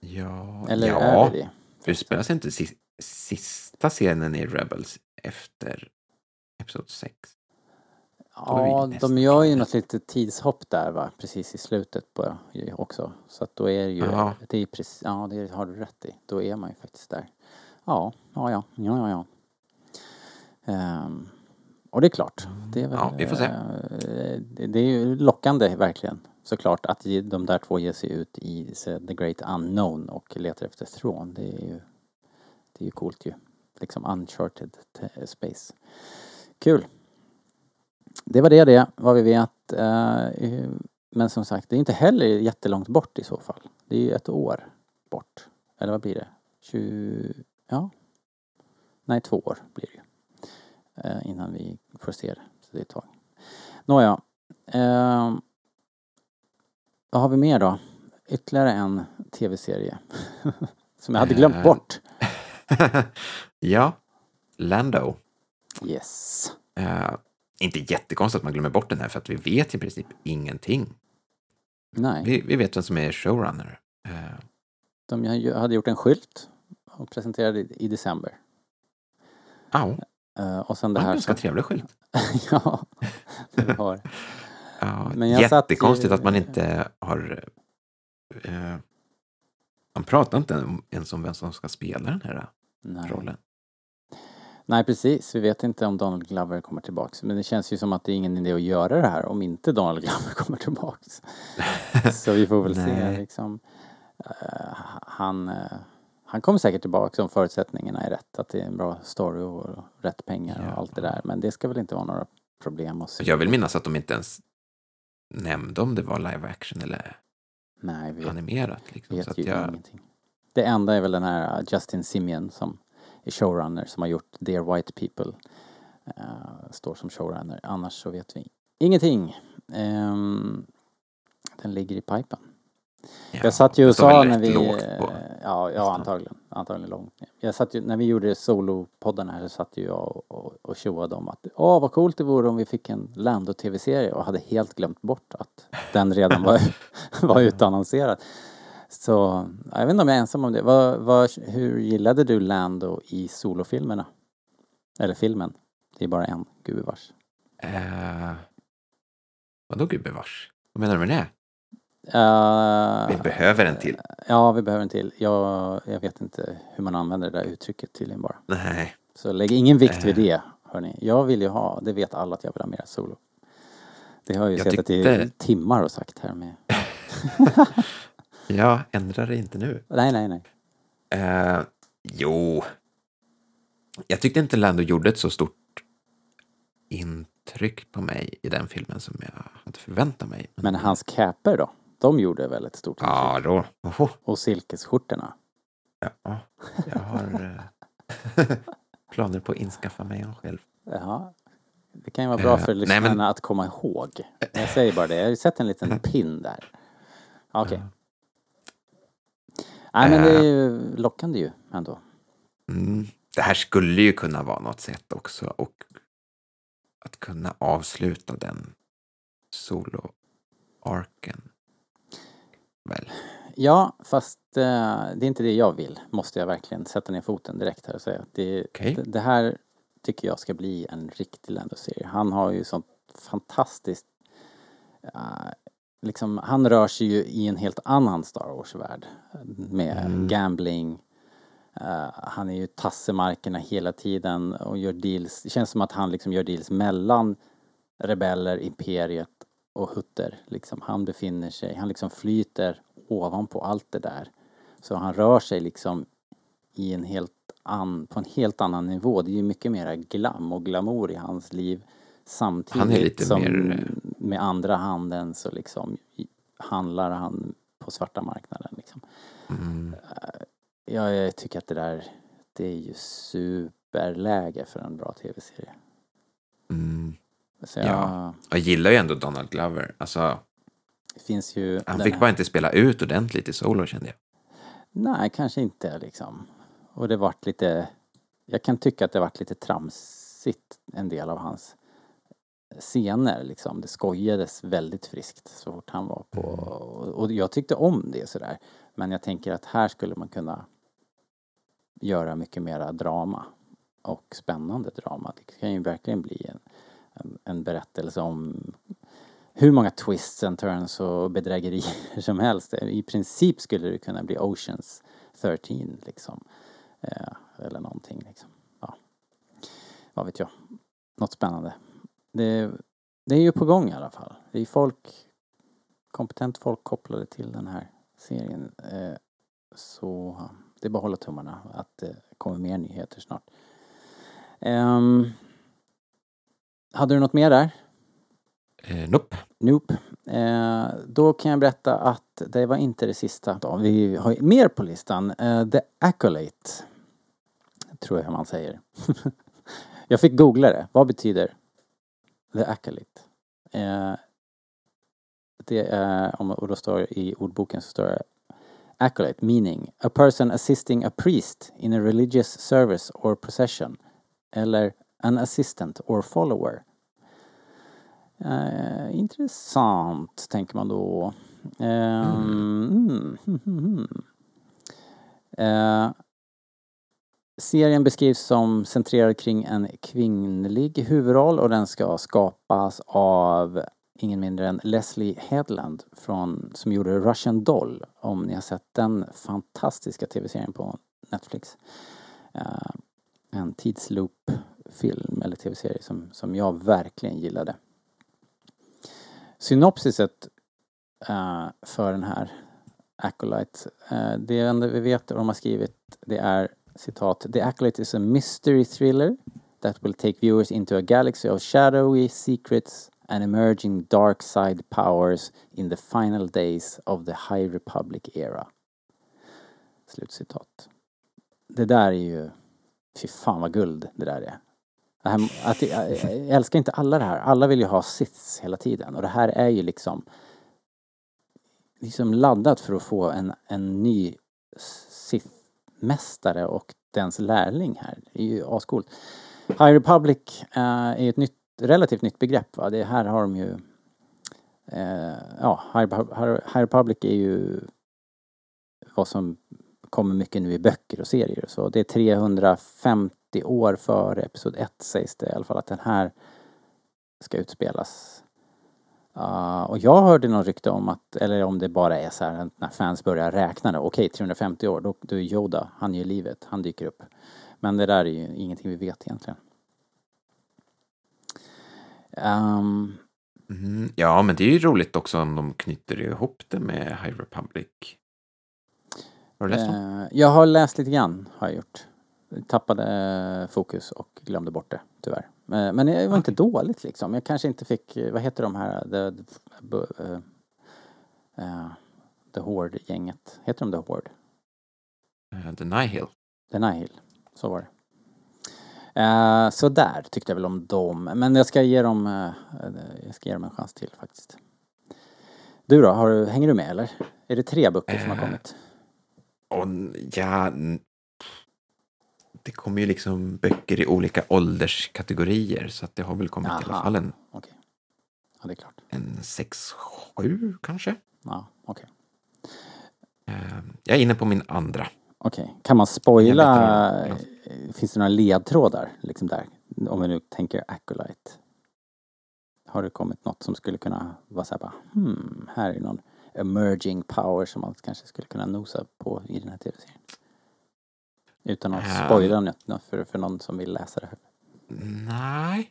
ja, Eller ja. är det det? Utspelas inte si- sista scenen i Rebels efter Episod 6? Ja, de gör ju något litet tidshopp där va, precis i slutet på också. Så att då är det ju, det är precis, ja det har du rätt i. Då är man ju faktiskt där. Ja, ja, ja, ja, ja. Ehm, och det är klart, det är väl, Ja, vi får se. eh, det, det är ju lockande verkligen såklart att de där två ger sig ut i The Great Unknown och letar efter Throne. Det är ju, det är ju coolt ju. Liksom uncharted space. Kul. Det var det det, vad vi vet. Eh, Men som sagt, det är inte heller jättelångt bort i så fall. Det är ju ett år bort. Eller vad blir det? 20... Ja. Nej, två år blir det ju. Eh, Innan vi får se det. Så det är ett tag. Nåja. Eh, Vad har vi mer då? Ytterligare en tv-serie. Som jag hade glömt bort. ja, Lando. Yes. Inte jättekonstigt att man glömmer bort den här för att vi vet i princip ingenting. Nej. Vi, vi vet vem som är showrunner. Eh, De hade gjort en skylt och presenterade i december. Ja. Eh, och sen det här ganska som- trevlig skylt. ja, det har. Ja, Men jag satt ju- jättekonstigt att man inte har... Eh, man pratar inte ens om vem som ska spela den här Nej. rollen. Nej precis, vi vet inte om Donald Glover kommer tillbaks. Men det känns ju som att det är ingen idé att göra det här om inte Donald Glover kommer tillbaks. Så vi får väl se liksom. Eh, han, eh, han kommer säkert tillbaks om förutsättningarna är rätt. Att det är en bra story och rätt pengar och allt det där. Men det ska väl inte vara några problem att se. Jag vill minnas att de inte ens nämnde om det var live action eller Nej, vi animerat. Liksom. vet ju jag, ingenting. Det enda är väl den här uh, Justin Simeon som showrunner som har gjort Dear White People. Uh, står som showrunner. Annars så vet vi ingenting. Ehm, den ligger i pipen. Ja, jag satt ju och sa när vi... på ja, ja, antagligen. Antagligen långt ner. Jag satt ju, när vi gjorde solopodden här så satt ju jag och, och, och tjoade om att åh vad coolt det vore om vi fick en Lando-tv-serie och hade helt glömt bort att den redan var, var utannonserad. Så jag vet inte om jag är ensam om det. Vad, vad, hur gillade du Lando i solofilmerna? Eller filmen? Det är bara en, gubevars. eh, vadå gubevars? Vad menar du med det? Uh, Vi behöver en till. Ja, vi behöver en till. Jag, jag vet inte hur man använder det där uttrycket tydligen bara. Nej. Så lägg ingen vikt vid Eh. det, hörni. Jag vill ju ha, det vet alla att jag vill ha mer solo. Det har jag ju Jag i tyckte- timmar och sagt här med. Ja, ändra det inte nu. Nej, nej, nej. Eh, jo. Jag tyckte inte Lando gjorde ett så stort intryck på mig i den filmen som jag hade förväntat mig. Men hans caper då? De gjorde väl ett stort Ja, då. Oho. Och silkesskjortorna. Ja, jag har eh, planer på att inskaffa mig en själv. Jaha. Det kan ju vara bra Eh, för lyssnarna men- att komma ihåg. Jag säger bara det. Jag har ju sett en liten pin där. Okej. Nej men det är ju lockande ju ändå. Mm. Det här skulle ju kunna vara något sätt också och att kunna avsluta den solo-arken. Väl? Ja, fast eh, det är inte det jag vill. Måste jag verkligen sätta ner foten direkt här och säga. Det, Okej. det, det här tycker jag ska bli en riktig Lando-serie. Han har ju sånt fantastiskt... liksom, han rör sig ju i en helt annan Star Wars-värld. Med Mm. gambling. eh, han är ju tassemarkerna hela tiden och gör deals. Det känns som att han liksom gör deals mellan rebeller, imperiet och Hutter. Liksom, han befinner sig, han liksom flyter ovanpå allt det där. Så han rör sig liksom i en helt an, på en helt annan nivå. Det är ju mycket mer glam och glamour i hans liv. Samtidigt Han är lite som mer- med andra handen så liksom handlar han på svarta marknaden. Liksom. Mm. Ja, jag tycker att det där, det är ju superläge för en bra tv-serie. Mm. Jag, Ja. Jag gillar ju ändå Donald Glover. Alltså, finns ju... Han fick här- bara inte spela ut ordentligt i solo kände jag. Nej, kanske inte liksom. Och det vart lite... Jag kan tycka att det vart lite tramsigt, en del av hans scener liksom. Det skojades väldigt friskt så fort han var på... Och, och jag tyckte om det sådär. Men jag tänker att här skulle man kunna göra mycket mera drama. Och spännande drama. Det kan ju verkligen bli en, en, en berättelse om hur många twists and turns och bedrägerier som helst. I princip skulle det kunna bli Oceans 13 liksom. Eh, eller någonting liksom. Ja. Vad vet jag. Något spännande. Det, det är ju på gång i alla fall. Det är folk, kompetent folk kopplade till den här serien. Eh, så det är bara att hålla tummarna att det kommer mer nyheter snart. Ehm, hade du något mer där? Eh, nope. Nope. Eh, då kan jag berätta att det var inte det sista. Då. Vi har mer på listan. Eh, The Accolate. Tror jag man säger. jag fick googla det. Vad betyder The Accolate? Eh, det är, om- och då står i ordboken så står det Accolate meaning a person assisting a priest in a religious service or procession. Eller an assistant or follower. Eh, intressant, tänker man då. Ehm, mm, hmm, hmm. Eh, serien beskrivs som centrerad kring en kvinnlig huvudroll och den ska skapas av ingen mindre än Leslie Headland från, som gjorde Russian Doll, om ni har sett den fantastiska tv-serien på Netflix. Uh, en tidsloop-film eller tv-serie som, som jag verkligen gillade. Synopsiset uh, eh, för den här Acolyte, uh, det enda vi vet vad de har skrivit det är citat The Acolyte is a mystery thriller that will take viewers into a galaxy of shadowy secrets and emerging dark side powers in the final days of the High Republic era. Slutcitat. Det där är ju, fy fan vad guld det där är. Det här, att, jag, jag älskar inte alla det här. Alla vill ju ha sits hela tiden och det här är ju liksom liksom laddat för att få en, en ny mästare och dens lärling här. Det är ju ascoolt. High Republic eh, är ju ett nytt, relativt nytt begrepp va. Det här har de ju eh, ja, High, High, High Republic är ju vad som kommer mycket nu i böcker och serier och så. Det är 350 år före Episod 1 sägs det i alla fall att den här ska utspelas. Uh, och jag hörde någon rykte om att, eller om det bara är så här när fans börjar räkna det. Okej, 350 år, då, då är Yoda, han ger livet, han dyker upp. Men det där är ju ingenting vi vet egentligen. Um, Mm, ja, men det är ju roligt också om de knyter ihop det med High Republic. Har du läst eh, jag har läst lite grann, har jag gjort. Tappade fokus och glömde bort det, tyvärr. Eh, Men det var inte dåligt liksom. Jag kanske inte fick, eh, vad heter de här, the, eh, eh, the Horde-gänget. Heter de The Horde? Uh, The Nihil. The Nihil, så var det. Uh, så där tyckte jag väl om dem. Men jag ska ge dem, eh, jag ska ge dem en chans till faktiskt. Du då, har du, hänger du med eller? Är det tre böcker som har kommit? Och ja, det kommer ju liksom böcker i olika ålderskategorier så att det har väl kommit i alla Aha, fall en, okej. Ja, det är klart. en sex, sju kanske. Ja, okej. Eh, Jag är inne på min andra. Okej, kan man spoila? eh, Finns det några ledtrådar liksom där? Om vi nu tänker Acolyte. Har det kommit något som skulle kunna vara såhär bara, hmm, här är någon emerging power som man kanske skulle kunna nosa på i den här tv-serien? Utan att Ja. spoila något för, för någon som vill läsa det här. Nej,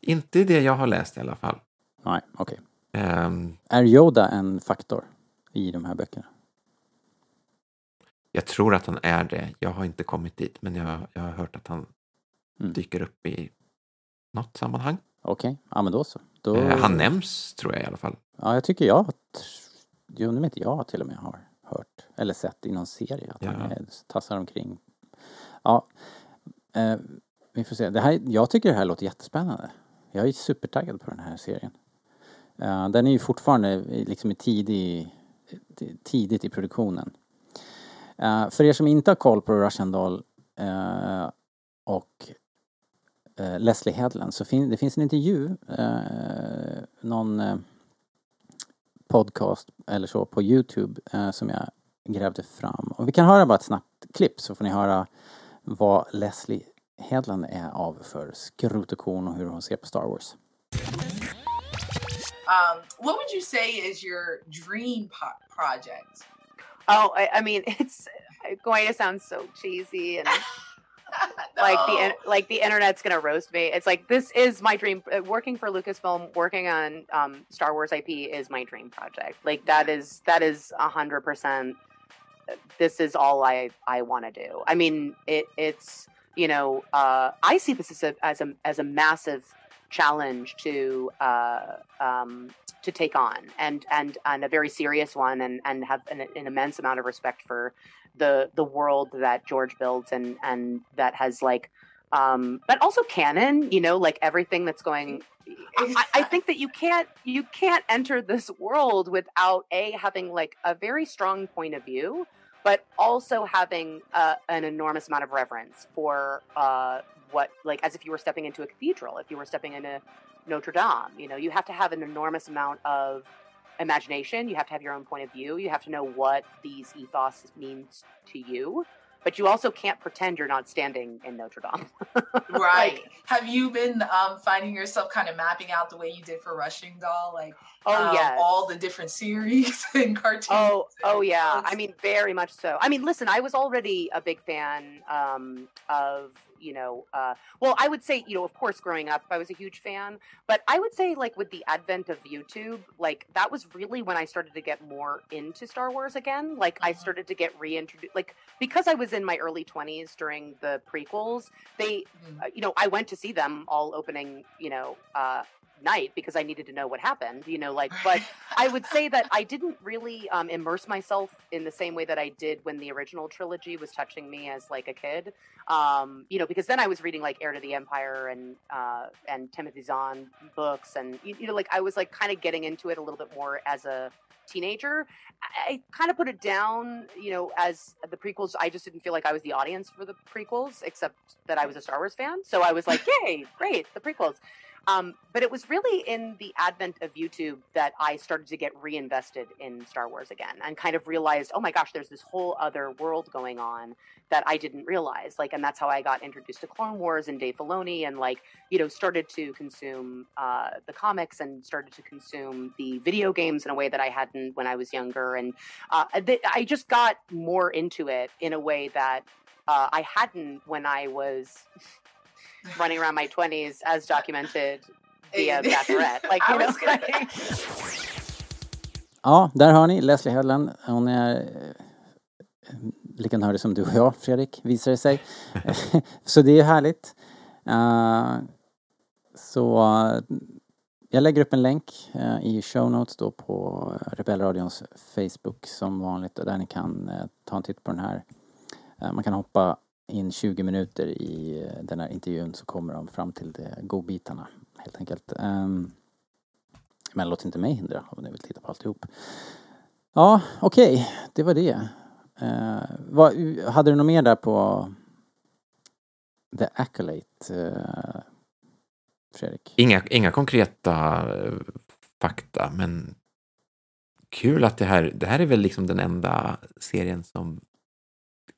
inte det jag har läst i alla fall. Nej, okej. Ehm, Är Yoda en faktor i de här böckerna? Jag tror att han är det. Jag har inte kommit dit, men jag, jag har hört att han Mm. dyker upp i något sammanhang. Okej, ja men då så. Då... Eh, Han nämns, tror jag i alla fall. Ja, jag tycker jag att, jag undrar om inte jag till och med har hört eller sett i någon serie att han Ja. är, tassar omkring. Ja, eh, vi får se. Det här, jag tycker det här låter jättespännande. Jag är supertaggad på den här serien. Eh, den är ju fortfarande liksom i tidig, tidigt i produktionen. Eh, för er som inte har koll på Russian Doll eh, och eh, Leslie Headland så fin, det finns en intervju, eh, någon podcast eller så på Youtube eh, som jag grävde fram. Och vi kan höra bara ett snabbt klipp så får ni höra vad Leslie Headland är av för skrot och korn och hur hon ser på Star Wars. Um, what would you say is your dream po- project? Oh, I, I mean, it's going to sound so cheesy and like the like the internet's gonna roast me. It's like this is my dream. uh, Working for Lucasfilm, working on um, Star Wars IP is my dream project. Like that is that is a hundred percent. This is all I I want to do. I mean, it it's you know uh, I see this as a as a as a massive challenge to uh, um, to take on and and and a very serious one and and have an, an immense amount of respect for the the world that George builds and and that has like um but also canon you know like everything that's going I, I think that you can't you can't enter this world without a having like a very strong point of view but also having uh, an enormous amount of reverence for uh, what like as if you were stepping into a cathedral if you were stepping into notre dame you know you have to have an enormous amount of imagination you have to have your own point of view you have to know what these ethos means to you but you also can't pretend you're not standing in notre dame Right. Have you been um, finding yourself kind of mapping out the way you did for Rushing Doll, like Oh, um, yes. all the different series and cartoons? Oh, oh yeah. I mean, very much so. I mean, listen, I was already a big fan um, of, you know, uh, well, I would say, you know, of course, growing up, I was a huge fan. But I would say, like, with the advent of YouTube, like, that was really when I started to get more into Star Wars again. Like, I started to get reintroduced, like, because I was in my early 20s during the prequels, they, uh, you know, I went to see them all opening, you know, uh, night because I needed to know what happened, you know, like, but I would say that I didn't really um, immerse myself in the same way that I did when the original trilogy was touching me as like a kid, um, you know, because then I was reading like Heir to the Empire and uh, and Timothy Zahn books, and you, you know, like I was like kind of getting into it a little bit more as a teenager. I, I kind of put it down, you know, as the prequels. I just didn't feel like I was the audience for the prequels, except that I was a Star Wars fan. So I was like, yay, great, the prequels. Um, but it was really in the advent of YouTube that I started to get reinvested in Star Wars again and kind of realized, oh my gosh, there's this whole other world going on that I didn't realize. Like, and that's how I got introduced to Clone Wars and Dave Filoni and like, you know, started to consume uh, the comics and started to consume the video games in a way that I hadn't when I was younger. And uh, I just got more into it in a way that uh, I hadn't when I was running around my 20s as documented via Bachelorette. Like, you know, like, Ja, där har ni Leslie Headland. Hon är eh, lika nördig som du och jag, Fredrik, visar det sig. så det är härligt. Eh, så eh, jag lägger upp en länk eh, i show notes då på Rebellradions Facebook som vanligt och där ni kan eh, ta en titt på den här. Man kan hoppa in 20 minuter i eh, den här intervjun så kommer de fram till de godbitarna helt enkelt. Ehm, men låt inte mig hindra om ni vill titta på alltihop. Ja, okej, det var det. Eh, vad, hade du något mer där på The Accolate, eh, Fredrik? Inga, inga konkreta fakta, men kul att det här, det här är väl liksom den enda serien som,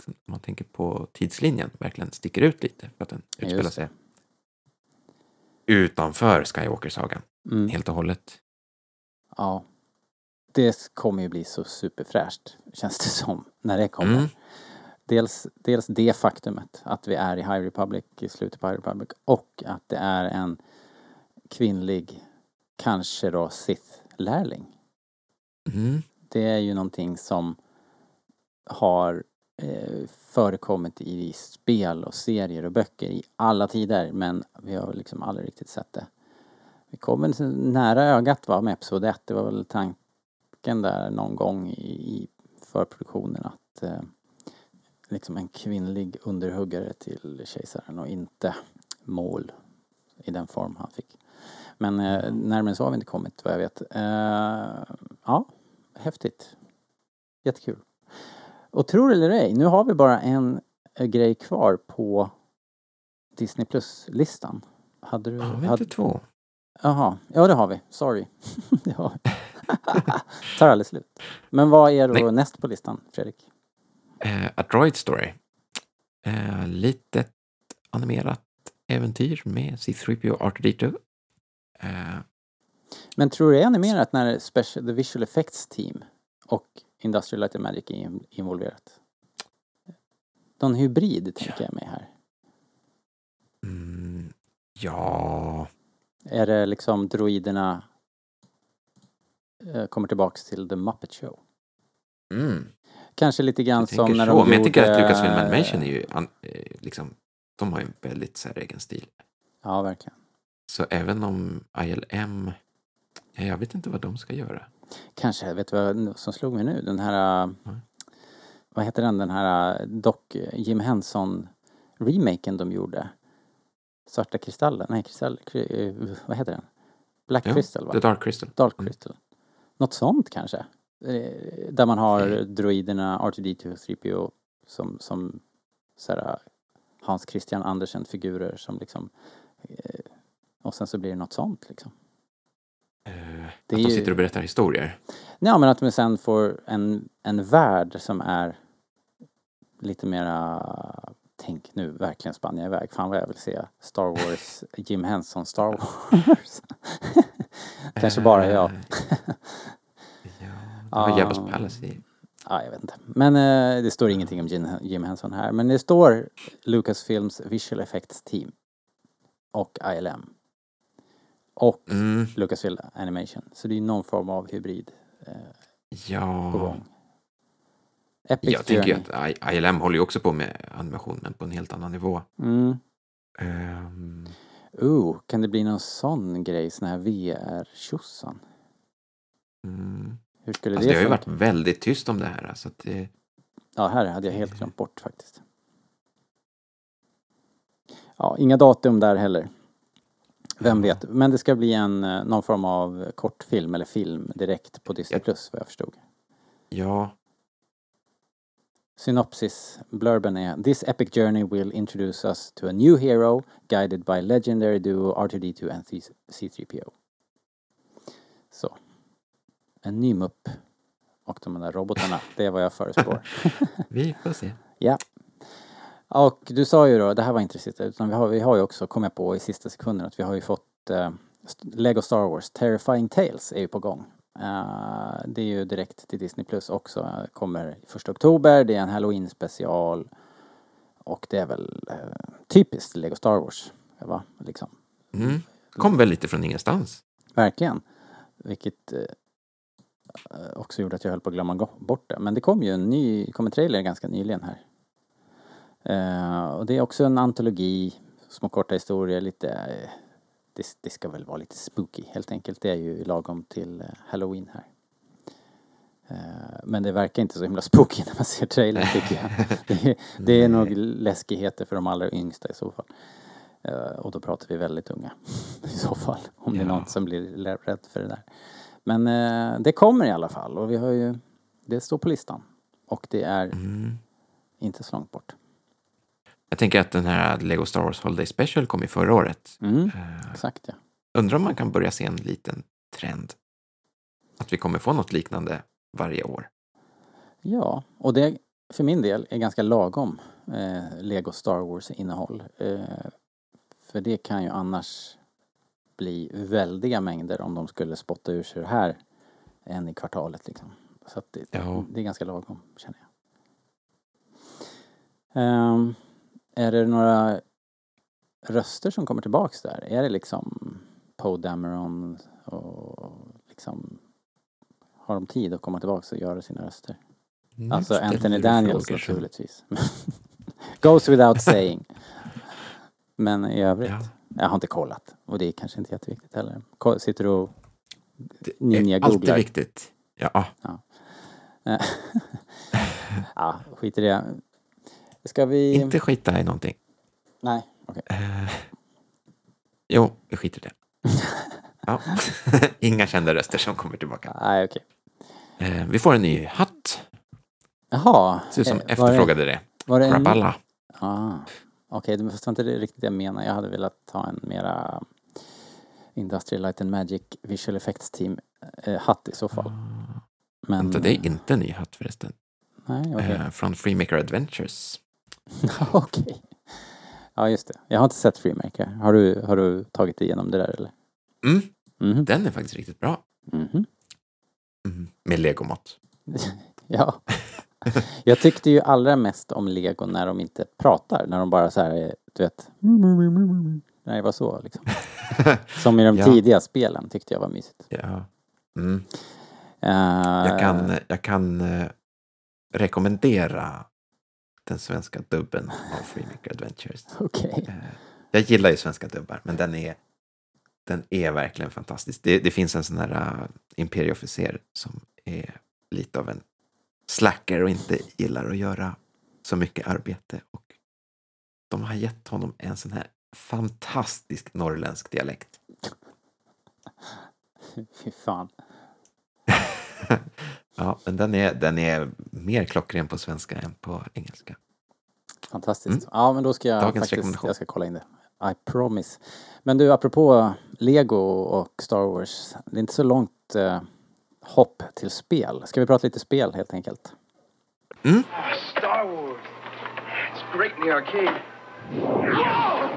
liksom, om man tänker på tidslinjen, verkligen sticker ut lite för att den utspelar just sig utanför Skywalker-sagan Mm. helt och hållet. Ja. Det kommer ju bli så superfräscht, känns det som, när det kommer. Mm. Dels, dels det faktumet att vi är i High Republic, i slutet på High Republic, och att det är en kvinnlig, kanske då Sith-lärling. Mm. Det är ju någonting som har eh, förekommit i spel och serier och böcker i alla tider men vi har liksom aldrig riktigt sett det. Vi kom nära ögat va, med Episod 1. Det var väl tanken där någon gång i, i förproduktionen att eh, liksom en kvinnlig underhuggare till kejsaren och inte mål i den form han fick. Men eh, närmare än så har vi inte kommit vad jag vet. Eh, ja, häftigt. Jättekul. Och tror eller ej, nu har vi bara en eh, grej kvar på Disney Plus-listan. Hade du... Har vi hade- inte två? Jaha, ja det har vi. Sorry. det har vi. Tar aldrig slut. Men vad är då Nej. näst på listan, Fredrik? Eh, A Droid Story. Eh, litet animerat äventyr med C3PO och R2D2. Eh, Men tror du det är animerat när special, The Visual Effects Team och Industrial Light and Magic är in- involverat? Någon hybrid tänker jag mig här. mm, ja, Är det liksom droiderna eh, kommer tillbaks till The Muppet Show? mm, Kanske lite grann som när så. de Men jag tycker att gjorde- Lucasfilm Animation är ju eh, liksom, de har ju en väldigt säregen stil. Ja, verkligen. Så även om ILM, ja, jag vet inte vad de ska göra. Kanske, vet du vad som slog mig nu? Den här, äh, vad heter den, den här äh, Doc, Jim Henson remaken de gjorde. Svarta kristallen, nej kristall, kri, eh, vad heter den? Black Jo, Crystal va? The Dark Crystal. Dark Crystal. Något sånt kanske? Eh, Där man har droiderna R2D2 och 3PO som, som så här, Hans Christian Andersen-figurer som liksom eh, och sen så blir det något sånt liksom. Eh, Det att de sitter och berättar historier. Ja, men att man sen får en, en värld som är lite mera Tänk nu, verkligen spann jag iväg. Fan vad jag vill se Star Wars, Jim Henson Star Wars. Kanske bara jag. Det har Jabba's Palace i. Ja, jag vet inte. Men eh, det står ingenting om Jim, Jim Henson här. Men det står Lucasfilms Visual Effects Team. Och ILM. Och Mm. Lucasfilm Animation. Så det är någon form av hybrid eh, på Ja, gång. Epic jag tänker Journey. att I- ILM håller ju också på med animation men på en helt annan nivå. Mm. Ehm, Oh, kan det bli någon sån grej, sån här VR-tjosan? mm. Hur skulle Alltså det det har ju varit väldigt tyst om det här. Alltså att det, Ja, här hade jag helt glömt bort faktiskt. Ja, inga datum där heller. Vem vet? Men det ska bli en, eh, någon form av kortfilm eller film direkt på Disney Plus vad jag förstod. ja, Synopsis, blurben är This epic journey will introduce us to a new hero guided by legendary duo R2D2 and C- C3PO. Så. En ny mupp. Och de där robotarna, det är vad jag förespår. vi får se. Ja. Och du sa ju då, det här var inte det sista, utan vi har, vi har ju också, kom jag på i sista sekunden, att vi har ju fått eh, Lego Star Wars Terrifying Tales är ju på gång. Eh, det är ju direkt till Disney Plus också, eh, kommer första oktober, det är en Halloween special och det är väl eh, typiskt Lego Star Wars, va? Liksom. Mm. Kom väl lite från ingenstans. Verkligen. Vilket eh, också gjorde att jag höll på att glömma bort det. Men det kom ju en ny, kom en trailer ganska nyligen här. Eh, och det är också en antologi, små korta historier, lite det, det ska väl vara lite spooky helt enkelt. Det är ju lagom till eh, Halloween här. Eh, men det verkar inte så himla spooky när man ser trailern tycker jag. Det är, det är nog läskigheter för de allra yngsta i så fall. Och då pratar vi väldigt unga i så fall. Om det är någon som blir rädd för det där. Men det kommer i alla fall och vi har ju, det står på listan. Och det är Mm. inte så långt bort. Jag tänker att den här Lego Star Wars Holiday Special kom ju förra året. Mm, Eh, exakt ja. undrar om man kan börja se en liten trend. Att vi kommer få något liknande varje år. Ja, och det för min del är ganska lagom eh, Lego Star Wars innehåll. Eh, för det kan ju annars bli väldiga mängder om de skulle spotta ur sig det här en i kvartalet liksom. Så att det, det är ganska lagom känner jag. Ehm, är det några röster som kommer tillbaks där? Är det liksom Poe Dameron och liksom har de tid att komma tillbaks och göra sina röster? Nu Alltså Anthony Daniels frågor naturligtvis. Goes without saying. Men i övrigt, Ja. jag har inte kollat. Och det är kanske inte jätteviktigt heller. Sitter du och är ninja-googlar? alltid viktigt. Ja, Eh, ja, skit i det. Ska vi... inte skita i någonting. Nej, okej. Eh, jo, vi skiter i det. Ja. Inga kända röster som kommer tillbaka. Nej, okej. Eh, vi får en ny hatt. Jaha. Ser ut som eh, det- efterfrågade det. Var det en- Kraballa. Ah, Okej, det fast var inte det riktigt det jag menar. Jag hade velat ha en mera Industrial Light and Magic Visual Effects Team eh, hatt i så fall. Men... Vänta, det är inte en ny hatt förresten. Nej. Eh, från Freemaker Adventures. Okej. Ja, just det. Jag har inte sett Freemaker. Har du, har du tagit dig igenom det där eller? Mm. Mhm. Den är faktiskt riktigt bra. Mhm. Mm. Med legomått. ja. Jag tyckte ju allra mest om Lego när de inte pratar. När de bara så här, du vet. När det var så liksom. Som i de Ja. tidiga spelen tyckte jag var mysigt. Ja. Mm. Eh, Jag kan, jag kan eh, rekommendera den svenska dubben av Freemaker Adventures. Okej. Eh, Jag gillar ju svenska dubbar, men den är, den är verkligen fantastisk. Det, det finns en sån här uh, imperieofficer som är lite av en slacker och inte gillar att göra så mycket arbete. Och de har gett honom en sån här fantastisk norrländsk dialekt. Fy fan. Ja, men den är, den är mer klockren på svenska än på engelska. Fantastiskt. Ja, men då ska jag Mm. Dagens faktiskt, jag ska kolla in det. I promise. Men du, apropå Lego och Star Wars. Det är inte så långt eh, hopp till spel. Ska vi prata lite spel helt enkelt? Star Wars. It's great in the arcade. Whoa!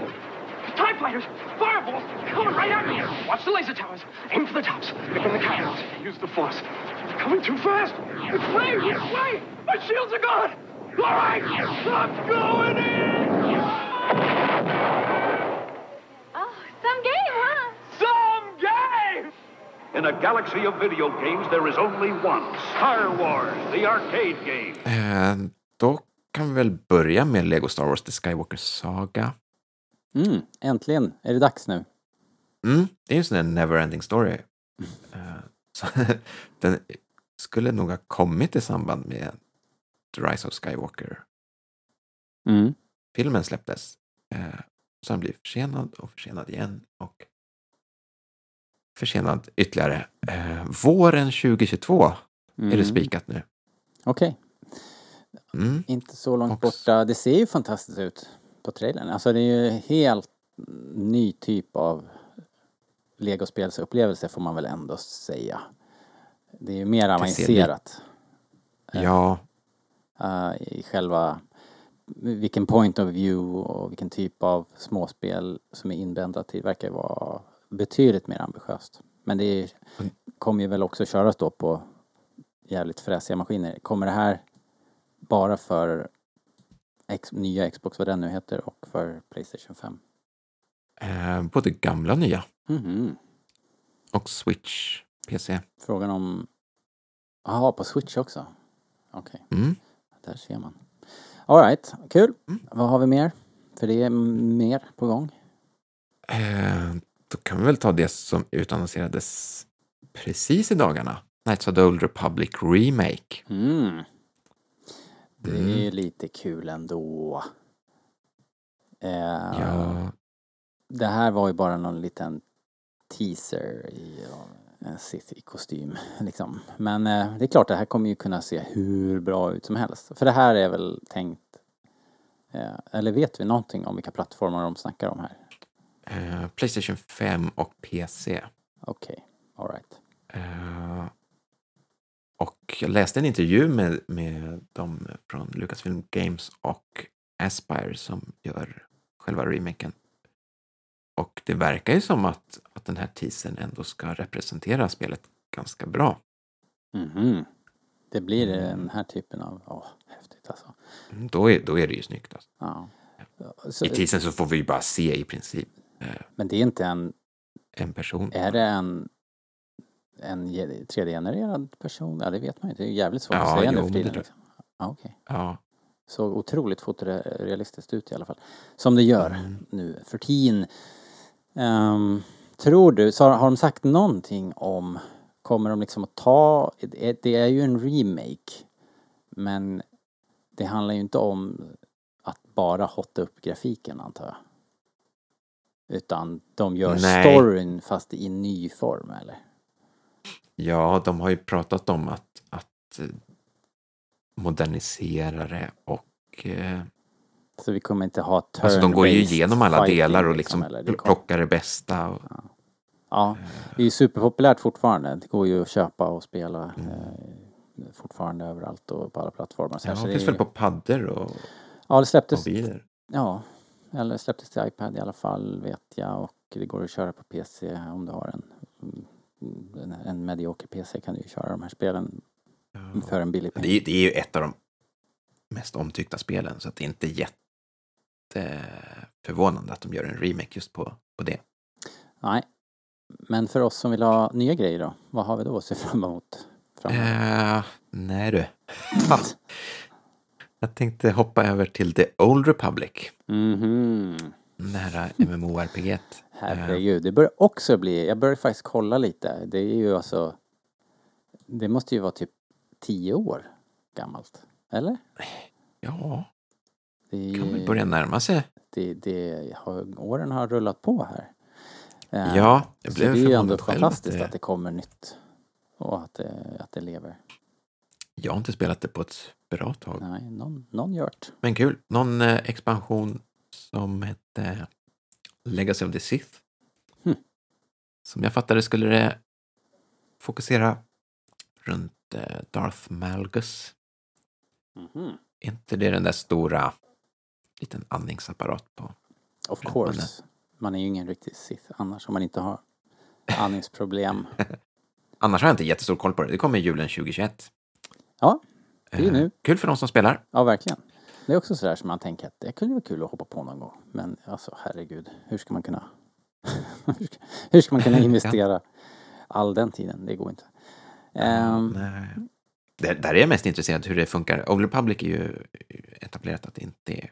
TIE fighters! Fireballs! Coming right at me! Watch the laser towers. Aim for the tops. Pick on the cannons. Use the force. They're coming too fast. It's late! Wait! My shields are gone! All right! I'm going in! Oh, some game, huh? Some game! In a galaxy of video games, there is only one Star Wars, the arcade game. Eh, då kan vi väl börja med Lego Star Wars The Skywalker Saga. Mm, äntligen. Är det dags nu? Mm, det är ju en sån där never-ending story. Eh, så, den skulle nog ha kommit i samband med The Rise of Skywalker. Mm. Filmen släpptes. Eh, så den blir försenad och försenad igen och försenad ytterligare. Eh, våren 2022 är det Mm. spikat nu. Okej. Mm. Inte så långt borta. Det ser ju fantastiskt ut på trailern. Alltså det är ju helt ny typ av legospelsupplevelse får man väl ändå säga. Det är ju mer avancerat. Ja, eh, i själva vilken point of view och vilken typ av småspel som är inbändat i verkar vara betydligt mer ambitiöst. Men det är, kommer ju väl också köras då på jävligt fräsiga maskiner. Kommer det här bara för X, nya Xbox, vad den nu heter, och för Playstation 5? eh, både gamla och nya. Mhm. Och Switch, PC. Frågan om... Jaha, på Switch också? Okej, Mm. där ser man. Alright, kul. Vad har vi mer? För det är mer på gång. Eh, då kan vi väl ta det som utannonserades precis i dagarna. Knights of the Old Republic Remake. Mm. Det är Mm. lite kul ändå. Eh, Ja. Det här var ju bara någon liten teaser i ja, en Sith-kostym liksom. Men eh, det är klart, det här kommer ju kunna se hur bra ut som helst. För det här är väl tänkt... Eh, eller vet vi någonting om vilka plattformar de snackar om här? Eh, Playstation 5 och PC. Okej, alright. Eh, och jag läste en intervju med, med dem från Lucasfilm Games och Aspire som gör själva remaken. Och det verkar ju som att, att den här teasern ändå ska representera spelet ganska bra. Mhm. Det blir den här typen av... Åh, häftigt alltså. Mm, Då är, då är det ju snyggt. Alltså. Ja. Så- I teasern så får vi ju bara se i princip eh, Men det är inte en... en person. Är det en, en ge- 3D-genererad person? Ja, det vet man ju. Det är jävligt svårt Ja, att säga jo, nu för tiden. Liksom. Ja, okej. Ja. Såg otroligt fotorealistiskt ut i alla fall. Som det gör Mm. nu för tiden. Ehm, tror du, så har, de sagt någonting om, kommer de liksom att ta, det det är ju en remake. Men det handlar ju inte om att bara hotta upp grafiken antar jag. Utan de gör Nej. storyn fast i ny form eller? Ja, de har ju pratat om att, att eh, modernisera det och eh, Så vi kommer inte ha turn alltså de går ju igenom alla delar och liksom? Det plockar det bästa. Och, Ja, det är ju superpopulärt fortfarande. Det går ju att köpa och spela Mm. eh, fortfarande överallt och på alla plattformar. Så ja, här, så det det finns väl på paddor och Ja, det släpptes. mobiler. Ja, eller släpptes till iPad i alla fall vet jag och det går att köra på PC om du har en, en, en medioker PC kan du ju köra de här spelen för en billig Det peng. är, det är ju ett av de mest omtyckta spelen så att det är inte jätteförvånande att de gör en remake just på, på det. Nej, men för oss som vill ha nya grejer då, vad har vi då att se fram emot? Framöver? Eh, nej du. Jag tänkte hoppa över till The Old Republic. Mhm. Det här MMORPG. Herregud, det börjar också bli, jag börjar faktiskt kolla lite. Det är ju alltså, det måste ju vara typ tio år gammalt. Eller? Ja, det kan väl börja närma sig. Det, det har, åren har rullat på här. Eh, Ja, så blev det är ju ändå fantastiskt att det- att det kommer nytt. Och att det, att det lever. Jag har inte spelat det på ett bra tag. Nej, någon, någon det. Men kul. Någon eh, expansion som hette Legacy of the Sith. Hmm. Som jag fattade skulle det fokusera runt eh, Darth Malgus. Mhm. Är inte det den där stora liten andningsapparat på? Of course. munnen? Man är ju ingen riktig Sith annars om man inte har andningsproblem. Annars har jag inte jättestor koll på det. Det kommer julen 2021. Ja, det är ju Eh, nu. Kul för de som spelar. Ja, verkligen. Det är också sådär som man tänker att det kunde vara kul att hoppa på någon gång. Men alltså herregud, hur ska man kunna hur, ska, man kunna investera all den tiden? Det går inte. Nej. Det, där är jag mest intresserad hur det funkar. Old Republic är ju etablerat att det inte är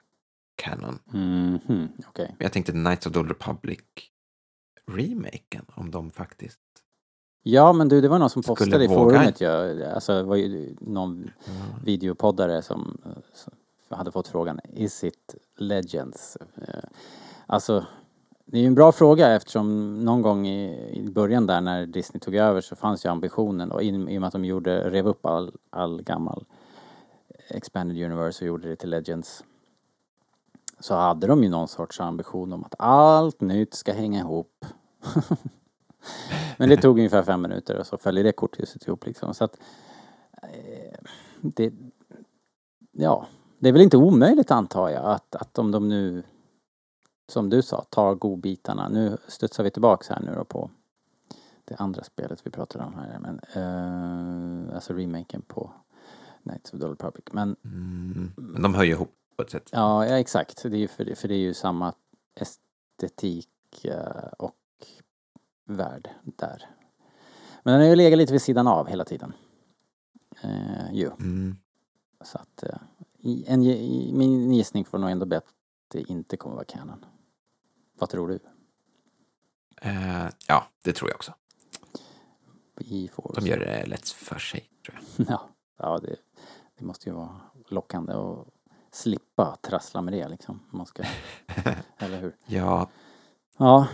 canon. mhm, Okej. Men Jag tänkte Knights of the Old Republic remaken, om de faktiskt... Ja, men du, det var någon som postade i forumet ja. Alltså, det var ju någon videopoddare som, som hade fått frågan Is it Legends? Eh, Alltså, det är ju en bra fråga eftersom någon gång i, i början där när Disney tog över så fanns ju ambitionen och i, i och med att de gjorde, rev upp all, all gammal Expanded Universe och gjorde det till Legends så hade de ju någon sorts ambition om att allt nytt ska hänga ihop. Men det tog ungefär fem minuter och så följer det korthuset ihop liksom. Så att, eh, det, ja, det är väl inte omöjligt antar jag att, att om de nu, som du sa, tar godbitarna. Nu studsar vi tillbaks här nu då på det andra spelet vi pratade om här. Men, eh, alltså remaken på Knights of the Old Republic. Men Mm, men de hör ju ihop på ett sätt. Ja, ja exakt. Det är ju för, det, för det är ju samma estetik eh, och värld där. Men den har ju legat lite vid sidan av hela tiden. Eh, ju. Mm. Så att eh, en, min gissning får nog ändå bli att det inte kommer vara canon. Vad tror du? Eh, ja, det tror jag också. De gör det lätt för sig, tror jag. ja, ja det, det måste ju vara lockande att slippa trassla med det liksom. om Man ska, eller hur? Ja, Ja,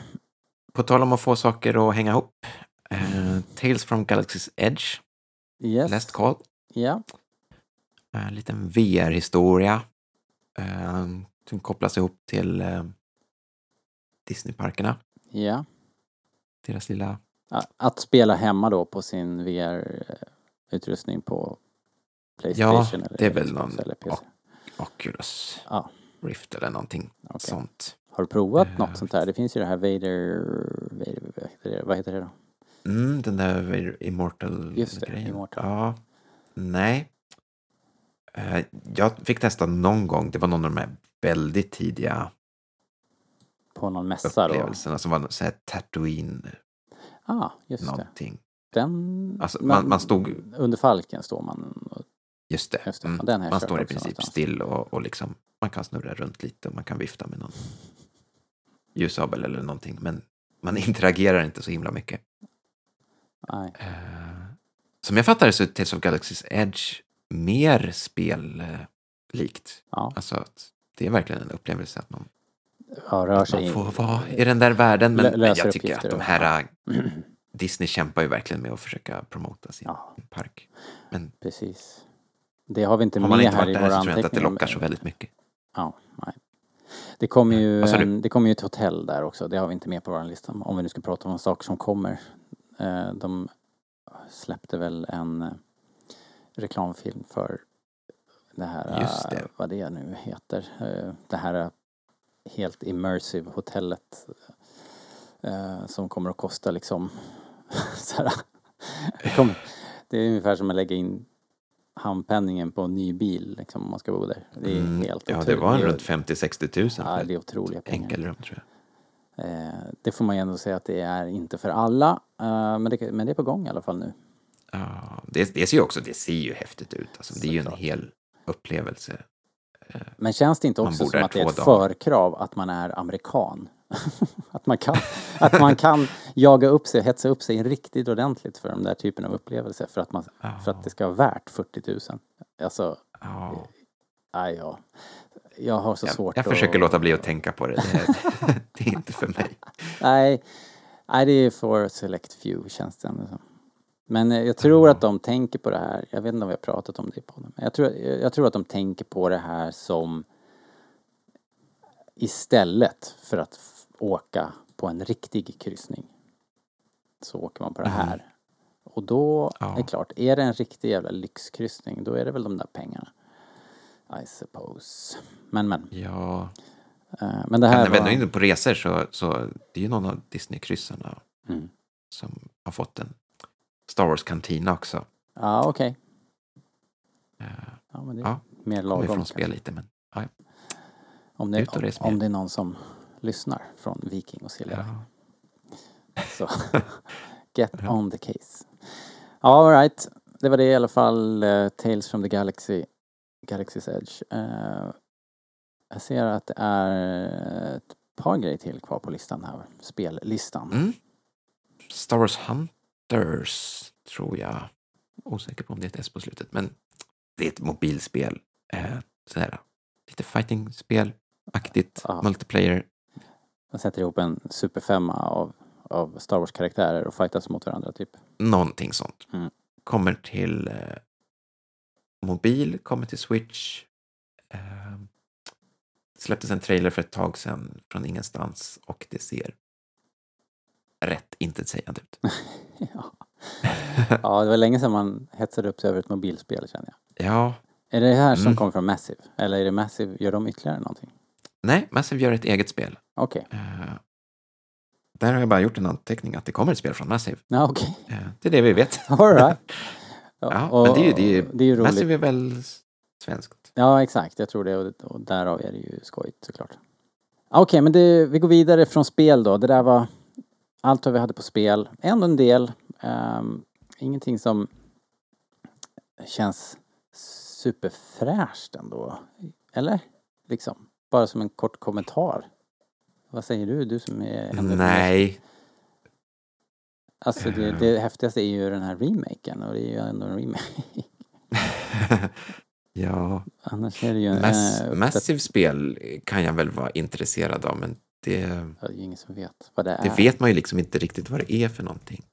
på tal om att få saker att hänga ihop. Eh, Tales from Galaxy's Edge, yes. Last Call. Ja. En liten VR-historia. Eh, som kopplas ihop till eh, Disneyparkerna. Ja. Deras lilla... Att spela hemma då på sin VR-utrustning på Playstation Ja, eller det är väl någon eller PC. Oculus Ja. Rift eller någonting sånt. Har du provat Eh, något sånt här? Det finns ju det här Vader... Vader vad, heter det? vad heter det då? Mm, den där Vader Immortal Just det, grejen. Immortal. Ja. Nej. Eh, jag fick testa någon gång. Det var någon av de här väldigt tidiga På någon mässa då? upplevelserna som var så här Tatooine ah, just någonting. det. Den... Alltså, men- man, man stod... Under falken står man. och- Just det. Just det. Mm. Ja, man står i princip still och, och liksom, man kan snurra runt lite och man kan vifta med någon ljussabel eller någonting. Men man interagerar inte så himla mycket. Nej. Eh, som jag fattar det så är Tales of Galaxy's Edge mer spellikt. Ja. Alltså att det är verkligen en upplevelse att man ja, rör sig Man får vara i den där världen. Men, men jag tycker att de här... äh, Disney kämpar ju verkligen med att försöka promota sin park. Men Precis. Det har vi inte har man med inte här varit i där våra så tror jag inte att det anteckningar. lockar så väldigt mycket. Ja, nej. Det kommer ju, en, det kommer ju ett hotell där också. Det har vi inte med på vår lista. Om vi nu ska prata om saker som kommer. Eh, De släppte väl en eh, reklamfilm för det här, Just det. eh, vad det nu heter. Det här helt immersive hotellet som kommer att kosta liksom så här, det är ungefär som att lägga in handpenningen på en ny bil liksom, om man ska bo där. Det är Mm, helt ja, det var en runt 50-60 tusen Ja, för det är otroliga pengar. enkelrum tror jag. Eh, det får man ju ändå säga att det är inte för alla. Eh, men, det, men det är på gång i alla fall nu. Ja, det, det ser ju också det ser ju häftigt ut. Alltså, det är ju en hel upplevelse. Men känns det inte också som att det är ett dagar. förkrav att man är amerikan? att, man kan, att man kan jaga upp sig, hetsa upp sig riktigt ordentligt för den där typen av upplevelser för att, man, för att det ska vara värt 40 000. Alltså, Ja. nej, ja. Jag har så Jag, svårt jag att... försöker låta bli att tänka på det. Det är, det är inte för mig. Nej, nej, det är för select few känns det ändå som. Men eh, jag tror att de tänker på det här, jag vet inte om vi har pratat om det på den, men jag tror, jag tror att de tänker på det här som istället för att åka på en riktig kryssning så åker man på det här. Och då är det klart, är det en riktig jävla lyxkryssning då är det väl de där pengarna. I suppose. Men men. Ja. Eh, Men det här vi var... ändå är inne på resor så, så det är ju någon av Disney-kryssarna Mm. som har fått en Star Wars-kantina också. Ja, okej. Ja, men det är Ja, mer lagom. ifrån kanske. spel lite men ja, ja. Om det, om, om det är någon som lyssnar från Viking och Silja. Så, get on the case. Ja, all right. Det var det i alla fall. eh, Tales from the Galaxy, Galaxy's Edge. Eh, jag ser att det är ett par grejer till kvar på listan här. Spellistan. Mm. Star Wars Hunters tror jag. Osäker på om det är ett S på slutet men det är ett mobilspel. Eh, sådär, lite fighting-spel-aktigt, multiplayer. Man sätter ihop en superfemma av, av Star Wars-karaktärer och fightas mot varandra typ. Någonting sånt. Mm. Kommer till eh, mobil, kommer till Switch. Eh, släpptes en trailer för ett tag sedan från ingenstans och det ser rätt intetsägande ut. Ja, det var länge sedan man hetsade upp sig över ett mobilspel känner jag. Ja, Är det här som Mm. kommer från Massive? Eller är det Massive, gör de ytterligare någonting? Nej, Massive gör ett eget spel. Okej. Eh, där har jag bara gjort en anteckning att det kommer ett spel från Massive. Ja, okej. Eh, det är det vi vet. All right. ja, och- men det är ju, det är ju, det är ju roligt. Massive är väl svenskt. Ja, exakt. Jag tror det och, och därav är det ju skojigt såklart. Okej, men det, vi går vidare från spel då. Det där var allt vad vi hade på spel. Ändå en del. Ehm, ingenting som känns superfräscht ändå. Eller? Liksom. Bara som en kort kommentar. Vad säger du? Du som är... Nej, Alltså det, det häftigaste är ju den här remaken och det är ju ändå en remake. ja. Annars är det ju en... Mass, eh, Massive spel kan jag väl vara intresserad av men det, Det är ju ingen som vet vad det är. det vet man ju liksom inte riktigt vad det är för någonting.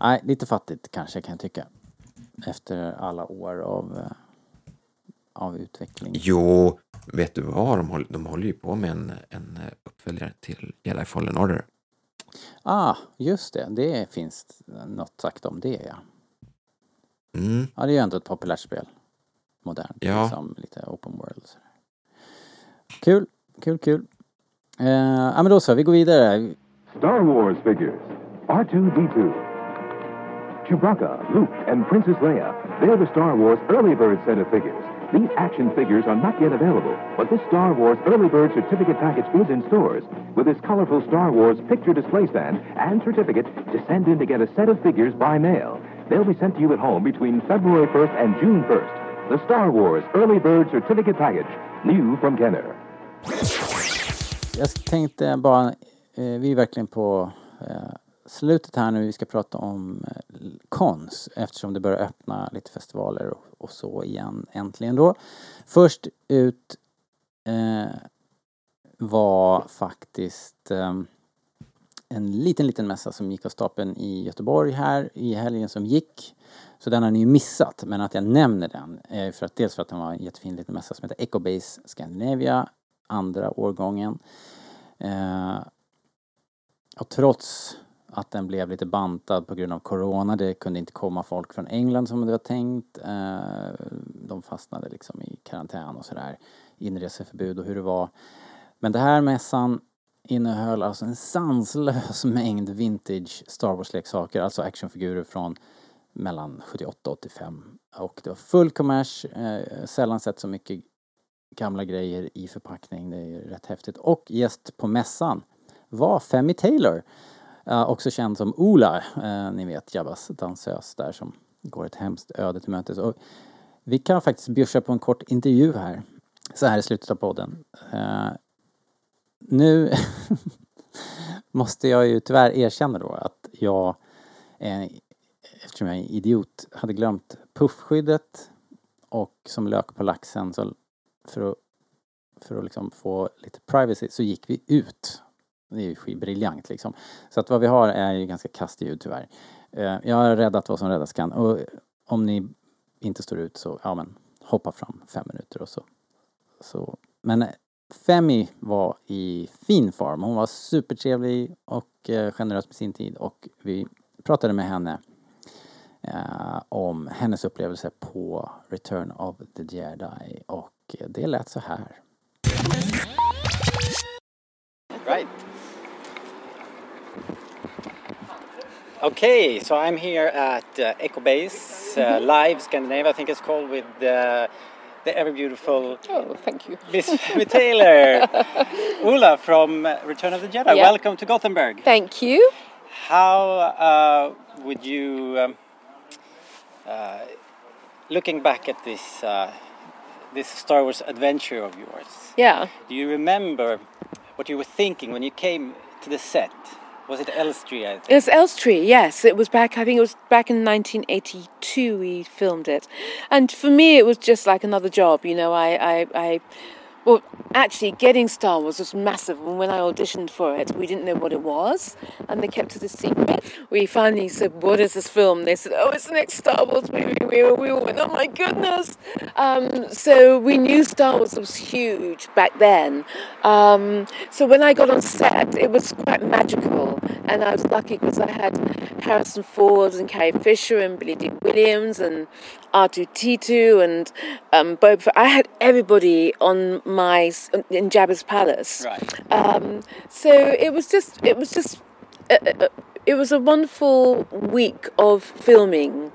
Nej, lite fattigt kanske kan jag tycka. Efter alla år av, eh, av utveckling. Jo, vet du vad? De håller, de håller ju på med en, en uppföljare till Jedi Fallen Order. Ah, just det. Det finns något sagt om det ja. Mm. Ja, det är ju ändå ett populärt spel. Modernt. Ja. Liksom, lite open world. Kul, kul, kul. Eh, ja men då så, vi går vidare. Star Wars figures. R2D2. Chewbacca, Luke, and Princess Leia. They're the Star Wars Early Bird set of figures. These action figures are not yet available, but this Star Wars Early Bird certificate package is in stores. With this colorful Star Wars picture display stand and certificate to send in to get a set of figures by mail. They'll be sent to you at home between February 1st and June 1st. The Star Wars Early Bird certificate package, new from Kenner. Jag tänkte bara, eh, vi är verkligen på eh, slutet här nu. Vi ska prata om eh, konst eftersom det börjar öppna lite festivaler och, och så igen äntligen då. Först ut eh, var faktiskt eh, en liten, liten mässa som gick av stapeln i Göteborg här i helgen som gick. Så den har ni ju missat, men att jag nämner den är för att dels för att den var en jättefin liten mässa som heter Ecobase Scandinavia, andra årgången. Eh, och trots att den blev lite bantad på grund av Corona, det kunde inte komma folk från England som det var tänkt. Eh, de fastnade liksom i karantän och sådär, inreseförbud och hur det var. Men det här mässan innehöll alltså en sanslös mängd vintage Star Wars-leksaker, alltså actionfigurer från mellan 78 och 85. Och det var full kommers, eh, sällan sett så mycket gamla grejer i förpackning, det är rätt häftigt. Och gäst på mässan var Femi Taylor, eh, Eh, också känd som Ola, eh, ni vet Jabbas dansös där som går ett hemskt öde till mötes. Och vi kan faktiskt bjussa på en kort intervju här, så här i slutet av podden. Eh, nu måste jag ju tyvärr erkänna då att jag, eftersom jag är en idiot, hade glömt puffskyddet och som lök på laxen så för att, för att liksom få lite privacy så gick vi ut. Det är ju briljant liksom. Så att vad vi har är ju ganska kast ljud tyvärr. Eh, jag har räddat vad som räddas kan och om ni inte står ut så, ja men hoppa fram fem minuter och så. så. Men eh, Femi var i fin form. Hon var supertrevlig och eh, generös med sin tid och vi pratade med henne eh, om hennes upplevelse på Return of the Jedi och det lät så här. Right. Okay, so I'm here at uh, EcoBase uh, Live Scandinavia, I think it's called, with uh, the ever beautiful. Oh, thank you. Miss Femi Taylor. Ula from Return of the Jedi. Yeah. Welcome to Gothenburg. Thank you. How uh, would you, um, uh, looking back at this uh, this Star Wars adventure of yours, Yeah. do you remember what you were thinking when you came to the set? Was it Elstree? I think. It was Elstree, yes. It was back, I think it was back in 1982 we filmed it. And for me, it was just like another job, you know. I, I, I well, actually, getting Star Wars was massive. And when I auditioned for it, we didn't know what it was, and they kept it a secret. We finally said, "What is this film?" They said, "Oh, it's the next Star Wars movie." We all, we went, "Oh my goodness!" Um, so we knew Star Wars was huge back then. Um, so when I got on set, it was quite magical, and I was lucky because I had Harrison Ford and Carrie Fisher and Billy D. Williams and R2T2 and um, Boba I had everybody on my in Jabba's palace. Right. Um, so it was just it was just uh, uh, it was a wonderful week of filming.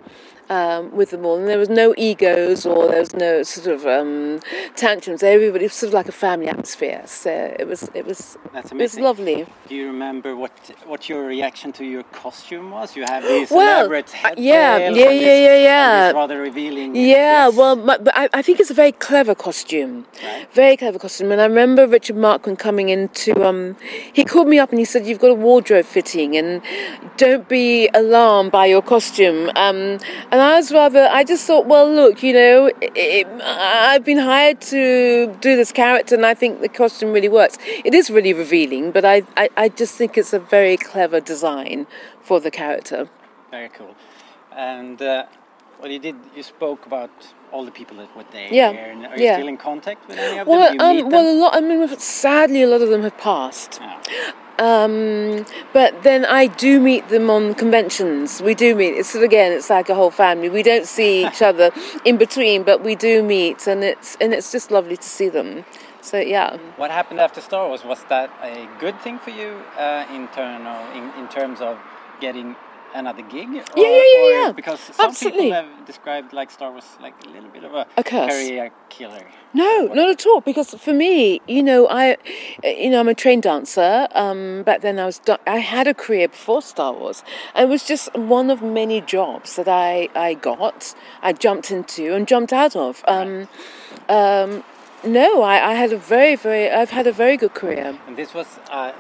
Um, with them all, and there was no egos or there was no sort of um, tantrums. Everybody was sort of like a family atmosphere. So it was, it was, That's it was lovely. Do you remember what what your reaction to your costume was? You have these Well, elaborate uh, head yeah, yeah, yeah, this- yeah, yeah. this rather revealing. Yeah, well, my, but I, I think it's a very clever costume. Very clever costume. And I remember Richard Markman coming into, um, he called me up and he said, You've got a wardrobe fitting and don't be alarmed by your costume. Um, and I was rather, I just thought, well, look, you know, it, it, I've been hired to do this character and I think the costume really works. It is really revealing, but I, I, I just think it's a very clever design for the character. Very cool. And uh, well, you did. You spoke about all the people that were there. Yeah, And are you yeah. still in contact with any of Well, them? Um, meet well, them? a lot. I mean, sadly, a lot of them have passed. Um, but then I do meet them on conventions. We do meet. It's again, it's like a whole family. We don't see each other in between, but we do meet, and it's and it's just lovely to see them. So yeah. What happened after Star Wars? Was that a good thing for you uh, in, turn in, in terms of getting another gig? Or, yeah, yeah, or- yeah. Because some Absolutely. people have described like Star Wars like a little bit of a, A curse. career killer. No, not at all. Because for me, you know, I, you know, I'm a trained dancer. Um, back then, I was, I had a career before Star Wars. It was just one of many jobs that I, I got, I jumped into and jumped out of. Um, um, no, I, I had a very, very, I've had a very good career. And this was uh,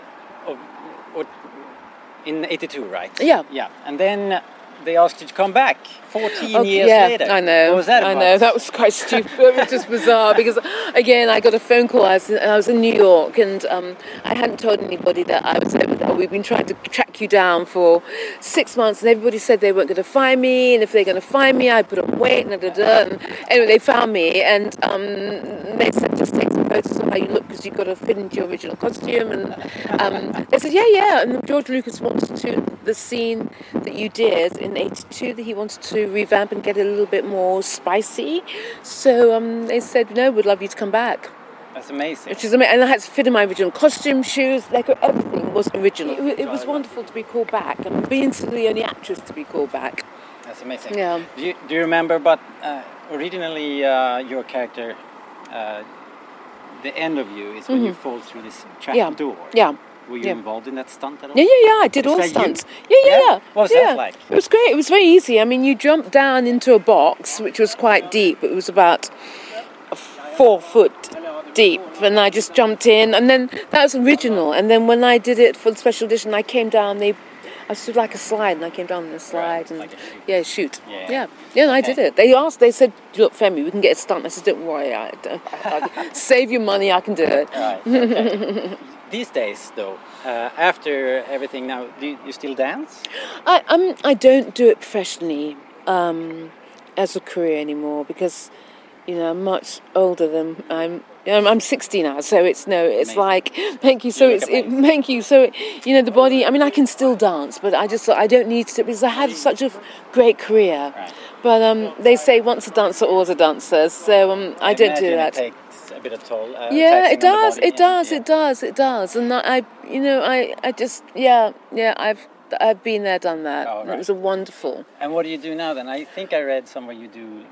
in '82, right? Yeah. Yeah. And then they asked you to come back 14 Oh, years yeah, later. I know. What was that I about? know that was quite stupid. it was just bizarre because, again, I got a phone call. I was in, I was in New York, and um, I hadn't told anybody that I was over there. We've been trying to track you down for six months, and everybody said they weren't going to find me, and if they're going to find me, I put on weight, and da, da, da. And anyway, they found me, and um, they said just take some of how you look because you've got to fit into your original costume. And um, they said, yeah, yeah. And George Lucas wanted to the scene that you did in '82 that he wanted to revamp and get a little bit more spicy. So um, they said, no, we'd love you to come back. That's amazing. Which is amazing. And I had to fit in my original costume, shoes, like everything was original. It, it was wonderful to be called back and being the only actress to be called back. That's amazing. Yeah. Do you, do you remember? But uh, originally, uh, your character, uh, the end of you is when you Mhm. fall through this trap Yeah. door. Yeah. Were you Yeah. involved in that stunt at all? Yeah, yeah, yeah. I did all you? stunts. Yeah, yeah, yeah. What was yeah. that like? It was great. It was very easy. I mean, you jumped down into a box, which was quite deep. It was about four foot deep, and I just jumped in, and then that was original. And then when I did it for the special edition, I came down. They, I stood like a slide, and I came down the slide, and yeah, shoot, Yeah. yeah, yeah. and I did it. They asked, they said, "Look, Femi, we can get a stunt." I said, "Don't worry, I, I, I, save your money. I can do it." Right, okay. These days, though, uh, after everything now, do you, you still dance? I um I don't do it professionally um, as a career anymore because you know I'm much older than I'm. I'm, I'm 60 now, so it's no. It's like thank you. So You it's it, thank you. So you know the body. I mean, I can still dance, but I just I don't need to because I had such a great career. But um, they say once a dancer, always a dancer. So um, I don't do that. It takes a bit of toll. Uh, Yeah, it does. It does. It does. It does. And I, I, you know, I, I just, yeah, yeah. I've, I've been there, done that. Oh, right. It was a wonderful. And what do you do now then? I think I read somewhere you do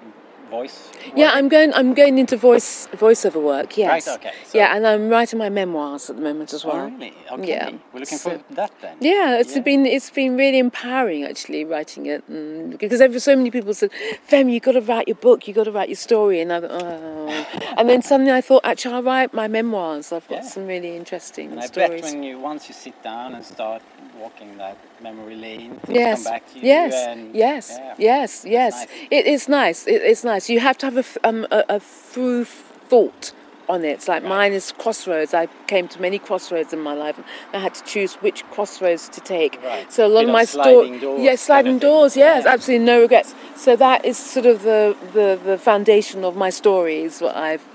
voice. Yeah, I'm going. I'm going into voice voiceover work. Yes. Right, okay, yeah, and I'm writing my memoirs at the moment as Oh, well. really? Okay. Yeah. We're looking So- forward to that then. Yeah, it's been it's been really empowering actually writing it, and because ever so many people said, "Fem, you have got to write your book, You have got to write your story," and I thought, oh. and then suddenly I thought, actually, I'll write my memoirs. I've got Yeah. some really interesting And I stories. bet when you once you sit down and start walking that memory lane, yes. come back to you. yes. And, yes. yeah. Yes. Yes. It, it's nice. It, it's nice. You have to have a, um, a, a through thought on it. It's like mine is crossroads. I came to many crossroads in my life, and I had to choose which crossroads to take. Right. So a lot of my sliding story, doors yeah, kind sliding of doors. Yes, absolutely no regrets. So that is sort of the the, the foundation of my stories. What I've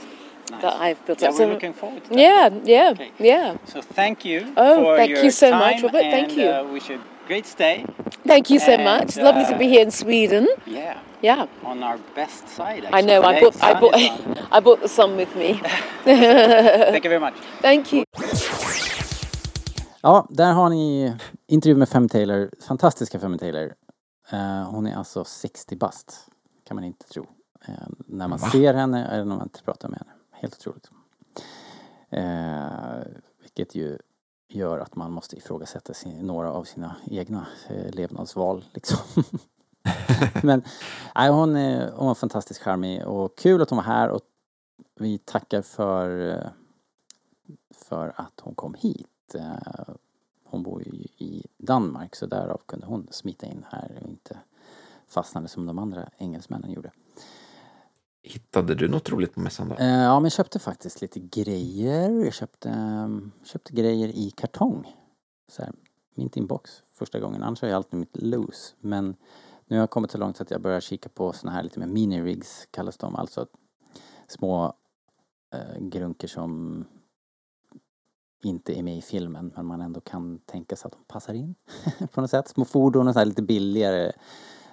that I've built Yeah, up. we're So- looking forward to that. Yeah, yeah, yeah. So thank you. Oh, for thank your you so time much, Robert. Thank and, you. Uh, wish you a great stay. Thank you so And, much. Lovely to be uh, here in Sweden. Yeah. Yeah. On our best side. I know. I actually. brought, I on. I brought the sun with me. Thank you very much. Thank you. Ja, där har ni intervju med Fem Taylor, fantastiska Fem Taylor. Eh, hon är alltså 60 bast, kan man inte tro. Eh, när man Va? ser henne eller när man pratar med henne. Helt otroligt. Eh, vilket ju gör att man måste ifrågasätta sin, några av sina egna eh, levnadsval liksom. Men nej, hon, är, hon var fantastiskt charmig och kul att hon var här och vi tackar för, eh, för att hon kom hit. Eh, hon bor ju i Danmark så därav kunde hon smita in här och inte fastnade som de andra engelsmännen gjorde. Hittade du något roligt på mässan då? Eh, Ja, men jag köpte faktiskt lite grejer. Jag köpte, ehm, köpte grejer i kartong. Så här, mint inbox första gången. Annars har jag alltid mitt loose. Men nu har jag kommit så långt att jag börjar kika på såna här lite mer mini-rigs kallas de. Alltså små eh, grunker som inte är med i filmen men man ändå kan tänka sig att de passar in på något sätt. Små fordon och så här lite billigare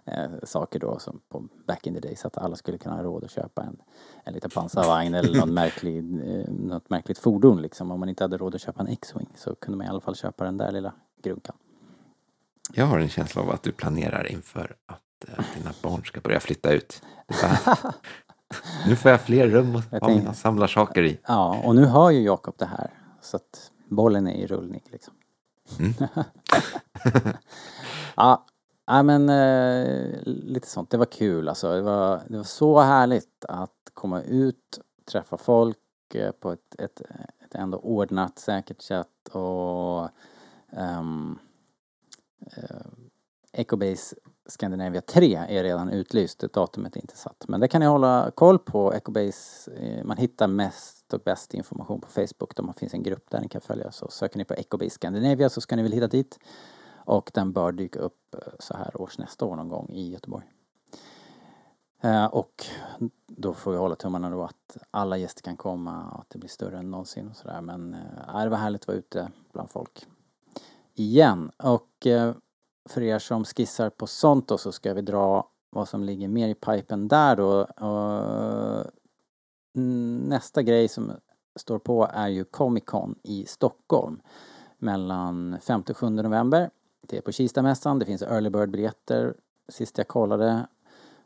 eh, saker då som på back in the day så att alla skulle kunna ha råd att köpa en, en liten pansarvagn eller någon märklig, eh, något märkligt fordon liksom. Om man inte hade råd att köpa en X-Wing så kunde man i alla fall köpa den där lilla grunkan. Jag har en känsla av att du planerar inför att eh, dina barn ska börja flytta ut. Nu får jag fler rum att Jag ha mina samlarsaker i. Ja, och nu hör ju Jakob det här så att bollen är i rullning liksom. Mm. ja, ja, men eh, lite sånt. Det var kul alltså. Det var, det var så härligt att komma ut, träffa folk eh, på ett, ett, ett ändå ordnat, säkert sätt och ehm, eh, Ecobase Scandinavia 3 är redan utlyst, datumet är inte satt. Men det kan ni hålla koll på. Ecobase, eh, man hittar mest och bäst information på Facebook. Det finns en grupp där ni kan följa. Så söker ni på Ecobase Scandinavia så ska ni väl hitta dit. Och den bör dyka upp eh, så här års nästa år någon gång i Göteborg. Eh, och då får vi hålla tummarna då att alla gäster kan komma och att det blir större än någonsin och sådär. Men äh, det var härligt att vara ute bland folk. Igen. Och för er som skissar på sånt då så ska vi dra vad som ligger mer i pipen där då. Och mm, nästa grej som står på är ju Comic Con i Stockholm mellan 5 och 7 november. Det är på Kistamässan, det finns early bird biljetter sist jag kollade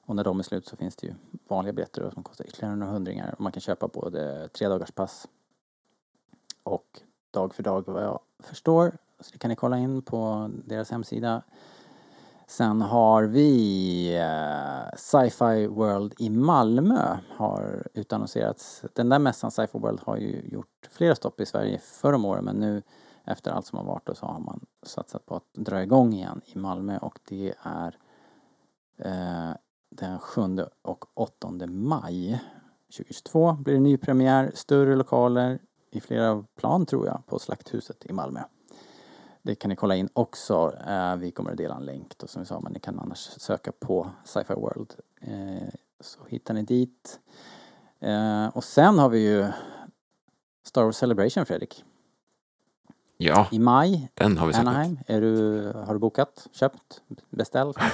och när de är slut så finns det ju vanliga biljetter som kostar ytterligare några hundringar. Man kan köpa både tre dagars pass och dag för dag vad jag förstår. Så det kan ni kolla in på deras hemsida. Sen har vi eh, Sci-Fi World i Malmö har utannonserats. Den där mässan Sci-Fi World har ju gjort flera stopp i Sverige förra om året men nu efter allt som har varit så har man satsat på att dra igång igen i Malmö och det är eh, den 7 och 8 maj 2022 blir det ny premiär, större lokaler i flera plan tror jag på Slakthuset i Malmö. Det kan ni kolla in också. Eh, vi kommer att dela en länk då som vi sa men ni kan annars söka på Sci-Fi World. Eh, så hittar ni dit. Eh, och sen har vi ju Star Wars Celebration Fredrik. Ja, I maj. den har vi sagt Anaheim. Är du, har du bokat? Köpt? Beställt?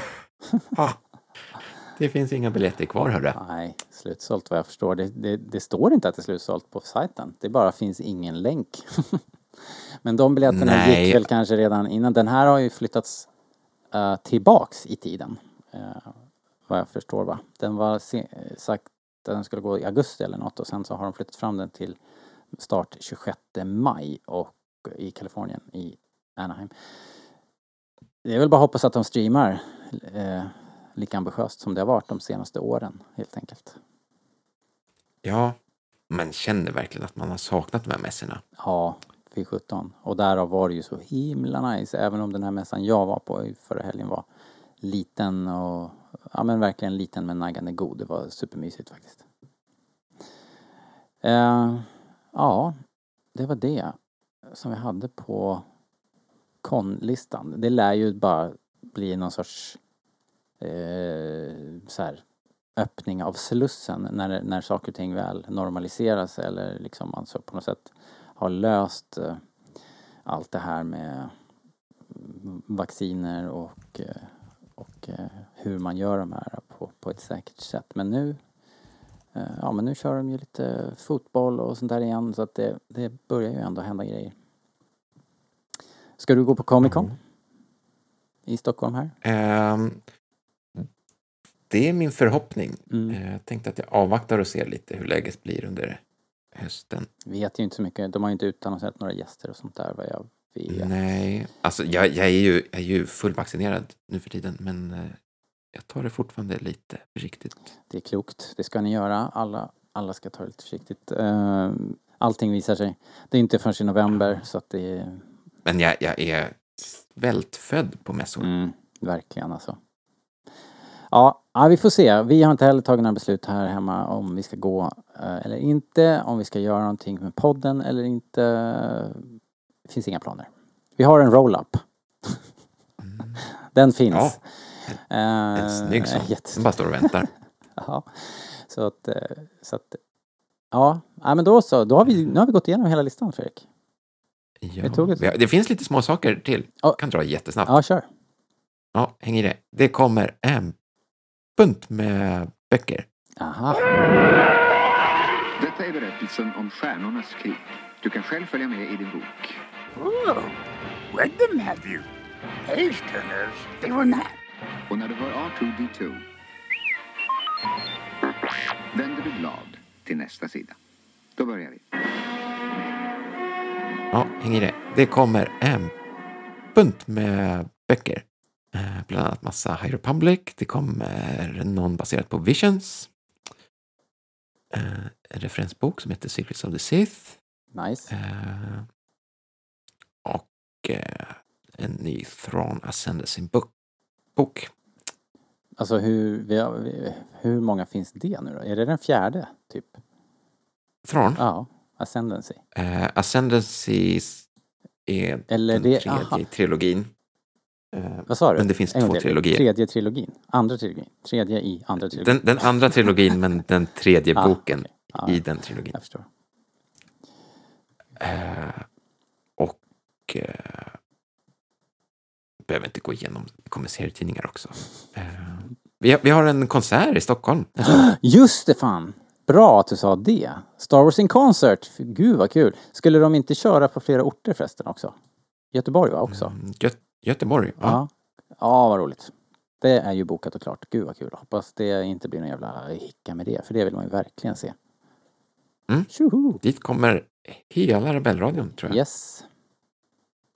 Det finns inga biljetter kvar hörru. Nej, slutsålt vad jag förstår. Det, det, det, står inte att det är slutsålt på sajten. Det bara finns ingen länk. Men de biljetterna Nej. gick väl kanske redan innan. Den här har ju flyttats uh, tillbaks i tiden. Uh, vad jag förstår va. Den var sagt att den skulle gå i augusti eller något och sen så har de flyttat fram den till start 26 maj och i Kalifornien i Anaheim. Det är väl bara att hoppas att de streamar uh, lika ambitiöst som det har varit de senaste åren helt enkelt. Ja, man känner verkligen att man har saknat de här mässorna. Ja, fy 17 Och därav var det ju så himla nice, även om den här mässan jag var på förra helgen var liten och, ja men verkligen liten men naggande god. Det var supermysigt faktiskt. Uh, ja, det var det som vi hade på konlistan. Det lär ju bara bli någon sorts eh, så här, öppning av slussen när, när saker och ting väl normaliseras eller liksom man så på något sätt har löst eh, allt det här med vacciner och, eh, och eh, hur man gör de här på, på ett säkert sätt. Men nu eh, Ja men nu kör de ju lite fotboll och sånt där igen så att det, det börjar ju ändå hända grejer. Ska du gå på Comic Con? Mm. I Stockholm här? Um, det är min förhoppning. Mm. Jag tänkte att jag avvaktar och ser lite hur läget blir under hösten. Vet ju inte så mycket. De har ju inte utannonserat några gäster och sånt där vad jag vet. Nej, alltså jag, jag, är ju, jag är ju fullvaccinerad nu för tiden men eh, jag tar det fortfarande lite försiktigt. Det är klokt. Det ska ni göra. Alla, alla ska ta det lite försiktigt. Eh, allting visar sig. Det är inte förrän i november så att det är... Men jag, jag är svältfödd på mässor. Mm, verkligen alltså. Ja, ja, vi får se. Vi har inte heller tagit några beslut här hemma om vi ska gå eh, eller inte, om vi ska göra någonting med podden eller inte. Det finns inga planer. Vi har en roll-up. Mm. Den finns. Ja, en, en snygg sån. Den bara står och väntar. ja, så att, eh, så att ja, ja, men då så. Då har vi, nu har vi gått igenom hela listan Fredrik. Ja, det finns lite små saker till. Oh. Kan dra jättesnabbt. Ja, kör. Ja, häng i det. Det kommer en bunt med böcker. Aha. Detta är berättelsen om Stjärnornas krig. Du kan själv följa med i din bok. Oh, read them have you? Page turners, they were not. Och när du hör R2D2 vänder du blad till nästa sida. Då börjar vi. Ja, häng i det. Det kommer en bunt med böcker. Eh, bland annat massa High Republic. Det kommer någon baserat på Visions. Eh, en referensbok som heter Secrets of the Sith. Nice. Eh, och en ny Thrawn Ascendancy bok. bok. Alltså hur, har, hur många finns det nu då? Är det den fjärde, typ? Thrawn? Ja, Ascendancy. Eh, Ascendancy är Eller den det- tredje aha. trilogin. Eh, Vad sa du? Men det finns En två till. trilogier. Tredje trilogin. Andra trilogin. Tredje i andra trilogin. Den, den andra trilogin, men den tredje Ah, boken Ja, i den trilogin. Jag förstår. Eh, och eh, behöver inte gå igenom, det kommer serietidningar också. Eh, vi, har, vi har en konsert i Stockholm. Just det fan! Bra att du sa det. Star Wars in Concert. Gud vad kul. Skulle de inte köra på flera orter förresten också? Göteborg va också? Gö Göteborg. Ja. Ja. Ja, vad roligt. Det är ju bokat och klart. Gud vad kul. Hoppas det inte blir någon jävla hicka med det. För det vill man ju verkligen se. Mm. Tjoho! Dit kommer hela Rebellradion tror jag. Yes.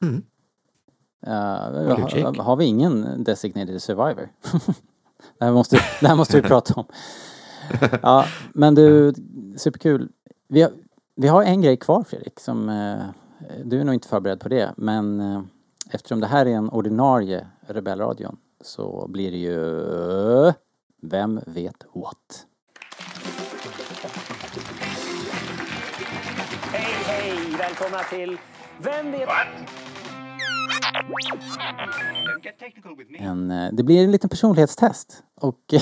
Mm. Uh, har, har vi ingen designated survivor? det, här måste, det här måste vi prata om. Ja, men du, superkul. Vi har, vi har en grej kvar Fredrik som eh, du är nog inte förberedd på det men eh, eftersom det här är en ordinarie Rebellradion så blir det ju Vem vet what? Hej, hej! Välkomna till Vem vet... En, eh, det blir en liten personlighetstest och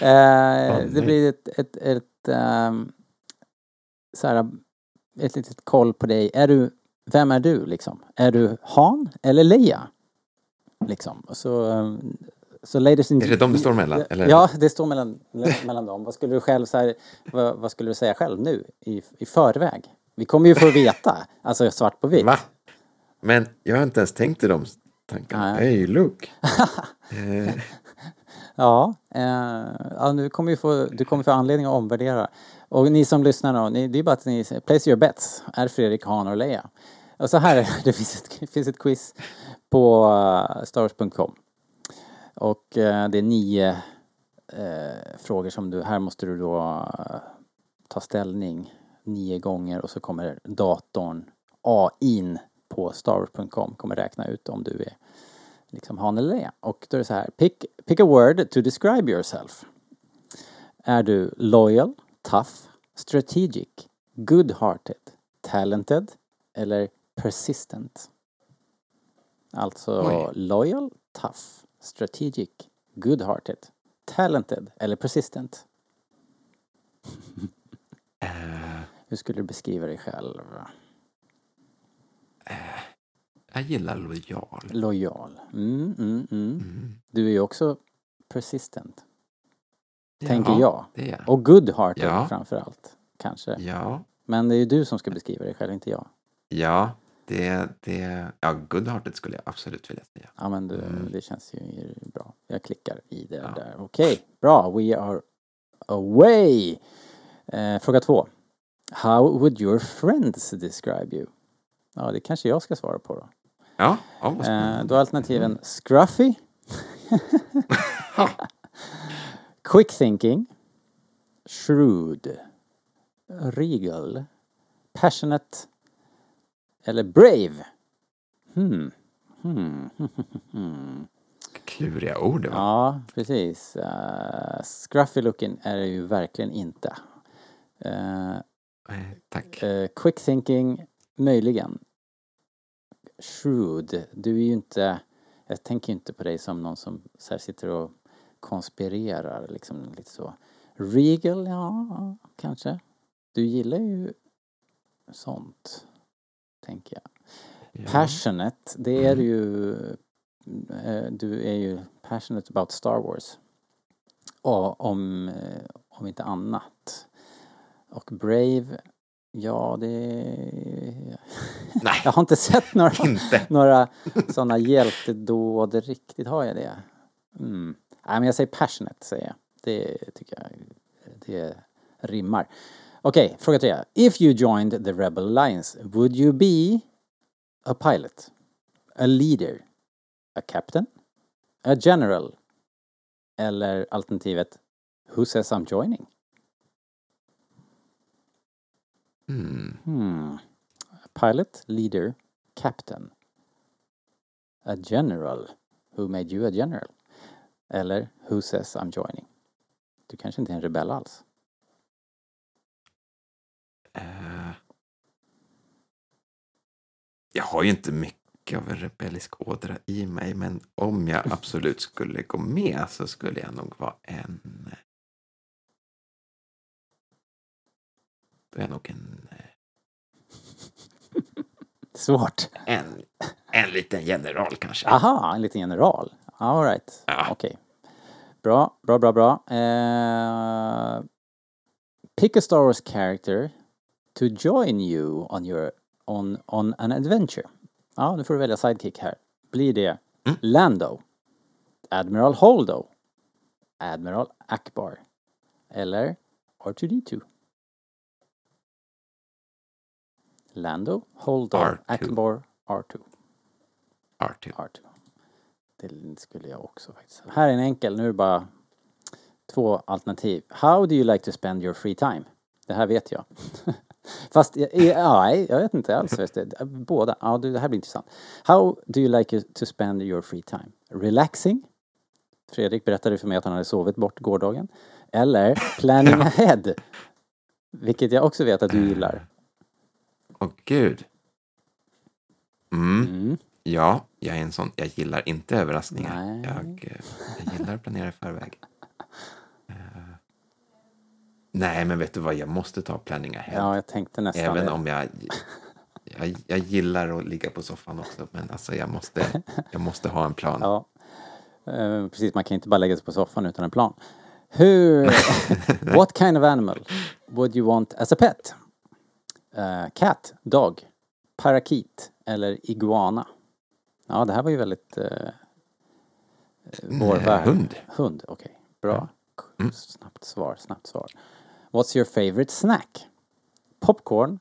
det blir ett, ett, ett, ehm, så här, ett litet koll på dig. Är du, vem är du liksom? Är du Han eller Leia? Liksom. Och Så, ehm, så ladies and Är det de det står mellan, eller? Ja, det står mellan, mellan dem. Vad skulle du själv så här, vad, vad skulle du säga själv nu i, i förväg? Vi kommer ju få veta, alltså svart på vitt. Va? Men jag har inte ens tänkt i de tankarna. Nej. Hej, Luke! eh, Ja, eh, ja du, kommer få, du kommer få anledning att omvärdera. Och ni som lyssnar då, ni, det är bara att ni place your bets. Är Fredrik Han och Leia? Och så här är det, det finns ett, det finns ett quiz på eh, uh, starwars.com. Och eh, det är nio eh, frågor som du, här måste du då eh, ta ställning nio gånger och så kommer datorn, AIn på starwars.com kommer räkna ut om du är liksom han eller Leia. Och då är det så här, pick, pick a word to describe yourself. Är du loyal, tough, strategic, good-hearted, talented eller persistent? Alltså Oj. loyal, tough, strategic, good-hearted, talented eller persistent? Hur skulle du beskriva dig själv? Jag gillar lojal. Lojal. Mm, mm, mm. Du är ju också persistent. Ja, tänker jag. det är. Och good-hearted Ja. framför allt. Kanske. Ja. Men det är ju du som ska beskriva dig själv, inte jag. Ja, det, det, ja, Goodhearted skulle jag absolut vilja säga. Ja men du, Mm. det känns ju bra. Jag klickar i det där. Okej, bra. We are away! Eh, fråga två. How would your friends describe you? Ja, det kanske jag ska svara på då. Ja, ja Eh, då är alternativen scruffy, quick thinking, shrewd, regal, passionate eller brave. Hmm. Hmm. hmm. Kluriga ord. Va? Ja, precis. Uh, scruffy looking är det ju verkligen inte. Nej, tack. eh, quick thinking, möjligen. Shrewd, du är ju inte, jag tänker inte på dig som någon som så sitter och konspirerar liksom lite så. Regal, ja, kanske. Du gillar ju sånt, tänker jag. Passionate, det är du ju, eh, du är ju passionate about Star Wars. Och om, eh, om inte annat. Och Brave, ja det... Nej. jag har inte sett några, Inte. några sådana hjältedåd riktigt, har jag det? Mm. Nej men jag säger passionate, säger jag. Det tycker jag, det rimmar. Okej, fråga tre. If you joined the Rebel Alliance, would you be a pilot? A leader? A captain? A general? Eller alternativet Who says I'm joining? Hmm. Pilot, leader, captain. A general. Who made you a general? Eller Who says I'm joining? Du kanske inte är en rebell alls? Uh, jag har ju inte mycket av en rebellisk ådra i mig, men om jag absolut skulle gå med så skulle jag nog vara en... Eh, är nog en... eh, Svårt. En, en liten general kanske. Aha, en liten general. All right. Okej. Bra, bra, bra, bra. Eh, pick a Star Wars character to join you on your on, on an adventure. Ja, nu får du välja sidekick här. Blir det Lando, Admiral Holdo, Admiral Akbar eller R2D2? Lando, Holdo, R2. Akbar, R2. R2. R2. Det skulle jag också faktiskt. Här är en enkel, nu är det bara två alternativ. How do you like to spend your free time? Det här vet jag. Fast, ja, jag vet inte alls. Båda. Ja, det här blir intressant. How do you like to spend your free time? Relaxing? Fredrik berättade för mig att han hade sovit bort gårdagen. Eller planning ahead? Vilket jag också vet att du gillar. Åh gud. Mm. Ja, jag är en sån. Jag gillar inte överraskningar. Jag, eh, jag gillar att planera i förväg. Eh, Nej, men vet du vad? Jag måste ta planning ahead. Ja, jag tänkte nästan Även det. om jag, jag... Jag gillar att ligga på soffan också, men alltså jag måste, jag måste ha en plan. Ja. Eh, precis, man kan inte bara lägga sig på soffan utan en plan. Hur... What kind of animal would you want as a pet? Eh, cat, dog, parakeet eller iguana? Ja, det här var ju väldigt... Uh, vår Nej, värld. hund. Hund, okej. Bra. Snabbt svar, snabbt svar. What's your favorite snack? Popcorn,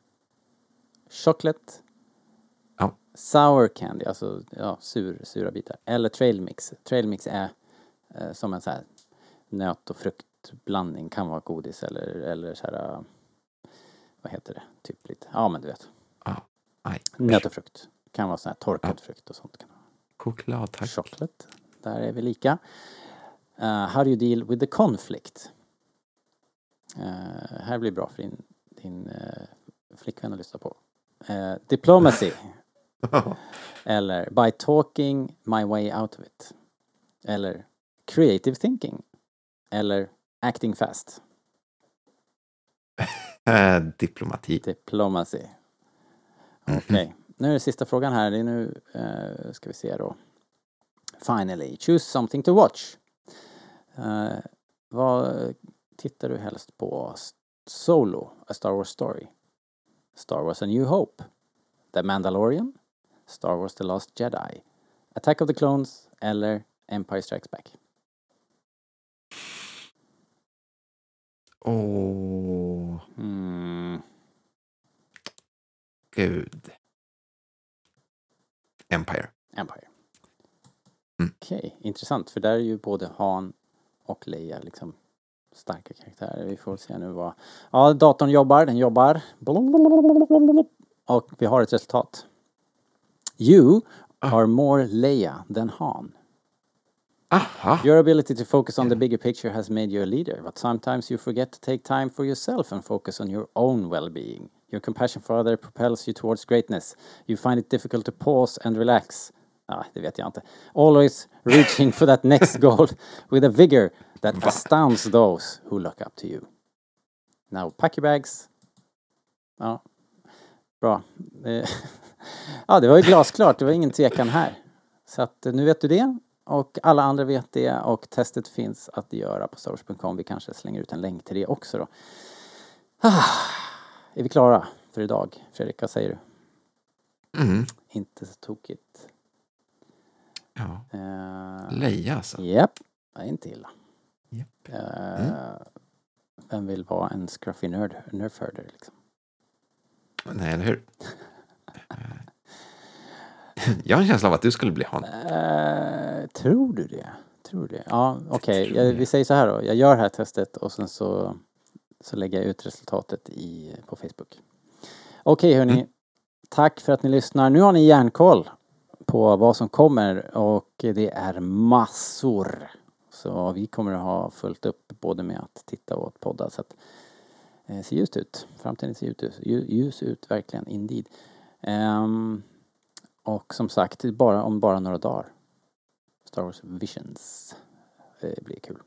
chocolate, sour candy, alltså ja, sur, sura bitar. Eller trail mix. Trail mix är eh, som en så här nöt och fruktblandning. Kan vara godis eller, eller så här, eh, vad heter det? Typ lite, ja men du vet. Nöt och frukt. Kan vara så här torkad frukt och sånt. Kan vara. Choklad, tack. Chocolate. Där är vi lika. Uh, how do you deal with the conflict? Uh, här blir bra för din, din uh, flickvän att lyssna på. Uh, diplomacy. Eller by talking my way out of it. Eller creative thinking. Eller acting fast. Eh, diplomati. Diplomacy. Okej, nu är det sista frågan här. Det är nu, uh, ska vi se då. Finally, choose something to watch. Uh, vad tittar du helst på? Solo, A Star Wars Story. Star Wars A New Hope. The Mandalorian. Star Wars The Last Jedi. Attack of the Clones eller Empire Strikes Back. Åh, Mm. gud. Empire. Empire. Okej, intressant. För där är ju både Han och Leia liksom starka karaktärer. Vi får se nu vad... Ja, datorn jobbar, den jobbar. Och vi har ett resultat. You are more Leia than Han. Aha. Your ability to focus on the bigger picture has made you a leader, but sometimes you forget to take time for yourself and focus on your own well-being. Your compassion for others propels you towards greatness. You find it difficult to pause and relax. Ah, det vet jag inte. Always reaching for that next goal with a vigor that astounds those who look up to you. Now pack your bags. Ja, bra. Eh, Ja, det var ju glasklart. Det var ingen tvekan här. Så att eh, nu vet du det. Och alla andra vet det och testet finns att göra på stars.com. Vi kanske slänger ut en länk till det också då. Ah, är vi klara för idag? Fredrik, vad säger du? Mm. Inte så tokigt. Ja. Uh, Leia alltså. Japp, det är inte illa. Japp. Eh, Vem vill vara en scruffy nerd, nerfherder liksom? Nej, eller hur? Jag har en känsla av att du skulle bli Han. Eh, tror du det? Tror det? Ja, okej. Jag- Vi säger så här då. Jag gör det här testet och sen så, så lägger jag ut resultatet i, på Facebook. Okej hörni. Tack för att ni lyssnar. Nu har ni järnkoll på vad som kommer och det är massor. Så vi kommer att ha fullt upp både med att titta och att podda så att eh, ser ljust ut. Framtiden ser ljus ut, Ju- ljus ut verkligen, indeed. Ehm, och som sagt, bara om bara några dagar. Star Wars Visions. Det blir kul.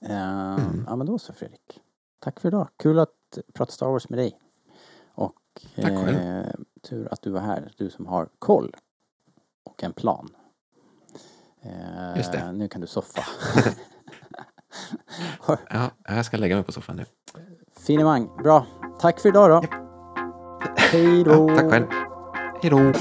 Ehm, Ja men då så Fredrik. Tack för idag. Kul att prata Star Wars med dig. Och Tack själv. eh, tur att du var här. Du som har koll. Och en plan. Eh, Just det. Nu kan du soffa. Ja, jag ska lägga mig på soffan nu. Finemang. Bra. Tack för idag då. Hej då. Ja, tack själv. Hej då.